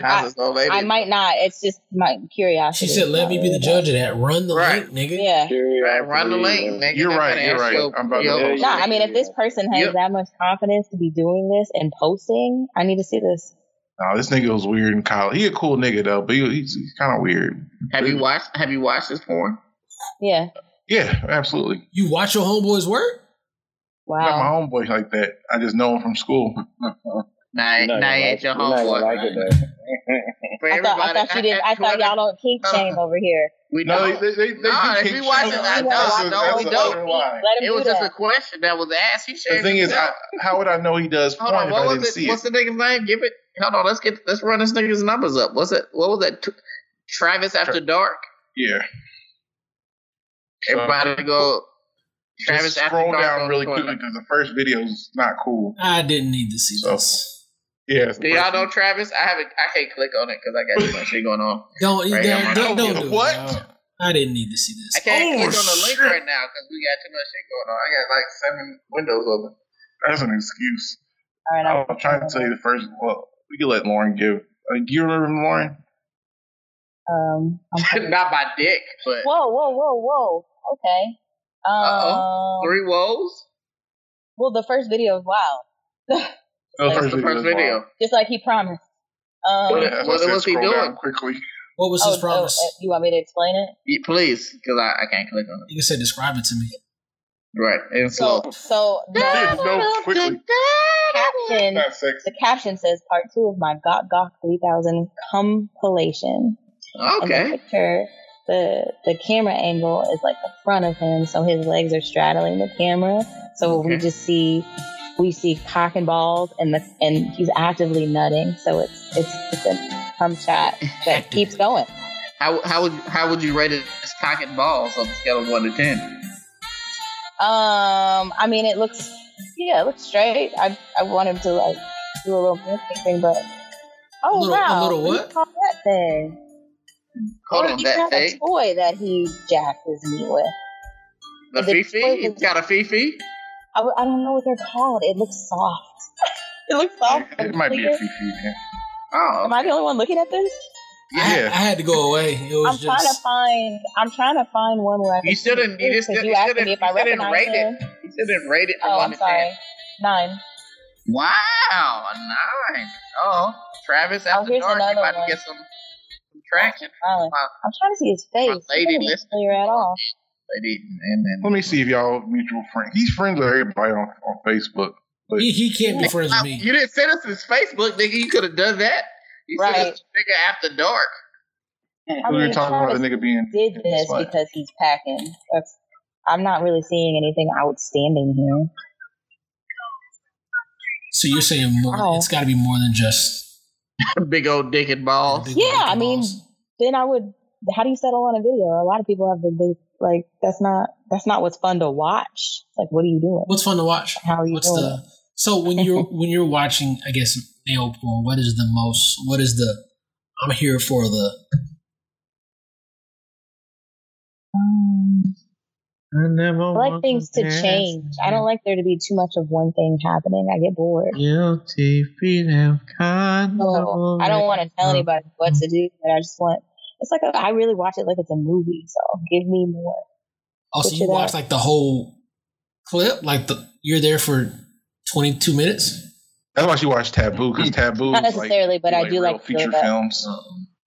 How's this old lady? I might not. It's just my curiosity. She said, "Let me be the judge of that. Run the Right. link, nigga." Yeah. Right, run the link, nigga. You're right, you're right. your- I'm about to- your- Yeah, No, I mean, if this person has Yep. that much confidence to be doing this and posting, I need to see this. No, this nigga was weird in college. He a cool nigga though, but he, he's, he's kind of weird. Have you watched? Have you watched this porn? Yeah. Yeah, absolutely. You watch your homeboys work? Wow. Not my Wow. homeboy like that. I just know him from school. Nah, You're not nah, gonna ain't your you're homeboy. like it. For I thought, I thought you didn't. I thought whoever- y'all don't kink shame over here. We No, don't. they, they, they, they Nah, do if kick you watch shame. it, I That's know, a- I we don't. other lie. Let him It do was just a question that was asked. He The thing is, I, how would I know he does Hold porn on, if what I was didn't it? see What's it? the nigga's name? Give it. Hold on, let's get let's run this nigga's numbers up. What's it? What was that? T- Travis After Dark. Yeah. Everybody go. Travis Just After scroll down really quickly because the first video is not cool. I didn't need to see So- this. Yeah. Do y'all know Travis? I haven't. I can't click on it because I got too much shit going on. Don't you Right, don't, don't, don't do What? it. dog. I didn't need to see this. I can't Oh, click on the link right now because we got too much shit going on. I got like seven windows open. That's an excuse. All right. I was trying to tell you the first. Well, we can let Lauren give. Uh, do you remember Lauren? Um. I'm- Not my dick, but whoa, whoa, whoa, whoa. Okay. Um. Uh-oh. three woes. Well, the first video is wild. No, What's What's the first was video? Just like he promised. Um. What- Yeah, that's why I what was he doing? quickly? What was oh, his promise? oh, you want me to explain it? Yeah, please, because I, I can't click on it. you can say describe it to me. Right, and slow. So, so the no, quickly. caption, the caption says part two of my Gawk Gawk 3000 compilation. And the picture, the the camera angle is like the front of him, so his legs are straddling the camera. So we just see we see cock and balls, and the and he's actively nutting. So it's it's it's a cum shot that keeps going. How how would how would you rate it as cock and balls on the scale of one to ten? Um, I mean, it looks yeah, it looks straight. I I want him to like do a little movement thing, but oh A little- a wow, little what do call that thing? Hold Or on, that thing, a toy that he jacked his knee with. the the Fifi. He's got a Fifi. I, w- I don't know what they're called. It looks soft. it looks soft. It might be a Fifi. Yeah. Oh, Am I the only one looking at this? Yeah. I had to go away. It was I'm just trying to find. I'm trying to find one where I can You shouldn't. You just. because You you asked shouldn't. me You if I shouldn't recognize rate him. it. You shouldn't rate it from Oh, one I'm sorry. ten. Nine. Wow, a nine. Oh, Travis Oh, after here's dark. Another about to one. get some, some traction, Smiling. My- I'm trying to see his face. my lady It doesn't list. clear at all. Lady. And then Let me see if y'all mutual friends. He's friends with everybody on, on Facebook. But he, he can't be friends with me. You didn't send us his Facebook, nigga. You could have done that. He said Right. it's nigga after dark. I we were mean, talking about the nigga being. did this What? because he's packing. That's, I'm not really seeing anything outstanding here. So you're saying more? Oh. It's got to be more than just. Big old dick and balls. big Yeah, I dick mean, balls. then I would. How do you settle on a video? A lot of people have the big like. That's not. That's not what's fun to watch. Like, what are you doing? What's fun to watch? How are you What's doing? the so when you're when you're watching? I guess male porn. What is the most? What is the? I'm here for the. Um, I never I like things to change. I don't like there to be too much of one thing happening. I get bored. Guilty feet have kind So I don't want to tell anybody what to do, but I just want. It's like a, I really watch it like it's a movie. So give me more. Oh, so Switch you watch up. like the whole clip? Like the you're there for 22 minutes? That's why she watched Taboo because mm-hmm. Taboo. Not is like- necessarily, but I like do like feature build films.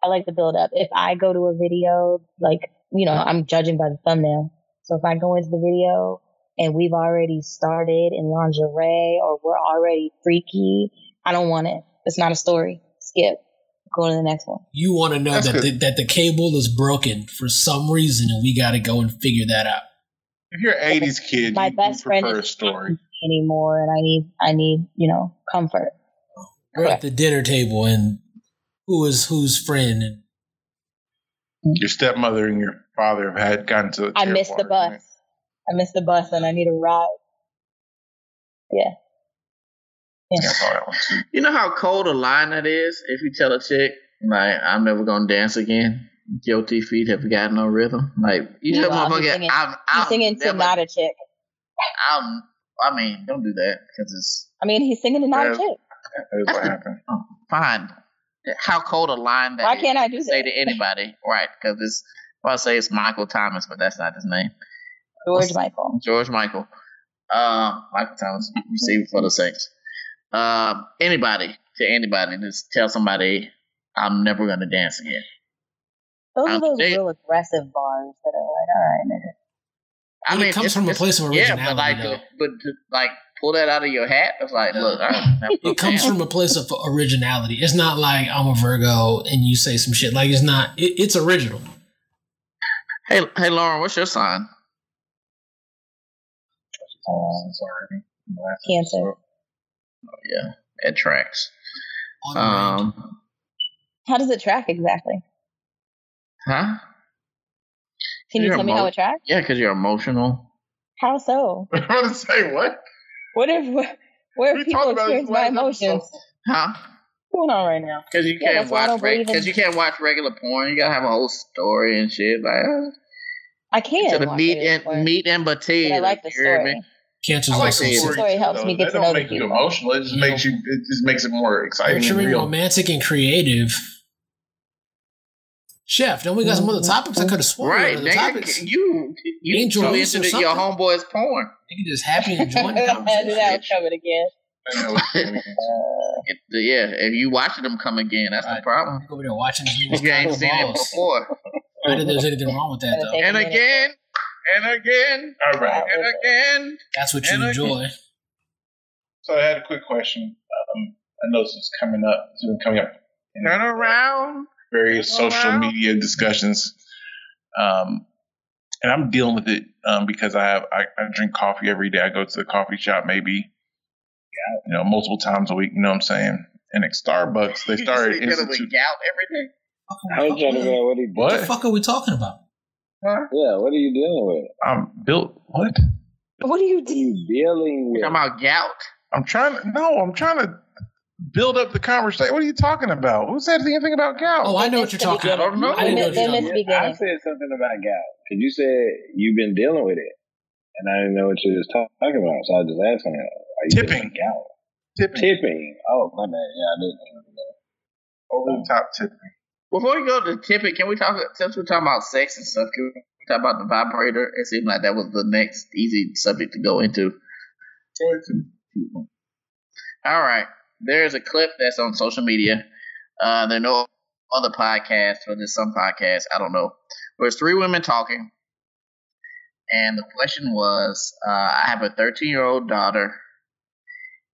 I like the build up. If I go to a video, like, you know, I'm judging by the thumbnail. So if I go into the video and we've already started in lingerie or we're already freaky, I don't want it. It's not a story. Skip. Go to the next one. You want to know That's that good. the, that the cable is broken for some reason, and we got to go and figure that out. If you're an '80s kid, My you, you best friend is story. anymore and I need, I need, you know, comfort. We're at the dinner table, and who is whose friend? And Your stepmother and your father have had gotten to. a I tear missed the apart, bus. I missed the bus and I need a ride. Yeah. I Yeah. saw that one too. You know how cold a line that is if you tell a chick, like, I'm never gonna dance again. Guilty feet have got no rhythm. Like, you tell Meanwhile, he's motherfucker, singing- I'm, I'm singing to not a chick. I'm, I mean, don't do that because it's I mean, he's singing to not a chick. That is what happened. oh, fine. How cold a line that Why can't I to do say to anybody, right? Because it's, well, I say it's Michael Thomas, but that's not his name. George Michael. George Michael. Uh, Michael Thomas, receiver for the Saints. Uh, anybody to anybody, just tell somebody, I'm never gonna dance again. Those are those they- real aggressive bars that are like, all right, nigga. I mean, it comes it's- from a place of Yeah, originality, but like, though. but to, like, pull that out of your hat. It's like, look, I don't it comes from a place of originality. It's not like I'm a Virgo and you say some shit. Like it's not. It, it's original. Hey, hey, Lauren, what's your sign? Um, Sorry. cancer. Yeah, it tracks. Um, How does it track exactly? huh? Can you You're tell me how it tracks? Yeah, because you're emotional. How so? I'm about to say what? What if where We people about experience my emotions? episode. Huh? What's going on right now? Because you Yeah, can't that's why I watch don't because you can't watch regular porn. You gotta have a whole story and shit. Like uh, I can't. to the watch meat and anymore, meat and but potato. I like the you me? story. Cancer's I like also the the story. story helps though. me get that to don't know make you people. emotional. It just makes you. It just makes it more exciting and nurturing, real. romantic, and creative. Chef, don't we got some other mm-hmm. topics? I could have sworn Right, other topics. nigga, you you Angel too Reese or into your homeboy's porn. Nigga just happy and enjoying the conversation. that was coming again. I know it's funny. It- yeah, if you watching them come again, that's the problem. Over there watching these If niggas you ain't tackle seen it balls. before, Not that there's anything wrong with that though. And again, and again, All right. and again. That's what you And I- enjoy. So I had a quick question. Um, I know this is coming up. It's been coming up in Turn around. various Turn social around. media discussions. Um, and I'm dealing with it um, because I have I, I drink coffee every day. I go to the coffee shop maybe, you know, multiple times a week. You know what I'm saying? And at Starbucks, they started You dealing gout every day. I was trying to figure out what he What the fuck are we talking about? Yeah, what are you dealing with? I'm built. What? What are you What are you dealing You with? talking about gout? I'm trying to. No, I'm trying to build up the conversation. What are you talking about? Who said anything about gout? Oh, I know what you're talking about. I don't know. I didn't know what you're talking about. I said something about gout because you said you've been dealing with it, and I didn't know what you was talking about. So I just asked him, "Are you Tipping. gout?" Tipping. Tipping. Oh my bad. Yeah, I didn't. know. Over the top tipping. Before we go to tipping, can we talk since we're talking about sex and stuff? Can we talk about the vibrator? It seemed like that was the next easy subject to go into. All right, there's a clip that's on social media. Uh, there are no other podcasts, or there's some podcasts I don't know. Where it's three women talking, and the question was, uh, I have a 13 year old daughter,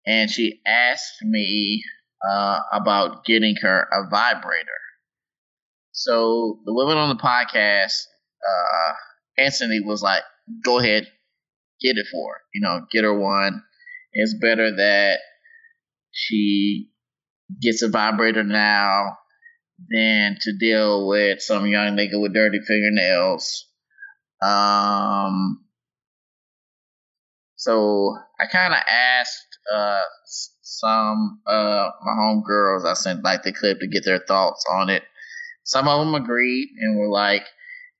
and she asked me uh, about getting her a vibrator. So the women on the podcast uh, instantly was like, "Go ahead, get it for her. You know, get her one. It's better that she gets a vibrator now than to deal with some young nigga with dirty fingernails. Um, so I kind of asked uh, some uh my homegirls. I sent like the clip to get their thoughts on it. Some of them agreed and were like,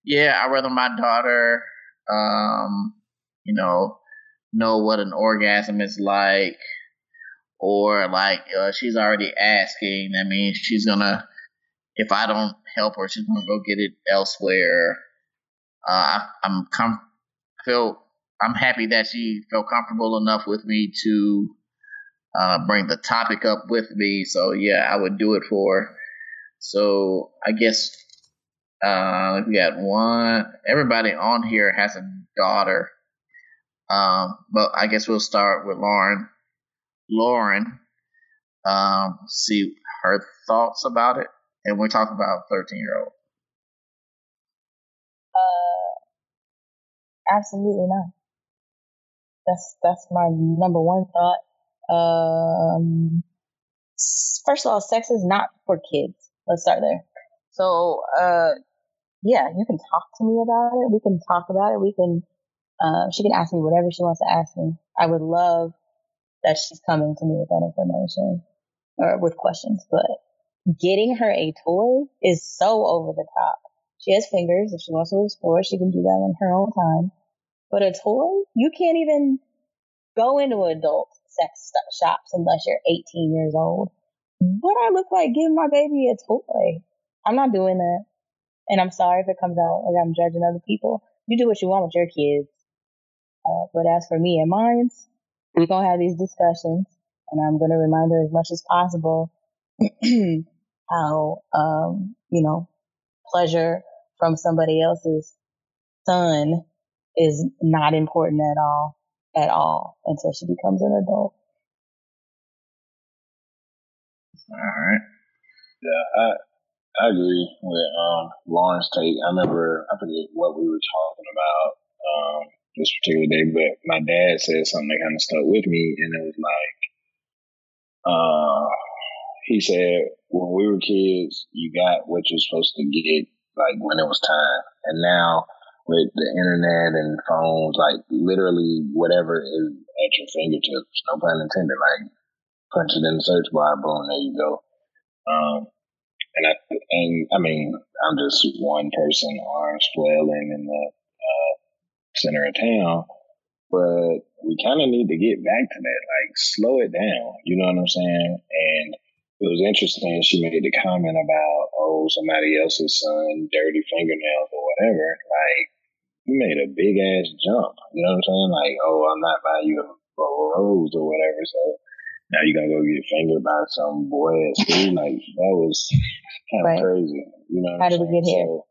"Yeah, I'd rather my daughter, um, you know, know what an orgasm is like." Or like uh, she's already asking. That means she's gonna if I don't help her, she's gonna go get it elsewhere. Uh, I'm com- feel I'm happy that she felt comfortable enough with me to uh, bring the topic up with me. So yeah, I would do it for. So I guess uh, we got one. Everybody on here has a daughter, um, but I guess we'll start with Lauren. Lauren, um, see her thoughts about it and we're talking about 13 year old. Uh, absolutely not. That's that's my number one thought. Um, first of all, sex is not for kids. Let's start there. So, uh, yeah, you can talk to me about it. We can talk about it. We can. Uh, she can ask me whatever she wants to ask me. I would love that she's coming to me with that information or with questions, but getting her a toy is so over the top. She has fingers. If she wants to explore, she can do that in her own time. But a toy, you can't even go into adult sex shops unless you're 18 years old. What I look like giving my baby a toy? I'm not doing that. And I'm sorry if it comes out like I'm judging other people. You do what you want with your kids. Uh, but as for me and mine, we're going to have these discussions and I'm going to remind her as much as possible how, um, you know, pleasure from somebody else's son is not important at all, at all until she becomes an adult. All right. Yeah, I I agree with um, Lauren's take. I remember I forget what we were talking about um, this particular day, but my dad said something that kind of stuck with me, and it was like, uh, he said when we were kids, you got what you're supposed to get, like when it was time. And now with the internet and phones, like literally whatever is at your fingertips, no pun intended, like punch it in the search bar, boom, there you go. Um, and I, and I mean, I'm just one person, arms flailing in the uh, center of town, but we kind of need to get back to that, like slow it down. You know what I'm saying? And it was interesting. She made the comment about, oh, somebody else's son, dirty fingernails or whatever. Like, you made a big ass jump. You know what I'm saying? Like, oh, I'm not buying you a, rose or whatever. So now you're going to go get fingered by some boy at school. like, that was kind of right. crazy. You know How did we get here? So,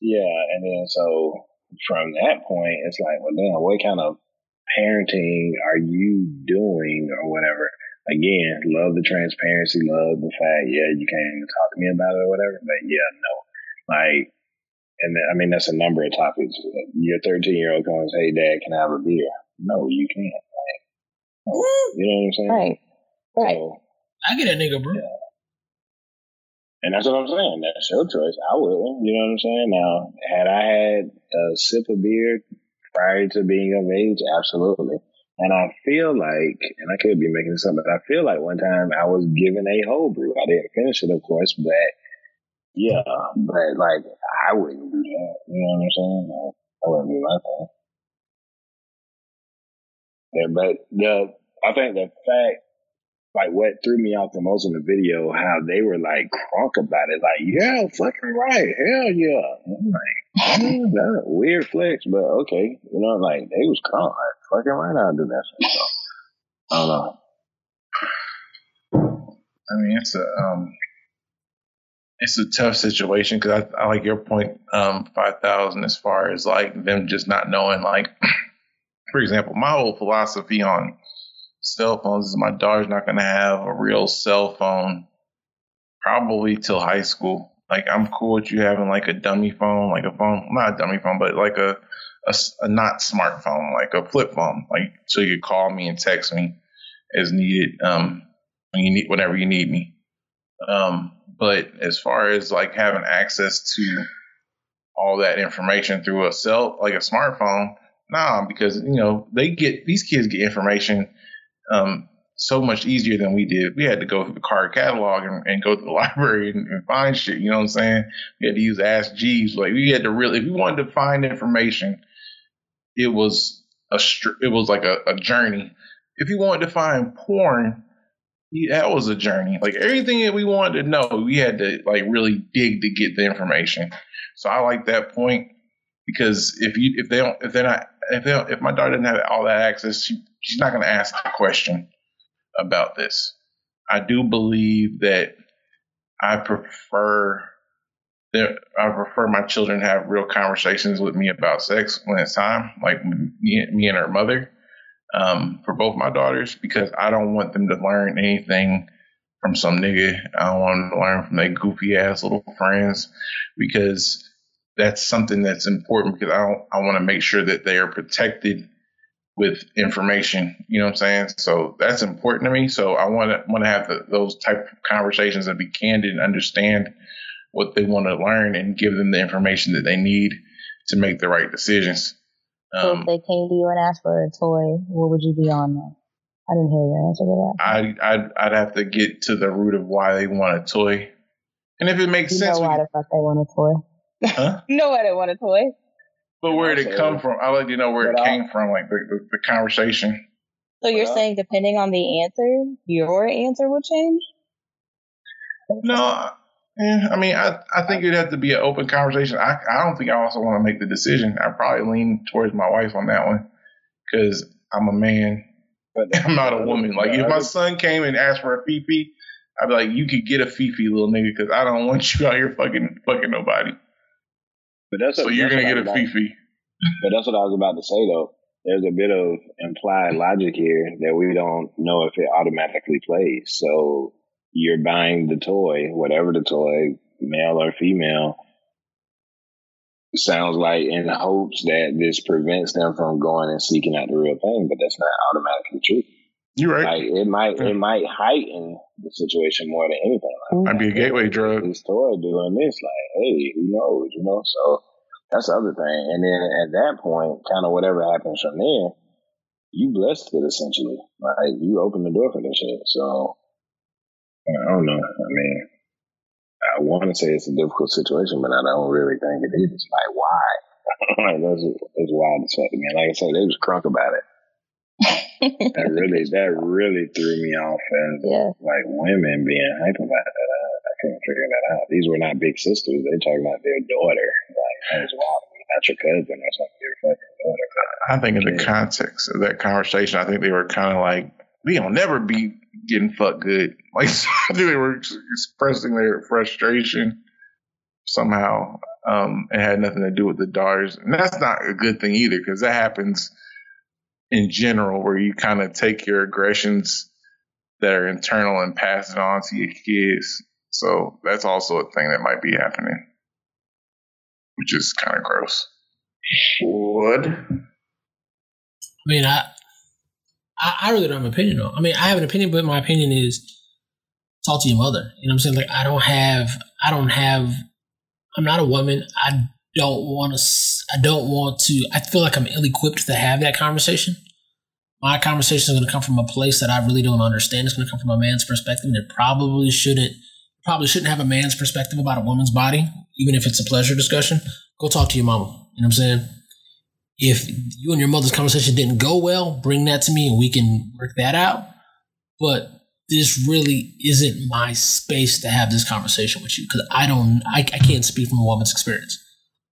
yeah. And then so from that point, it's like, well, damn, what kind of parenting are you doing or whatever? again, love the transparency, love the fact, yeah, you can't even talk to me about it or whatever. But yeah, no, like, and I mean that's a number of topics. Your 13 year old comes, hey, dad, can I have a beer? No, you can't. Like, no. You know what I'm saying? Right. Right. So, I get a nigga, bro. Yeah. And that's what I'm saying. That's your choice. I wouldn't. You know what I'm saying? Now, had I had a sip of beer prior to being of age, absolutely. And I feel like, and I could be making this up, but I feel like one time I was given a whole brew. I didn't finish it, of course, but yeah, but like I wouldn't do that. You know what I'm saying? Like, that wouldn't be my thing. Yeah, but the I think the fact, like, what threw me off the most in the video, how they were like crunk about it, like, yeah, fucking right, hell yeah. I'm like, that weird flex, but okay. You know, like they was crunk, Like, fucking right now do that shit. So, I don't know. I mean, it's a um, it's a tough situation because I, I like your point, um, five thousand as far as like them just not knowing. Like, for example, my whole philosophy on cell phones is my daughter's not going to have a real cell phone probably till high school. Like I'm cool with you having like a dummy phone, like a phone, not a dummy phone, but like a a not smartphone, like a flip phone, like so you call me and text me as needed. Um, when you need whenever you need me. Um, but as far as like having access to all that information through a cell, like a smartphone, nah, because you know they get these kids get information um, so much easier than we did. We had to go through the card catalog and, and go to the library and, and find shit. You know what I'm saying? We had to use Ask Jeeves. Like we had to really, if we wanted to find information, it was a it was like a, a journey. If you wanted to find porn, that was a journey. Like everything that we wanted to know, we had to like really dig to get the information. So I like that point because if you if they don't if they're not if if my daughter didn't have all that access, she, she's not going to ask the question about this. I do believe that I prefer that I prefer my children have real conversations with me about sex when it's time, like me, me and her mother, um, for both my daughters, because I don't want them to learn anything from some nigga. I don't want to learn from their goofy ass little friends, because that's something that's important. Because I don't, I want to make sure that they are protected with information. You know what I'm saying? So that's important to me. So I want to want to have the, those type of conversations and be candid and understand what they want to learn and give them the information that they need to make the right decisions. So if Um, they came to you and asked for a toy, what would you be on that? I didn't hear your answer to that. I I'd, I'd have to get to the root of why they want a toy, and if it makes You sense, know why the fuck they want a toy. Huh? you know why they want a toy. but where did it come from? I like to know where it But I- came from, like the, the, the conversation. So you're Well- saying depending on the answer, your answer would change? No, I- eh, I mean, I, I think it'd have to be an open conversation. I, I don't think I also want to make the decision. I probably lean towards my wife on that one because I'm a man. But I'm not a woman. Like if my son came and asked for a fifi, I'd be like, you could get a fifi, little nigga, because I don't want you out here fucking fucking nobody. But that's So what- you're that's gonna get a fifi. But that's what I was about to say though. There's a bit of implied logic here that we don't know if it automatically plays. So you're buying the toy, whatever the toy, male or female, sounds like in hopes that this prevents them from going and seeking out the real thing, but that's not automatically true. You're right. Like it might it might heighten the situation more than anything. Like, Might be a gateway drug. this toy doing this, like, hey, who knows, you know? So that's the other thing. And then at that point, kind of whatever happens from there, you blessed it essentially. Like you opened the door for this shit. So I don't know. I mean, I want to say it's a difficult situation, but I don't really think it is. It's like why? like that's it's wild as fuck to me. Like I said, they was crunk about it. That really that really threw me off as Yeah. like women being hype about that. I, I couldn't figure that out. These were not big sisters. They're talking about their daughter. Like that was wild. to me. Not your cousin or something. Your fucking daughter. I think in the context of that conversation, I think they were kind of like, we don't never be getting fucked good. Like I think they were expressing their frustration somehow. Um, it had nothing to do with the daughters, and that's not a good thing either because that happens in general, where you kind of take your aggressions that are internal and pass it on to your kids. So that's also a thing that might be happening, which is kind of gross. Would I mean, I, I, I really don't have an opinion on. I mean, I have an opinion, but my opinion is talk to your mother. You know what I'm saying? Like, I don't have, I don't have, I'm not a woman. I don't want to, I don't want to, I feel like I'm ill equipped to have that conversation. My conversation is going to come from a place that I really don't understand. It's going to come from a man's perspective, and it probably shouldn't, probably shouldn't have a man's perspective about a woman's body, even if it's a pleasure discussion. Go talk to your mama. You know what I'm saying? if you and your mother's conversation didn't go well, bring that to me and we can work that out. But this really isn't my space to have this conversation with you because I don't, I, I can't speak from a woman's experience.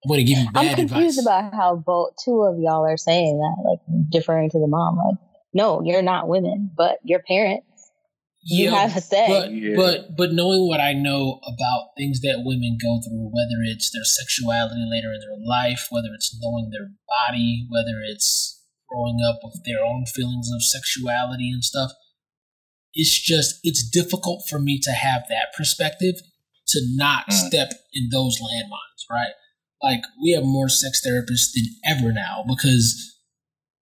I'm going to give you bad I'm confused advice. about how both two of y'all are saying that, like deferring to the mom. Like, no, you're not women, but your parents. You Yeah, have a say. But Yeah. but but knowing what I know about things that women go through, whether it's their sexuality later in their life, whether it's knowing their body, whether it's growing up with their own feelings of sexuality and stuff. It's just it's difficult for me to have that perspective to not Mm. step in those landmines, right? Like we have more sex therapists than ever now because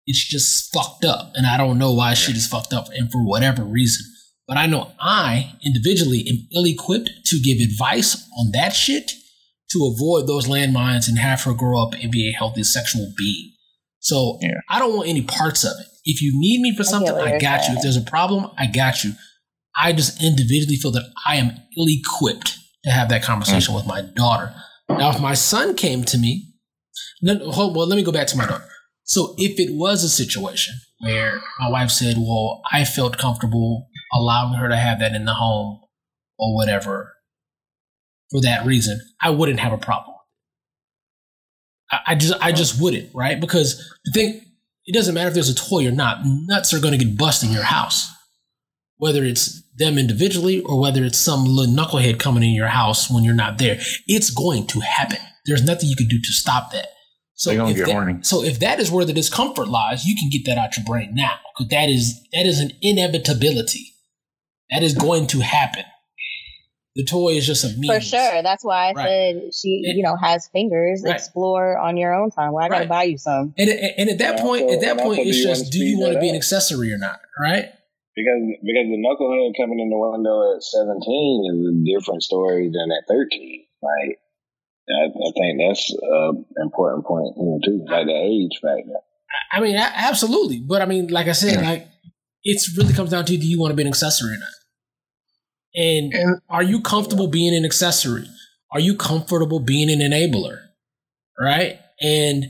it's just fucked up. And I don't know why shit is fucked up and for whatever reason. But I know I individually am ill equipped to give advice on that shit to avoid those landmines and have her grow up and be a healthy sexual being. So Yeah. I don't want any parts of it. If you need me for something, what I you're got you. If there's a problem, I got you. I just individually feel that I am ill equipped to have that conversation mm. with my daughter. Now, if my son came to me, hold, well, let me go back to my daughter. So, if it was a situation where my wife said, Well, I felt comfortable allowing her to have that in the home or whatever for that reason, I wouldn't have a problem. I, I just, I just wouldn't, right? Because the thing, it doesn't matter if there's a toy or not. Nuts are going to get busted in your house, whether it's them individually or whether it's some little knucklehead coming in your house when you're not there. It's going to happen. There's nothing you can do to stop that. So if get that- So if that is where the discomfort lies, you can get that out your brain now because that is that is an inevitability. That is going to happen. The toy is just a means. For sure. That's why I Right. said she, It- you know, has fingers. Right. Explore on your own time. Well, I gotta Right. buy you some. And, and, and at that And point, also- at that point, also, it's just do you want to that be an accessory or not, right? Because because the knucklehead coming in the window at seventeen is a different story than at thirteen. Like I, I think that's an important point here too, like the age factor. I mean, absolutely. But I mean, like I said, like it's really comes down to do you want to be an accessory or not? And And are you comfortable being an accessory? Are you comfortable being an enabler? Right? And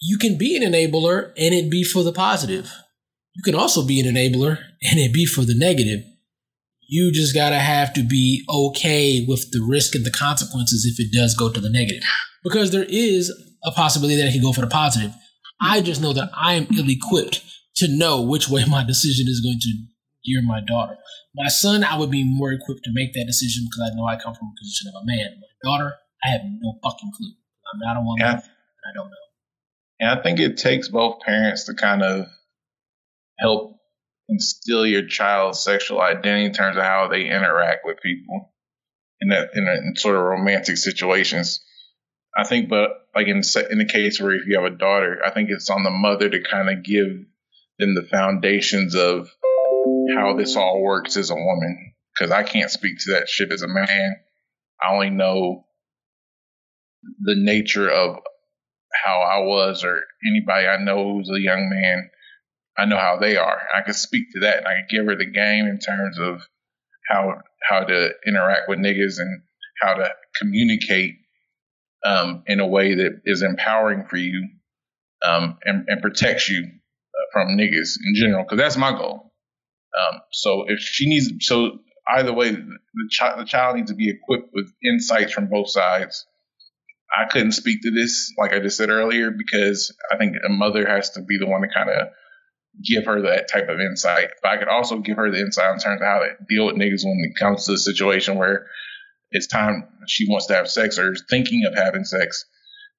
you can be an enabler and it be for the positive. You can also be an enabler and it be for the negative. You just gotta have to be okay with the risk and the consequences if it does go to the negative. Because there is a possibility that it can go for the positive. I just know that I am ill equipped to know which way my decision is going to gear my daughter. My son, I would be more equipped to make that decision because I know I come from a position of a man. My daughter, I have no fucking clue. I'm not a woman. Yeah. and I don't know. And I think it takes both parents to kind of help instill your child's sexual identity in terms of how they interact with people in that in, a, in sort of romantic situations. I think, but like in in the case where if you have a daughter, I think it's on the mother to kind of give them the foundations of how this all works as a woman. Because I can't speak to that shit as a man. I only know the nature of how I was or anybody I know who's a young man, I know how they are. I can speak to that and I can give her the game in terms of how how to interact with niggas and how to communicate um, in a way that is empowering for you um, and, and protects you uh, from niggas in general. Because that's my goal. Um, so if she needs, so either way, the, child the child needs to be equipped with insights from both sides. I couldn't speak to this, like I just said earlier, because I think a mother has to be the one to kind of give her that type of insight. But I could also give her the insight in terms of how to deal with niggas when it comes to a situation where it's time she wants to have sex or is thinking of having sex,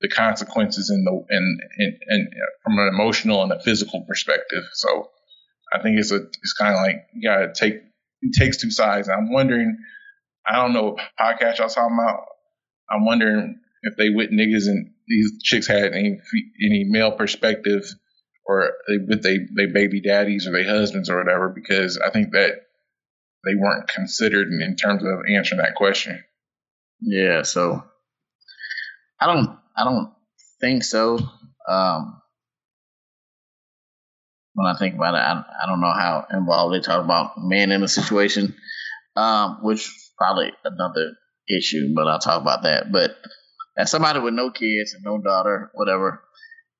the consequences and the and and, and from an emotional and a physical perspective. So I think it's a it's kind of like you gotta take it takes two sides. I'm wondering, I don't know what podcast y'all talking about. I'm wondering if they with niggas and these chicks had any any male perspective or with they they baby daddies or they husbands or whatever because I think that they weren't considered in, in terms of answering that question. Yeah, so I don't I don't think so. Um when I think about it, I, I don't know how involved they talk about men in a situation, um, which probably another issue, but I'll talk about that. But as somebody with no kids and no daughter, whatever,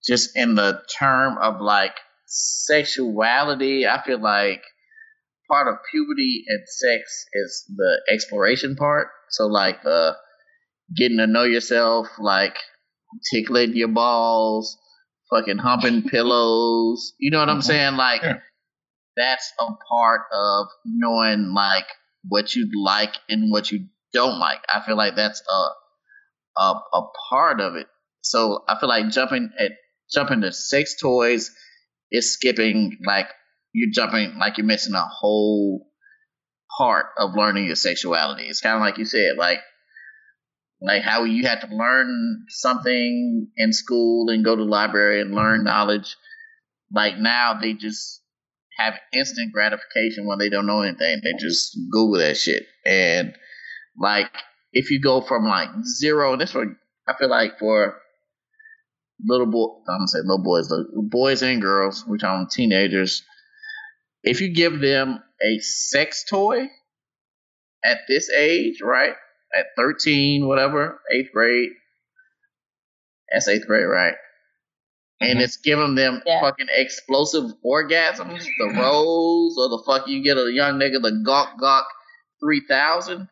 just in the term of like sexuality, I feel like part of puberty and sex is the exploration part. So like uh getting to know yourself, like tickling your balls, fucking humping pillows. You know what I'm Mhm. saying? Like Yeah. that's a part of knowing like what you like and what you don't like. I feel like that's a a, a part of it. So I feel like jumping at jumping to sex toys is skipping like you're jumping like you're missing a whole part of learning your sexuality. It's kind of like you said, like like how you had to learn something in school and go to the library and learn knowledge. Like now they just have instant gratification when they don't know anything. They just Google that shit. And like if you go from like zero, this one I feel like for little boy, I'm gonna say little boys, the boys and girls, we're talking teenagers. If you give them a sex toy at this age, right? At 13, whatever, eighth grade. That's eighth grade, right? And mm-hmm. it's giving them Yeah. fucking explosive orgasms, the mm-hmm. rose, or the fuck you get a young nigga, the Gawk Gawk 3000.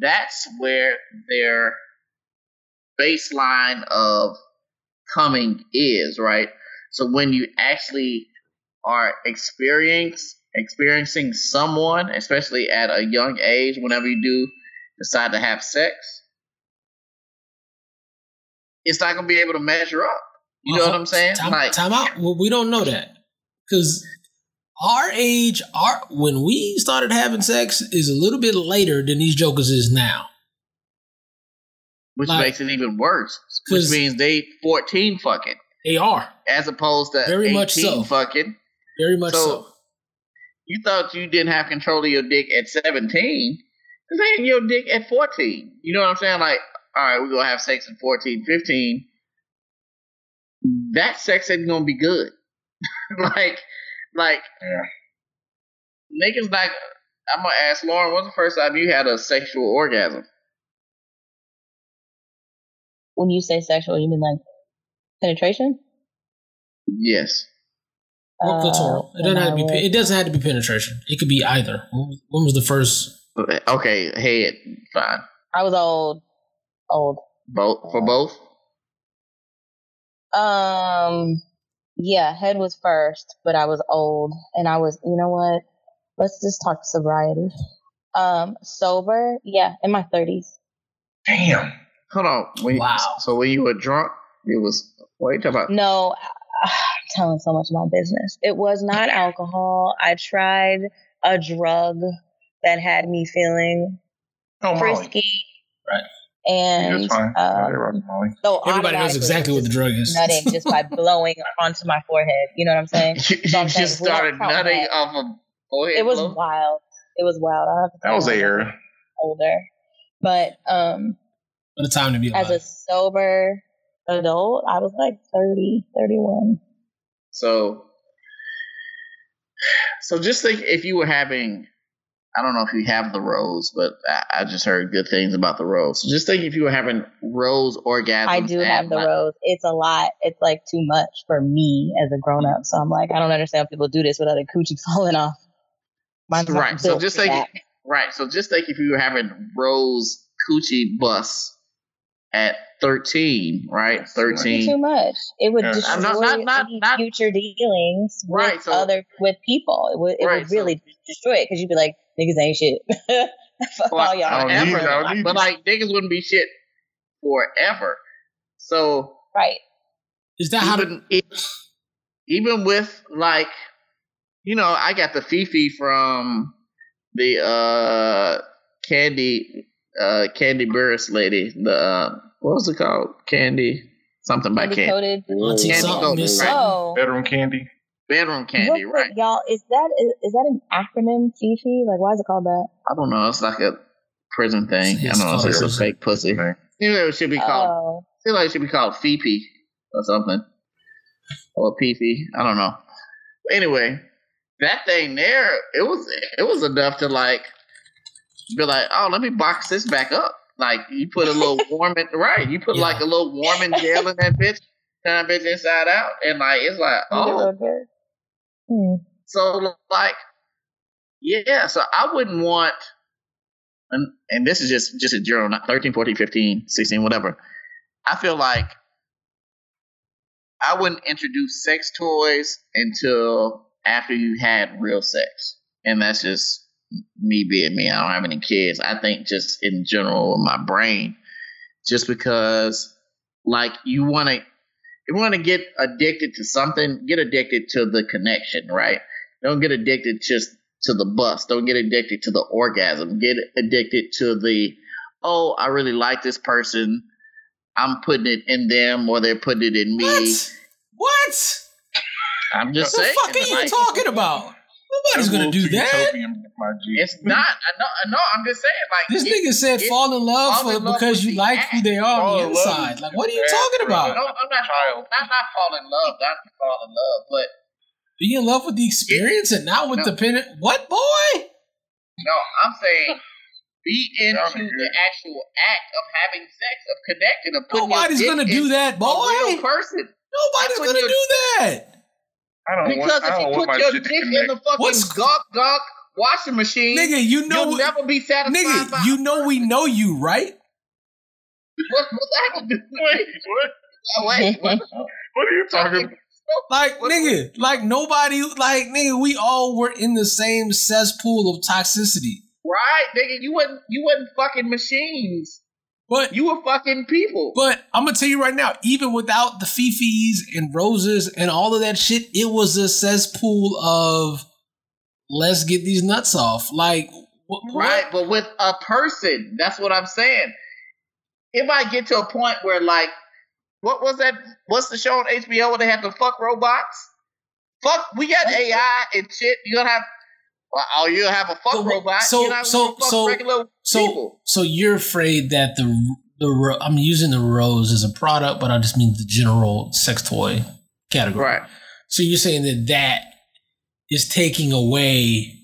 That's where their baseline of coming is, right? So when you actually are experience experiencing someone, especially at a young age, whenever you do decide to have sex, it's not gonna be able to measure up. You know what I'm saying? Time, Like, time out. Well, we don't know that because our age, our when we started having sex is a little bit later than these jokers is now. Which like- makes it even worse. Which means they 14 fucking, They are as opposed to Very 18 much so. fucking. very much So- so. You thought you didn't have control of your dick at 17. This ain't your dick at 14. You know what I'm saying? Like, all right, we're going to have sex at 14, 15. That sex ain't going to be good. like, like, niggas like, I'm going to ask Lauren, when's the first time you had a sexual orgasm? When you say sexual, you mean like penetration? Yes. Or Uh, clitoral. It doesn't have to be. was- It doesn't have to be penetration. It could be either. When when was the first? Okay, head, fine. I was old, old. Both for both. Um, yeah, head was first, but I was old, and I was. You know what? Let's just talk sobriety. Um, sober, yeah, in my thirties. Damn. Hold on. When you- Wow. so when you were drunk, it was. What are you talking about? No, I'm telling so much of my business. It was not alcohol. I tried a drug that had me feeling Oh, Molly. frisky. Right. And That's fine. um, Everybody's Molly. so Everybody knows exactly what the drug is. nutting just by blowing onto my forehead. You know what I'm saying? You, So you I'm just we started count nutting that. off a forehead It was blow? wild. It was wild. I have to That was you, the era. Older, but um, What a time to be as a sober adult, I was like 30, 31. So, so just think if you were having, I don't know if you have the rose, but I, I just heard good things about the rose. So just think if you were having rose orgasms. I do have the like- rose. It's a lot. It's like too much for me as a grown up. So I'm like, I don't understand how people do this without other coochie falling off. Mine's Right. So just for think, that. right. So just think if you were having rose coochie bus at 13, right? It's 13. too much. It would destroy I'm not- not- not- any not- future dealings with so- other with people. It would it Right, would so- really destroy it because you'd be like, niggas ain't shit. Fuck Well, all y'all. I don't need forever, it, I don't though. need but like niggas wouldn't be shit forever. So Right. Is that how? it, even even with like, you know, I got the Fifi from the uh Candy uh Kandi Burruss lady. The uh, what was it called? Candy something by Candy Candy. coated. Auntie Candy something, Miss right. something. Oh. Bedroom Kandi. Bedroom Kandi, Real quick, right? y'all, is that is, is that an acronym, Fifi? Like, why is it called that? I don't know. It's like a prison thing. I don't know. It's a fake pussy. Thing. You know, it should be called. Oh, feel like it should be called Fifi or something. Or Fifi. I don't know. Anyway, that thing there, it was it was enough to like be like, oh, let me box this back up. Like you put a little warming right, you put Yeah. like a little warming gel in that bitch, turn that bitch inside out, and like it's like, oh. Hmm. so like, yeah. So I wouldn't want, and, and this is just just a general, not 13, 14, 15, 16, whatever. I feel like I wouldn't introduce sex toys until after you had real sex, and that's just me being me. I don't have any kids. I think just in general, in my brain, just because like you want to. you want to get addicted to something, get addicted to the connection, right? Don't get addicted just to the bus. Don't get addicted to the orgasm. Get addicted to the, oh, I really like this person. I'm putting it in them or they're putting it in me. What? What? I'm just What the fuck are you like, talking about? Nobody's gonna do that. It's not. I know. I know. I'm just saying. Like This it- nigga said it- fall in love fall for in love because you like act. who they are Fall on the inside. Like, what are you talking act, No, about? I'm not. Child. Not not fall in love. Not fall in love. But Be in love with the experience and not with No. the pen. What boy? no, I'm saying. Be into the actual act of having sex, of connecting, of putting Nobody's gonna do in that, a boy. real person. Nobody's gonna do that. I don't Because want, I if don't you put your shit dick in the fucking What's- gawk gawk washing machine, Nigga, you know you'll never be satisfied. by Nigga, you know we know you, right? what, what that have to do? Wait, what? Wait, what? What are you talking about? Like, What- nigga, like nobody, like, nigga, we all were in the same cesspool of toxicity. Right, nigga, you wasn't you wasn't fucking machines. But You were fucking people. But I'm gonna tell you right now, even without the fifis and roses and all of that shit, it was a cesspool of let's get these nuts off. Like, what, Right, but with a person, that's what I'm saying. If I get to a point where like, what was that? What's the show on HBO where they have to fuck robots? Fuck, we got AI and shit. You're gonna have, well, oh, you'll have a fuck So- robot. so- you're so- fuck so- regular So, people. so you're afraid that the the I'm using the rose as a product, but I just mean the general sex toy category. Right. So you're saying that that is taking away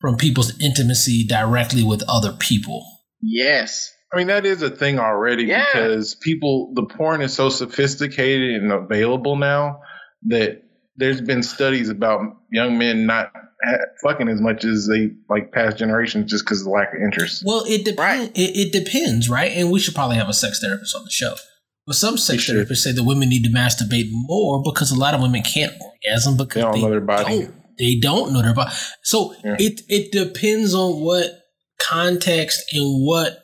from people's intimacy directly with other people. Yes. I mean, that is a thing already Yeah. because people, the porn is so sophisticated and available now that there's been studies about young men not ha- fucking as much as they like past generations just because of the lack of interest. Well, it depends. Right. It, it depends, right? And we should probably have a sex therapist on the show. But some sex should. therapists say that women need to masturbate more because a lot of women can't orgasm because They don't they know their body. Don't, they don't know their body. So Yeah. it it depends on what context and what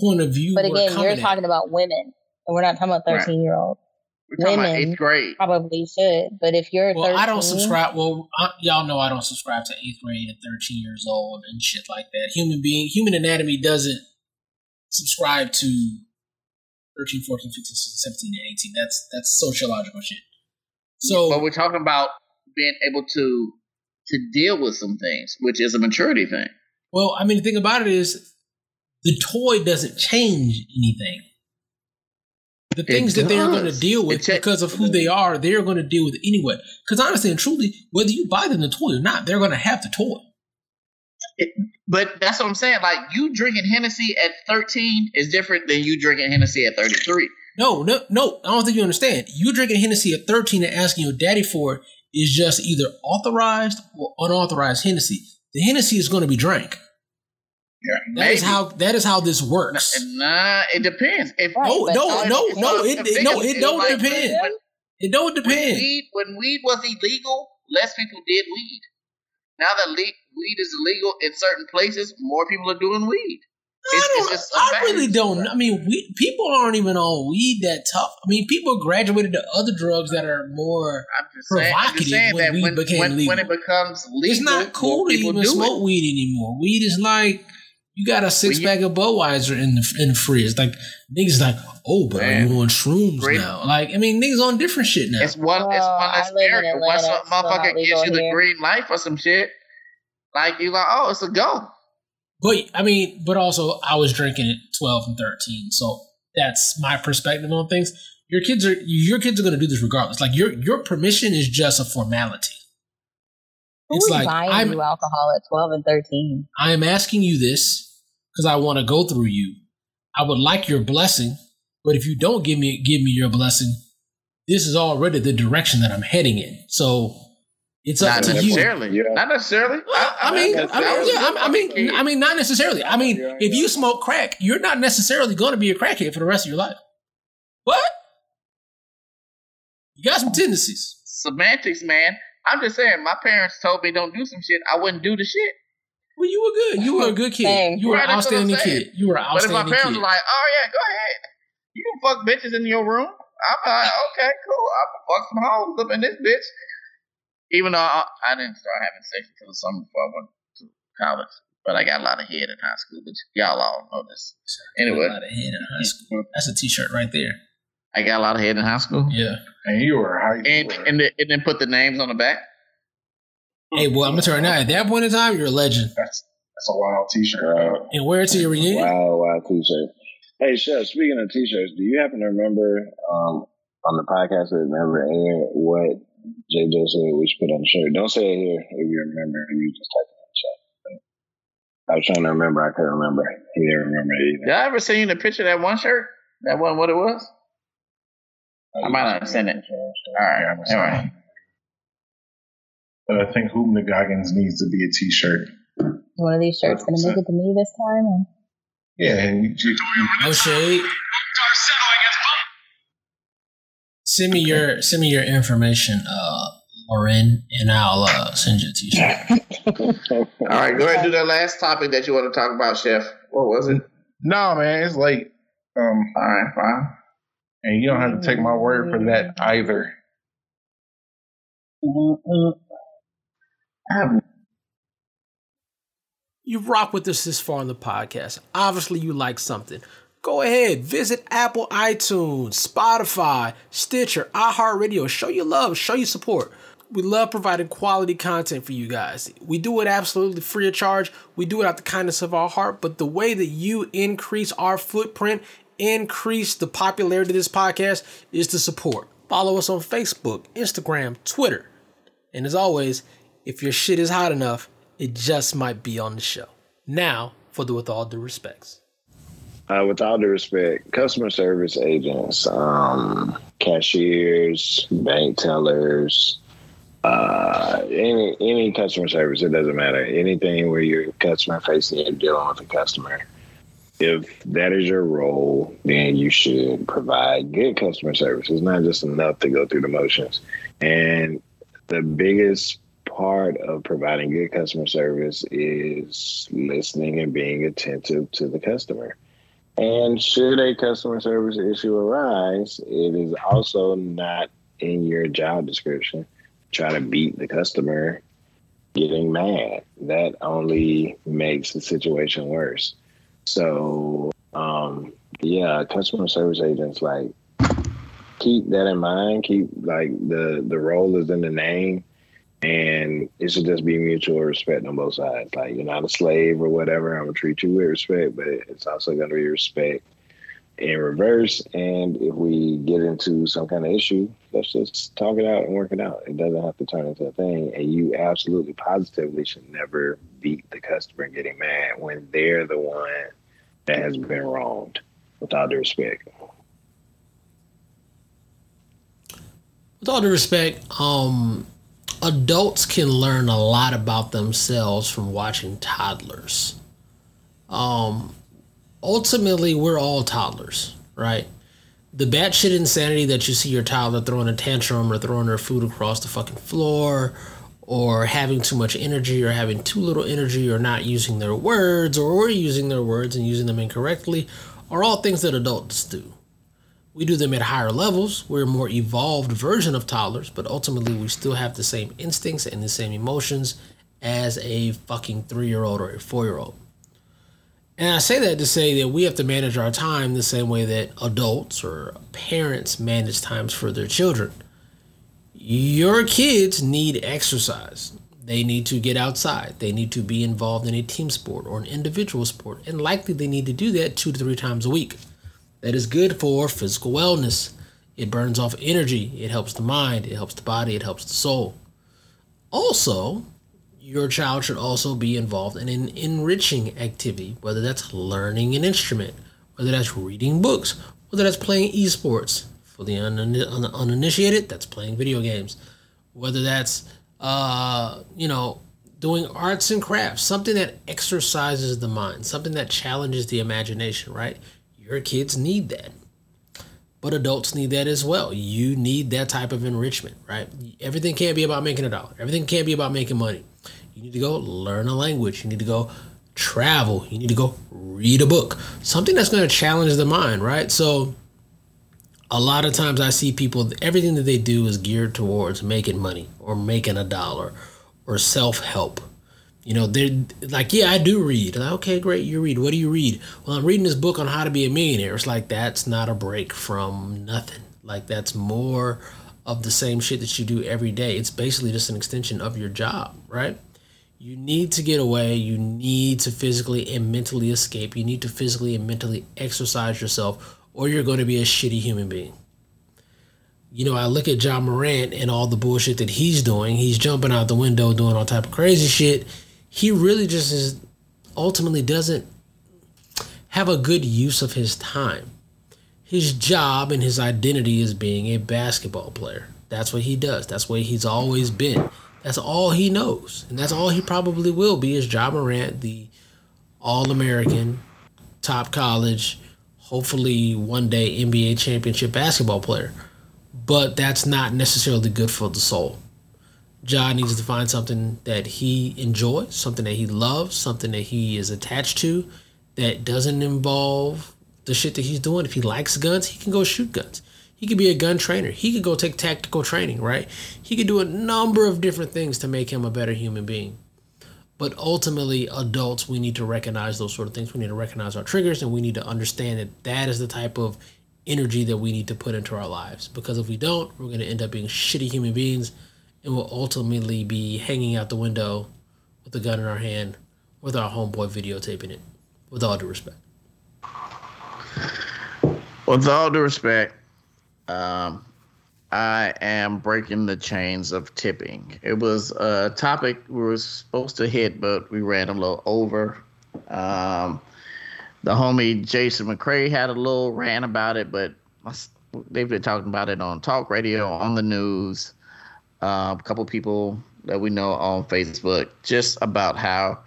point of view. But we're again, you're at. talking about women, and we're not talking about Right. 13 year olds. We're talking about eighth grade. Probably should, but if you're Well, 13, I don't subscribe. Well, I, y'all know I don't subscribe to eighth grade and thirteen years old and shit like that. Human being, human anatomy doesn't subscribe to 13, 14, 15, 16, 17, and 18. That's that's sociological shit. So, But we're talking about being able to to deal with some things, which is a maturity thing. well, I mean, the thing about it is, the toy doesn't change anything. The things that they're going to deal with It cha- because of who they are, they're going to deal with it anyway. Because honestly and truly, whether you buy them the toy or not, they're going to have the toy. But that's what I'm saying. Like you drinking Hennessy at 13 is different than you drinking Hennessy at 33. No, no, no. I don't think you understand. You drinking Hennessy at 13 and asking your daddy for it is just either authorized or unauthorized Hennessy. The Hennessy is going to be drank. That is Maybe. how that is how this works. Nah, it depends. If Right, No, but no, I- no, no. if It, no, it don't like, depend. When, It don't when depend. weed when weed was illegal, less people did weed. Now that le- weed is illegal in certain places, more people are doing weed. I, It's- don't, it's just I really don't. I mean, we, people aren't even on weed that tough. I mean, people graduated to other drugs that are more. I'm just saying, I'm just Provocative saying when that weed when, became when, legal. when it becomes legal, It's not cool more to people even smoke it. weed anymore. Weed is like you got a six pack of Budweiser in the in the fridge. Like niggas like, oh, but Man. are you on shrooms Great. now? Like, I mean, niggas on different shit now. It's one. it's one less I live in America. Once Atlanta, a it's still motherfucker gives you the here. green light for some shit, like you like, oh, it's a go. But I mean, but also I was drinking at twelve and thirteen, so that's my perspective on things. Your kids are your kids are going to do this regardless. Like your your permission is just a formality. Who It's like buying I'm you alcohol at 12 and 13? I am asking you this because I want to go through you. I would like your blessing, but if you don't give me give me your blessing, this is already the direction that I'm heading in. So it's up Not to you. necessarily. Yeah. Not necessarily. Well, I mean, I mean, yeah, I, I mean. I mean, not necessarily. I mean, Yeah, if you smoke crack, you're not necessarily going to be a crackhead for the rest of your life. What? You got some tendencies. semantics, man. I'm just saying. My parents told me don't do some shit. I wouldn't do the shit. Well, you were good. You were a good kid. Same. You were an Right, that's outstanding kid. You were an But if my parents kid. were like, "Oh yeah, go ahead," you can fuck bitches in your room. I'm like, okay, cool. I'm gonna fuck some hoes up in this bitch. Even though I, I didn't start having sex until the summer before I went to college, but I got a lot of head in high school. But y'all all know this. Anyway, A lot of head in high school. That's a T-shirt right there. I got a lot of head in high school, Yeah. And you were high and and, the, and then put the names on the back. Hey, boy, I'm gonna tell you now. At that point in time, you're a legend. That's that's a wild T-shirt. Wow. And wear it to your reunion. Wow, wow, t-shirt. Hey, Chef, speaking of t-shirts, do you happen to remember um, on the podcast that never aired what JJ said we should put on the shirt? Don't say it here if you remember. You just type it in the chat. I was trying to remember. I couldn't remember. He didn't remember it either. Did I ever send you the picture of that one shirt? That wasn't what it was. I might not have sent it. All right, Yeah, all right. But I think Hoop Goggins needs to be a T-shirt. One of these shirts gonna make it to me this time. Or? Yeah, and you, you, No shade. Send me your send me your information, uh, Lauren, and I'll uh, send you a T-shirt. All right, go ahead and do that last topic that you want to talk about, Chef. What was it? no, man, it's late. Um, All right, fine. And you don't have to take my word for that mm-hmm. either. Mm-hmm. I have You rock with us this far in the podcast. Obviously, you like something. Go ahead, visit Apple, iTunes, Spotify, Stitcher, iHeartRadio. Show your love, show your support. We love providing quality content for you guys. We do it absolutely free of charge. We do it out the kindness of our heart. But the way that you increase our footprint, increase the popularity of this podcast, is to support. Follow us on Facebook, Instagram, Twitter. And as always, if your shit is hot enough, it just might be on the show. Now, for the with all due respects. Uh, with all due respect, customer service agents, um, cashiers, bank tellers, uh, any any customer service, it doesn't matter. Anything where you're customer facing and dealing with a customer. If that is your role, then you should provide good customer service. It's not just enough to go through the motions. And the biggest part of providing good customer service is listening and being attentive to the customer. And should a customer service issue arise, it is also not in your job description. Try to beat the customer getting mad. That only makes the situation worse. So, um, yeah, customer service agents like keep that in mind. Keep like the the role is in the name, and it should just be mutual respect on both sides. Like you're not a slave or whatever. I'm gonna treat you with respect, but it's also gonna be respect in reverse. And if we get into some kind of issue, let's just talk it out and work it out. It doesn't have to turn into a thing. And you absolutely positively should never beat the customer getting mad when they're the one that has been wronged. With all due respect. With all due respect, um, adults can learn a lot about themselves from watching toddlers. Um, ultimately, we're all toddlers, right? The batshit insanity that you see your toddler throwing a tantrum or throwing their food across the fucking floor or having too much energy or having too little energy or not using their words or using their words and using them incorrectly are all things that adults do. We do them at higher levels. We're a more evolved version of toddlers, but ultimately we still have the same instincts and the same emotions as a fucking three year old or a four year old. And I say that to say that we have to manage our time the same way that adults or parents manage times for their children. Your kids need exercise. They need to get outside. They need to be involved in a team sport or an individual sport. And likely they need to do that two to three times a week. That is good for physical wellness. It burns off energy. It helps the mind. It helps the body. It helps the soul. Also, your child should also be involved in an enriching activity, whether that's learning an instrument, whether that's reading books, whether that's playing esports. For the un- un- uninitiated, that's playing video games. Whether that's, uh, you know, doing arts and crafts, something that exercises the mind, something that challenges the imagination, right? Your kids need that. But adults need that as well. You need that type of enrichment, right? Everything can't be about making a dollar. Everything can't be about making money. Need to go learn a language. You need to go travel. You need to go read a book. Something that's going to challenge the mind, right? So a lot of times I see people, everything that they do is geared towards making money or making a dollar or self help. You know, they're like, yeah, I do read. Like, okay, great, you read. What do you read? Well, I'm reading this book on how to be a millionaire. It's like, that's not a break from nothing. Like, that's more of the same shit that you do every day. It's basically just an extension of your job, right? You need to get away. You need to physically and mentally escape. You need to physically and mentally exercise yourself, or you're going to be a shitty human being. You know, I look at Ja Morant and all the bullshit that he's doing. He's jumping out the window, doing all type of crazy shit. He really just is ultimately doesn't have a good use of his time. His job and his identity is being a basketball player. That's what he does. That's what he's always been. That's all he knows, and that's all he probably will be. Is Ja Morant, the All-American, top college, hopefully one day NBA championship basketball player. But that's not necessarily good for the soul. Ja needs to find something that he enjoys, something that he loves, something that he is attached to, that doesn't involve the shit that he's doing. If he likes guns, he can go shoot guns. He could be a gun trainer. He could go take tactical training, right? He could do a number of different things to make him a better human being. But ultimately, adults, we need to recognize those sort of things. We need to recognize our triggers and we need to understand that that is the type of energy that we need to put into our lives. Because if we don't, we're going to end up being shitty human beings and we'll ultimately be hanging out the window with a gun in our hand with our homeboy videotaping it. With all due respect. With all due respect, um, I am breaking the chains of tipping. It was a topic we were supposed to hit, but we ran a little over. Um, the homie Jason McCray had a little rant about it, but they've been talking about it on talk radio, on the news. Uh, a couple people that we know on Facebook, just about how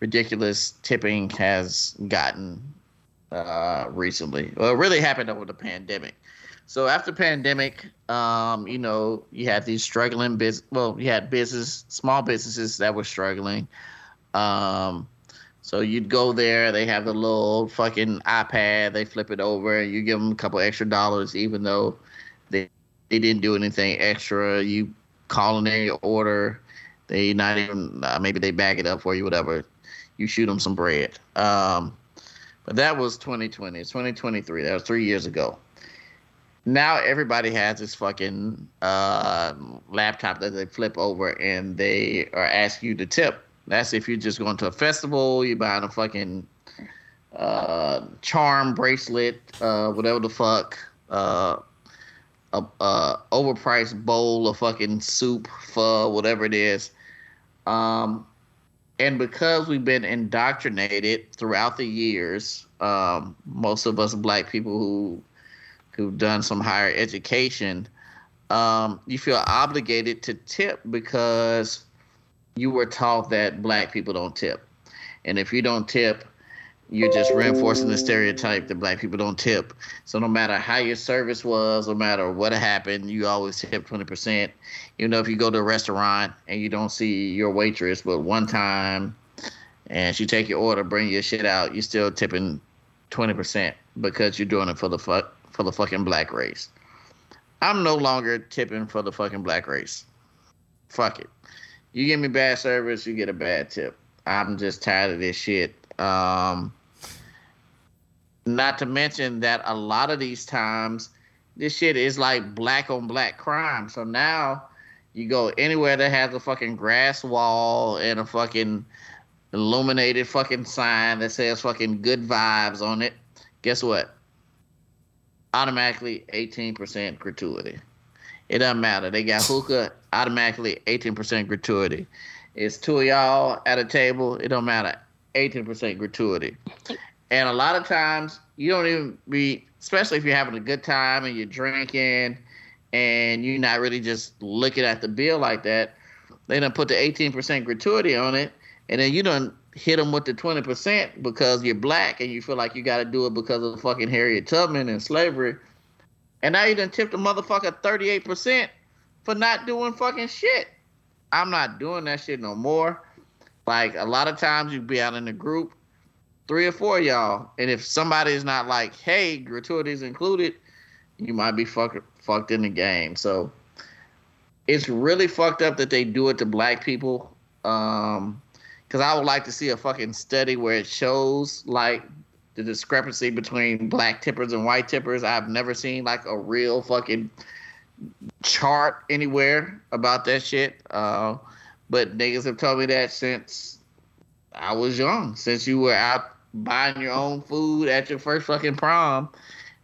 ridiculous tipping has gotten uh, recently. Well, it really happened over the pandemic. So after pandemic, um, you know, you had these struggling business. Well, you had business, small businesses that were struggling. Um, so you'd go there. They have the little fucking iPad. They flip it over, and you give them a couple extra dollars, even though they they didn't do anything extra. You call in their order. They not even uh, maybe they bag it up for you, whatever. You shoot them some bread. Um, but that was 2020. It's 2023. That was three years ago now everybody has this fucking uh, laptop that they flip over and they are asking you to tip. That's if you're just going to a festival, you're buying a fucking uh, charm bracelet, uh, whatever the fuck, uh, a, a overpriced bowl of fucking soup, pho, whatever it is. Um, and because we've been indoctrinated throughout the years, um, most of us black people who who've done some higher education, um, you feel obligated to tip because you were taught that black people don't tip. And if you don't tip, you're just reinforcing the stereotype that black people don't tip. So no matter how your service was, no matter what happened, you always tip 20%. You know, if you go to a restaurant and you don't see your waitress, but one time and she take your order, bring your shit out, you're still tipping 20% because you're doing it for the fuck for the fucking black race. I'm no longer tipping for the fucking black race. Fuck it. You give me bad service, you get a bad tip. I'm just tired of this shit. Um, not to mention that a lot of these times, this shit is like black on black crime. So now you go anywhere that has a fucking grass wall and a fucking illuminated fucking sign that says fucking good vibes on it. Guess what? Automatically 18% gratuity. It doesn't matter. They got hookah, automatically 18% gratuity. It's two of y'all at a table, it don't matter. 18% gratuity. And a lot of times you don't even be, especially if you're having a good time and you're drinking and you're not really just looking at the bill like that, they don't put the 18% gratuity on it. And then you don't hit them with the 20% because you're black and you feel like you got to do it because of fucking Harriet Tubman and slavery. And now you done tipped a motherfucker 38% for not doing fucking shit. I'm not doing that shit no more. Like a lot of times you be out in a group, three or four y'all, and if somebody is not like, hey, gratuities included, you might be fuck, fucked in the game. So it's really fucked up that they do it to black people. Um, because I would like to see a fucking study where it shows like the discrepancy between black tippers and white tippers. I've never seen like a real fucking chart anywhere about that shit. Uh, but niggas have told me that since I was young, since you were out buying your own food at your first fucking prom,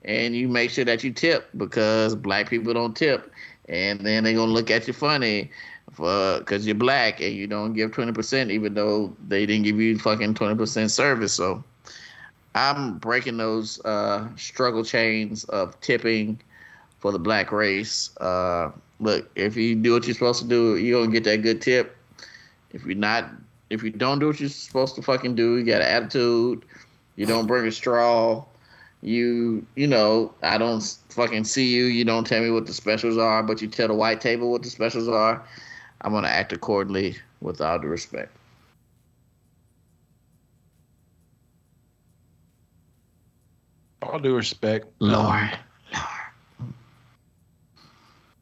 and you make sure that you tip because black people don't tip, and then they're gonna look at you funny for because you're black and you don't give twenty percent, even though they didn't give you fucking twenty percent service. So I'm breaking those uh, struggle chains of tipping for the black race. Uh, look, if you do what you're supposed to do, you're gonna get that good tip. If you're not, if you don't do what you're supposed to fucking do, you got an attitude. You don't bring a straw. You, you know, I don't fucking see you. You don't tell me what the specials are, but you tell the white table what the specials are. I'm gonna act accordingly with all due respect. All due respect, Lord.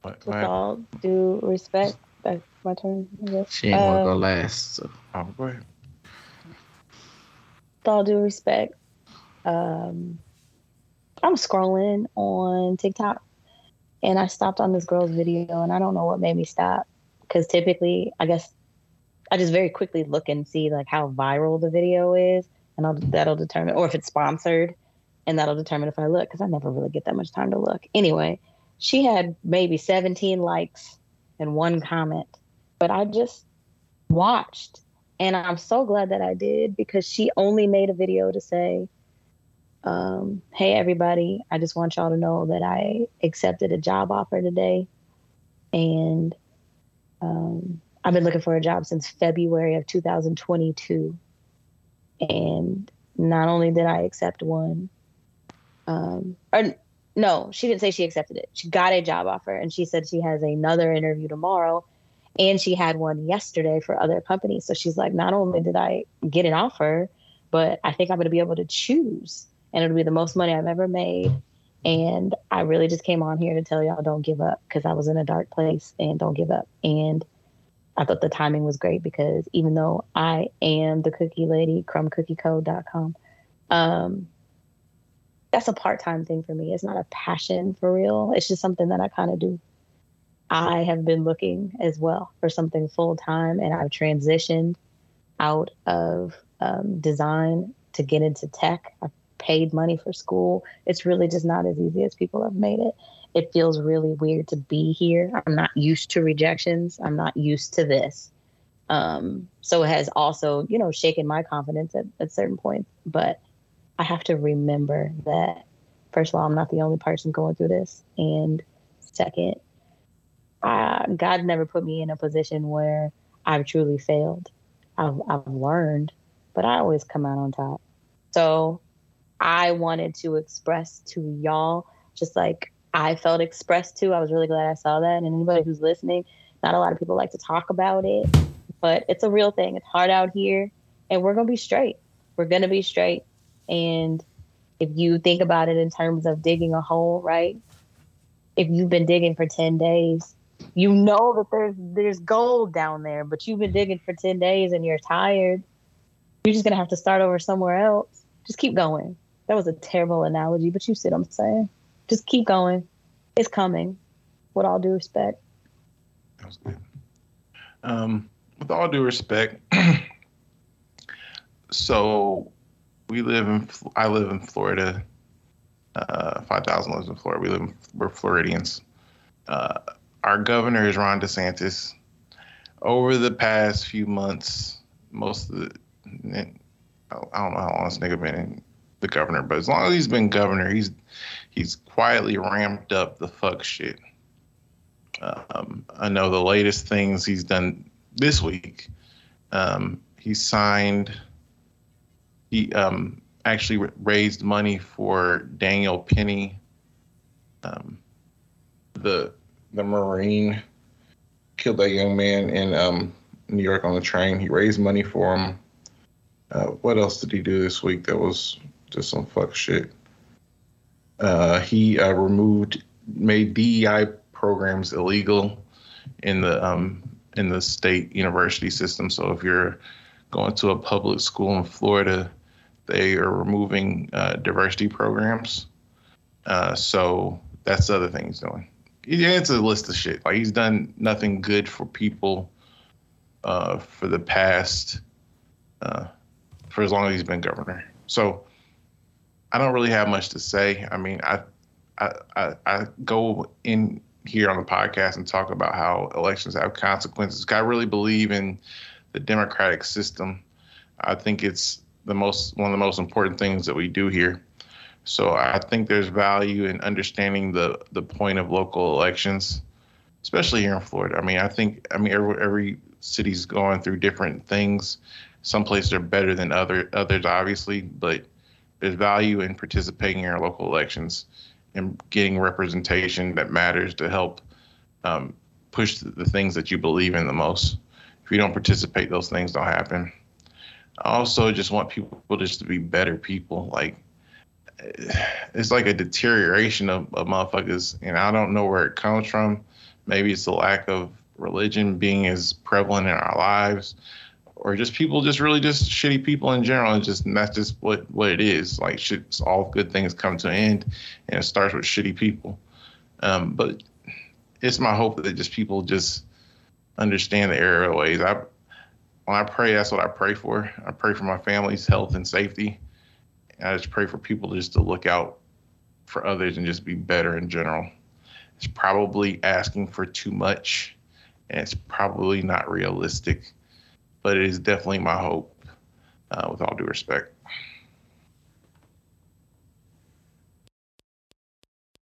What, With what- all due respect, that's my turn. I guess. She ain't wanna go Um, last. So. oh, go ahead. with all due respect, um, I'm scrolling on TikTok and I stopped on this girl's video and I don't know what made me stop because typically, I guess, I just very quickly look and see like how viral the video is and I'll, that'll determine, or if it's sponsored and that'll determine if I look because I never really get that much time to look. Anyway, she had maybe 17 likes and one comment, but I just watched and I'm so glad that I did because she only made a video to say, um, hey, everybody, I just want y'all to know that I accepted a job offer today. And um, I've been looking for a job since February of 2022. And not only did I accept one, um, or no, she didn't say she accepted it. She got a job offer and she said she has another interview tomorrow and she had one yesterday for other companies. So she's like, not only did I get an offer, but I think I'm going to be able to choose, and it'll be the most money I've ever made. And I really just came on here to tell y'all don't give up because I was in a dark place and don't give up. And I thought the timing was great because even though I am the cookie lady, crumbcookiecode.com, um, that's a part time thing for me. It's not a passion for real. It's just something that I kind of do. I have been looking as well for something full time, and I've transitioned out of um, design to get into tech. I've paid money for school. It's really just not as easy as people have made it. It feels really weird to be here. I'm not used to rejections. I'm not used to this. Um, so it has also, you know, shaken my confidence at, at certain points. But I have to remember that, first of all, I'm not the only person going through this. And second, I, God never put me in a position where I've truly failed. I've, I've learned, but I always come out on top. So I wanted to express to y'all, just like I felt expressed to. I was really glad I saw that. And anybody who's listening, not a lot of people like to talk about it, but it's a real thing. It's hard out here, and we're going to be straight. We're going to be straight. And if you think about it in terms of digging a hole, right? If you've been digging for 10 days, you know that there's there's gold down there, but you've been digging for 10 days and you're tired. You're just gonna have to start over somewhere else. Just keep going. That was a terrible analogy, but you see what I'm saying. Just keep going. It's coming. With all due respect. That was good. Um, with all due respect, so we live in I live in Florida. Uh, Five thousand lives in Florida. We live in, we're Floridians. Uh, our governor is Ron DeSantis. Over the past few months, most of the I don't know how long this nigga been in the governor, but as long as he's been governor, he's he's quietly ramped up the fuck shit. Um, I know the latest things he's done this week. Um, he signed. He um, actually ra- raised money for Daniel Penny, um, the the Marine, killed that young man in um, New York on the train. He raised money for him. Uh, what else did he do this week that was just some fuck shit? Uh, he uh, removed, made DEI programs illegal in the um, in the state university system. So if you're going to a public school in Florida, they are removing uh, diversity programs. Uh, so that's the other thing he's doing. It's a list of shit. Like he's done nothing good for people uh, for the past uh, for as long as he's been governor. So I don't really have much to say. I mean, I I I, I go in here on the podcast and talk about how elections have consequences. I really believe in the democratic system. I think it's the most one of the most important things that we do here. So I think there's value in understanding the the point of local elections, especially here in Florida. I mean, I think I mean every every city's going through different things. Some places are better than other others, obviously, but there's value in participating in our local elections and getting representation that matters to help um, push the things that you believe in the most. If you don't participate, those things don't happen. I also just want people just to be better people. Like it's like a deterioration of, of motherfuckers, and I don't know where it comes from. Maybe it's the lack of religion being as prevalent in our lives, or just people just really just shitty people in general. And just that's just what what it is. Like shit, all good things come to an end, and it starts with shitty people. Um, but it's my hope that just people just understand the error of ways. I when I pray, that's what I pray for. I pray for my family's health and safety. And I just pray for people just to look out for others and just be better in general. It's probably asking for too much, and it's probably not realistic, but it is definitely my hope, uh, with all due respect.